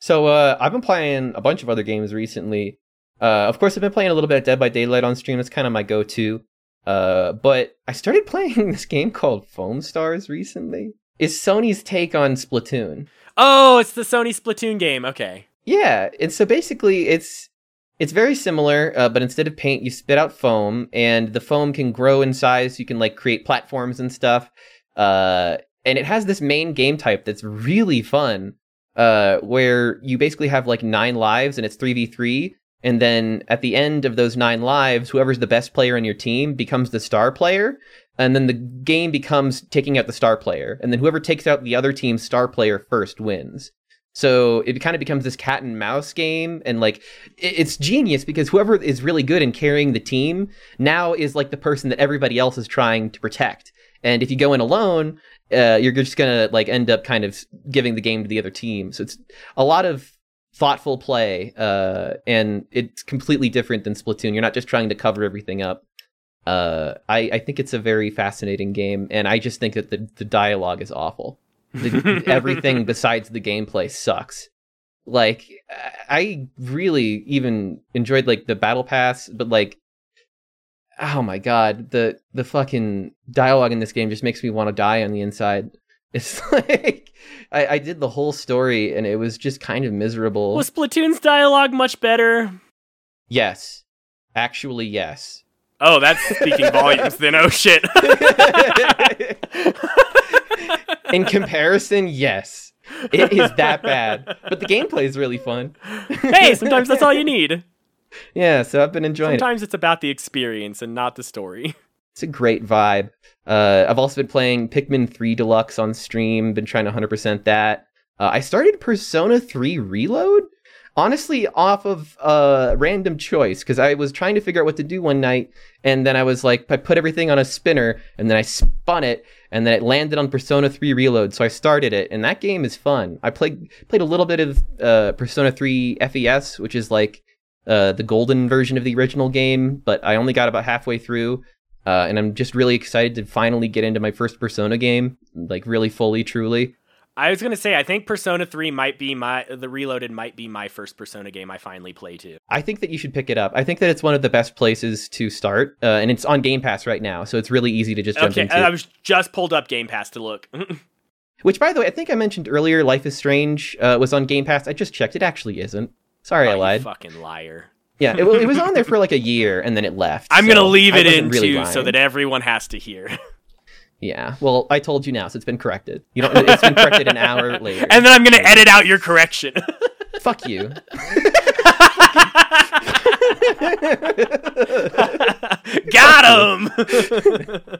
So uh, I've been playing a bunch of other games recently. Uh, of course, I've been playing a little bit of Dead by Daylight on stream. It's kind of my go-to. Uh, but I started playing this game called Foamstars recently. It's Sony's take on Splatoon. Oh, it's the Sony Splatoon game. Okay. Yeah, and so basically it's it's very similar, uh, but instead of paint, you spit out foam, and the foam can grow in size. You can like create platforms and stuff. Uh, and it has this main game type that's really fun, uh, where you basically have like nine lives, and it's three v three. And then at the end of those nine lives, whoever's the best player on your team becomes the star player. And then the game becomes taking out the star player. And then whoever takes out the other team's star player first wins. So it kind of becomes this cat and mouse game, and like it's genius because whoever is really good in carrying the team now is like the person that everybody else is trying to protect. And if you go in alone, uh, you're just gonna like end up kind of giving the game to the other team. So it's a lot of thoughtful play, uh, and it's completely different than Splatoon. You're not just trying to cover everything up. Uh, I, I think it's a very fascinating game, and I just think that the, the dialogue is awful. The, everything besides the gameplay sucks. Like I really even enjoyed like the battle pass, but like oh my god, the the fucking dialogue in this game just makes me want to die on the inside. It's like I, I did the whole story and it was just kind of miserable. Was Splatoon's dialogue much better? yes. Actually yes. Oh, that's speaking volumes then. Oh shit. In comparison, yes. It is that bad. But the gameplay is really fun. hey, sometimes that's all you need. Yeah, so I've been enjoying it. Sometimes it's about the experience and not the story. It's a great vibe. Uh, I've also been playing Pikmin 3 Deluxe on stream, been trying to 100% that. Uh, I started Persona 3 Reload, honestly, off of uh, random choice, because I was trying to figure out what to do one night, and then I was like, I put everything on a spinner, and then I spun it, and then it landed on Persona 3 Reload, so I started it, and that game is fun. I played played a little bit of uh, Persona 3 FES, which is like uh, the golden version of the original game, but I only got about halfway through. Uh, and I'm just really excited to finally get into my first Persona game, like really fully, truly. I was gonna say I think Persona 3 might be my the Reloaded might be my first Persona game I finally play too. I think that you should pick it up. I think that it's one of the best places to start, uh, and it's on Game Pass right now, so it's really easy to just jump Okay, into. I was just pulled up Game Pass to look. Which, by the way, I think I mentioned earlier, Life is Strange uh, was on Game Pass. I just checked; it actually isn't. Sorry, Oh, I lied. fucking liar. Yeah, it, it was on there for like a year, and then it left. I'm so gonna leave it in really too, so that everyone has to hear. Yeah, well, I told you now, so it's been corrected. You don't. It's been corrected an hour later. and then I'm gonna edit out your correction. Fuck you. Got him.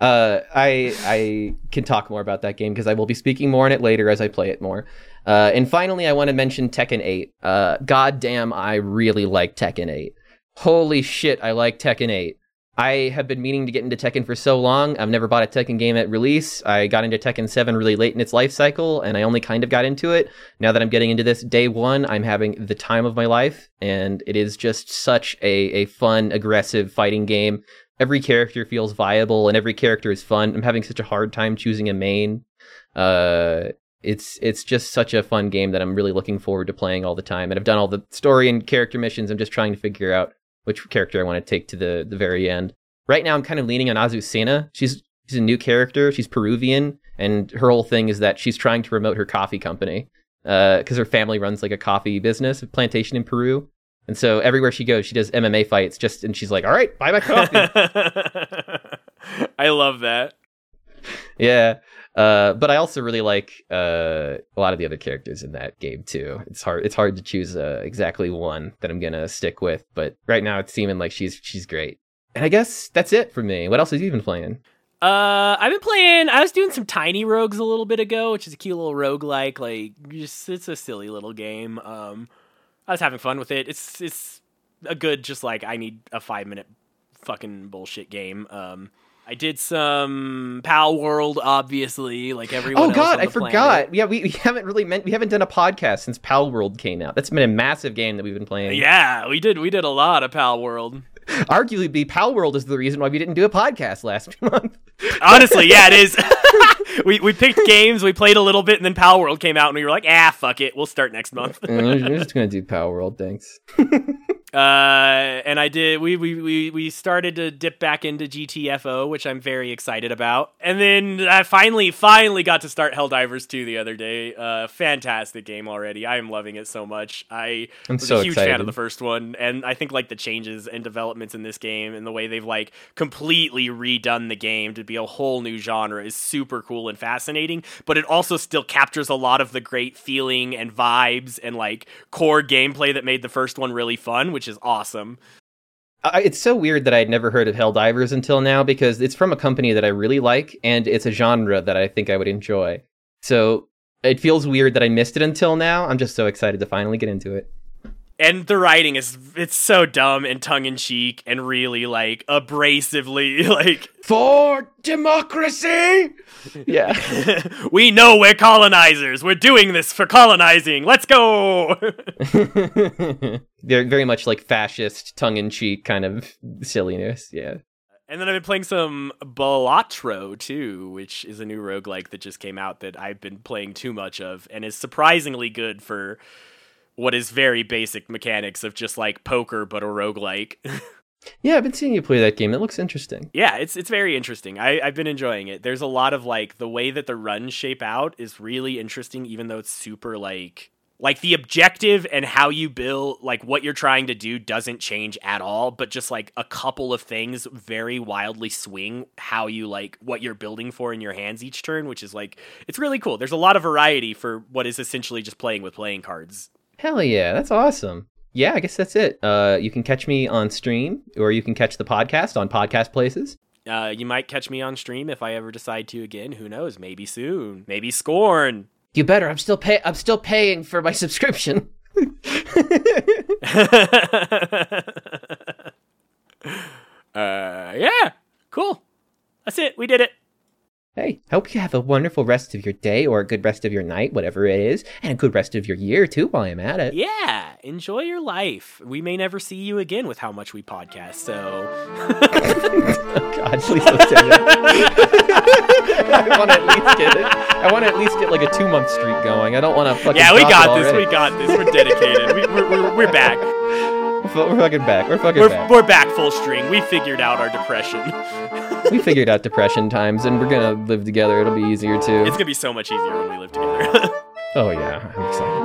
Uh, I I can talk more about that game because I will be speaking more on it later as I play it more. Uh, and finally, I want to mention Tekken 8. Uh, God damn, I really like Tekken 8. Holy shit, I like Tekken 8. I have been meaning to get into Tekken for so long. I've never bought a Tekken game at release. I got into Tekken 7 really late in its life cycle, and I only kind of got into it. Now that I'm getting into this day one, I'm having the time of my life, and it is just such a, a fun, aggressive fighting game. Every character feels viable, and every character is fun. I'm having such a hard time choosing a main. Uh, it's it's just such a fun game that I'm really looking forward to playing all the time. And I've done all the story and character missions. I'm just trying to figure out which character I want to take to the the very end. Right now, I'm kind of leaning on Azucena. She's she's a new character. She's Peruvian, and her whole thing is that she's trying to promote her coffee company uh, because her family runs like a coffee business, a plantation in Peru. And so everywhere she goes, she does MMA fights. Just and she's like, "All right, buy my coffee." I love that. yeah. Uh, but I also really like uh, a lot of the other characters in that game too. It's hard. It's hard to choose uh, exactly one that I'm gonna stick with. But right now, it's seeming like she's she's great. And I guess that's it for me. What else have you been playing? Uh, I've been playing. I was doing some Tiny Rogues a little bit ago, which is a cute little roguelike. Like, just it's a silly little game. Um, I was having fun with it. It's it's a good, just like I need a five minute fucking bullshit game. Um, I did some Pal World, obviously, like everyone. Oh God, I forgot. planet. Yeah, we, we haven't really meant we haven't done a podcast since Pal World came out. That's been a massive game that we've been playing. Yeah, we did. We did a lot of Pal World. Arguably, Pal World is the reason why we didn't do a podcast last month. Honestly, yeah, it is. we we picked games, we played a little bit, and then Pal World came out, and we were like, ah, fuck it, we'll start next month. we're just gonna do Pal World, thanks. Uh, and I did. We, we we we started to dip back into GTFO, which I'm very excited about. And then I finally finally got to start Helldivers 2 the other day. Uh, fantastic game already. I am loving it so much. I I'm was so a huge fan of the first one, and I think like the changes and developments in this game and the way they've like completely redone the game to be a whole new genre is super cool and fascinating. But it also still captures a lot of the great feeling and vibes and like core gameplay that made the first one really fun, which is awesome. I, it's so weird that I'd never heard of Helldivers until now because it's from a company that I really like and it's a genre that I think I would enjoy. So it feels weird that I missed it until now. I'm just so excited to finally get into it. And the writing is it's so dumb and tongue in cheek and really like abrasively like For democracy! Yeah. we know we're colonizers. We're doing this for colonizing. Let's go. They're very much like fascist, tongue in cheek kind of silliness. Yeah. And then I've been playing some Balatro too, which is a new roguelike that just came out that I've been playing too much of and is surprisingly good for what is very basic mechanics of just like poker but a roguelike. Yeah, I've been seeing you play that game. It looks interesting. yeah, it's it's very interesting. I, I've been enjoying it. There's a lot of like the way that the runs shape out is really interesting, even though it's super like like the objective and how you build like what you're trying to do doesn't change at all but just like a couple of things very wildly swing how you like what you're building for in your hands each turn which is like it's really cool there's a lot of variety for what is essentially just playing with playing cards Hell yeah, that's awesome. Yeah, I guess that's it. Uh, you can catch me on stream, or you can catch the podcast on podcast places. uh, you might catch me on stream if i ever decide to again who knows maybe soon maybe scorn You better. I'm still pay. I'm still paying for my subscription. uh, yeah, cool. That's it. We did it. Hey, hope you have a wonderful rest of your day, or a good rest of your night, whatever it is, and a good rest of your year too. While I'm at it. Yeah, enjoy your life. We may never see you again with how much we podcast. So, Oh God, please don't say that. I want to at least get it. I want to at least get like a two month streak going. I don't want to fucking. yeah, we got this. We got this. We're dedicated. we, we're, we're, we're back. We're fucking back. We're fucking We're, back. we're back full string. We figured out our depression. we figured out depression times, and we're gonna live together. It'll be easier too. It's gonna be so much easier when we live together. Oh yeah, I'm excited.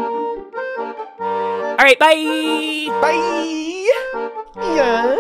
All right, bye. Bye. Yeah.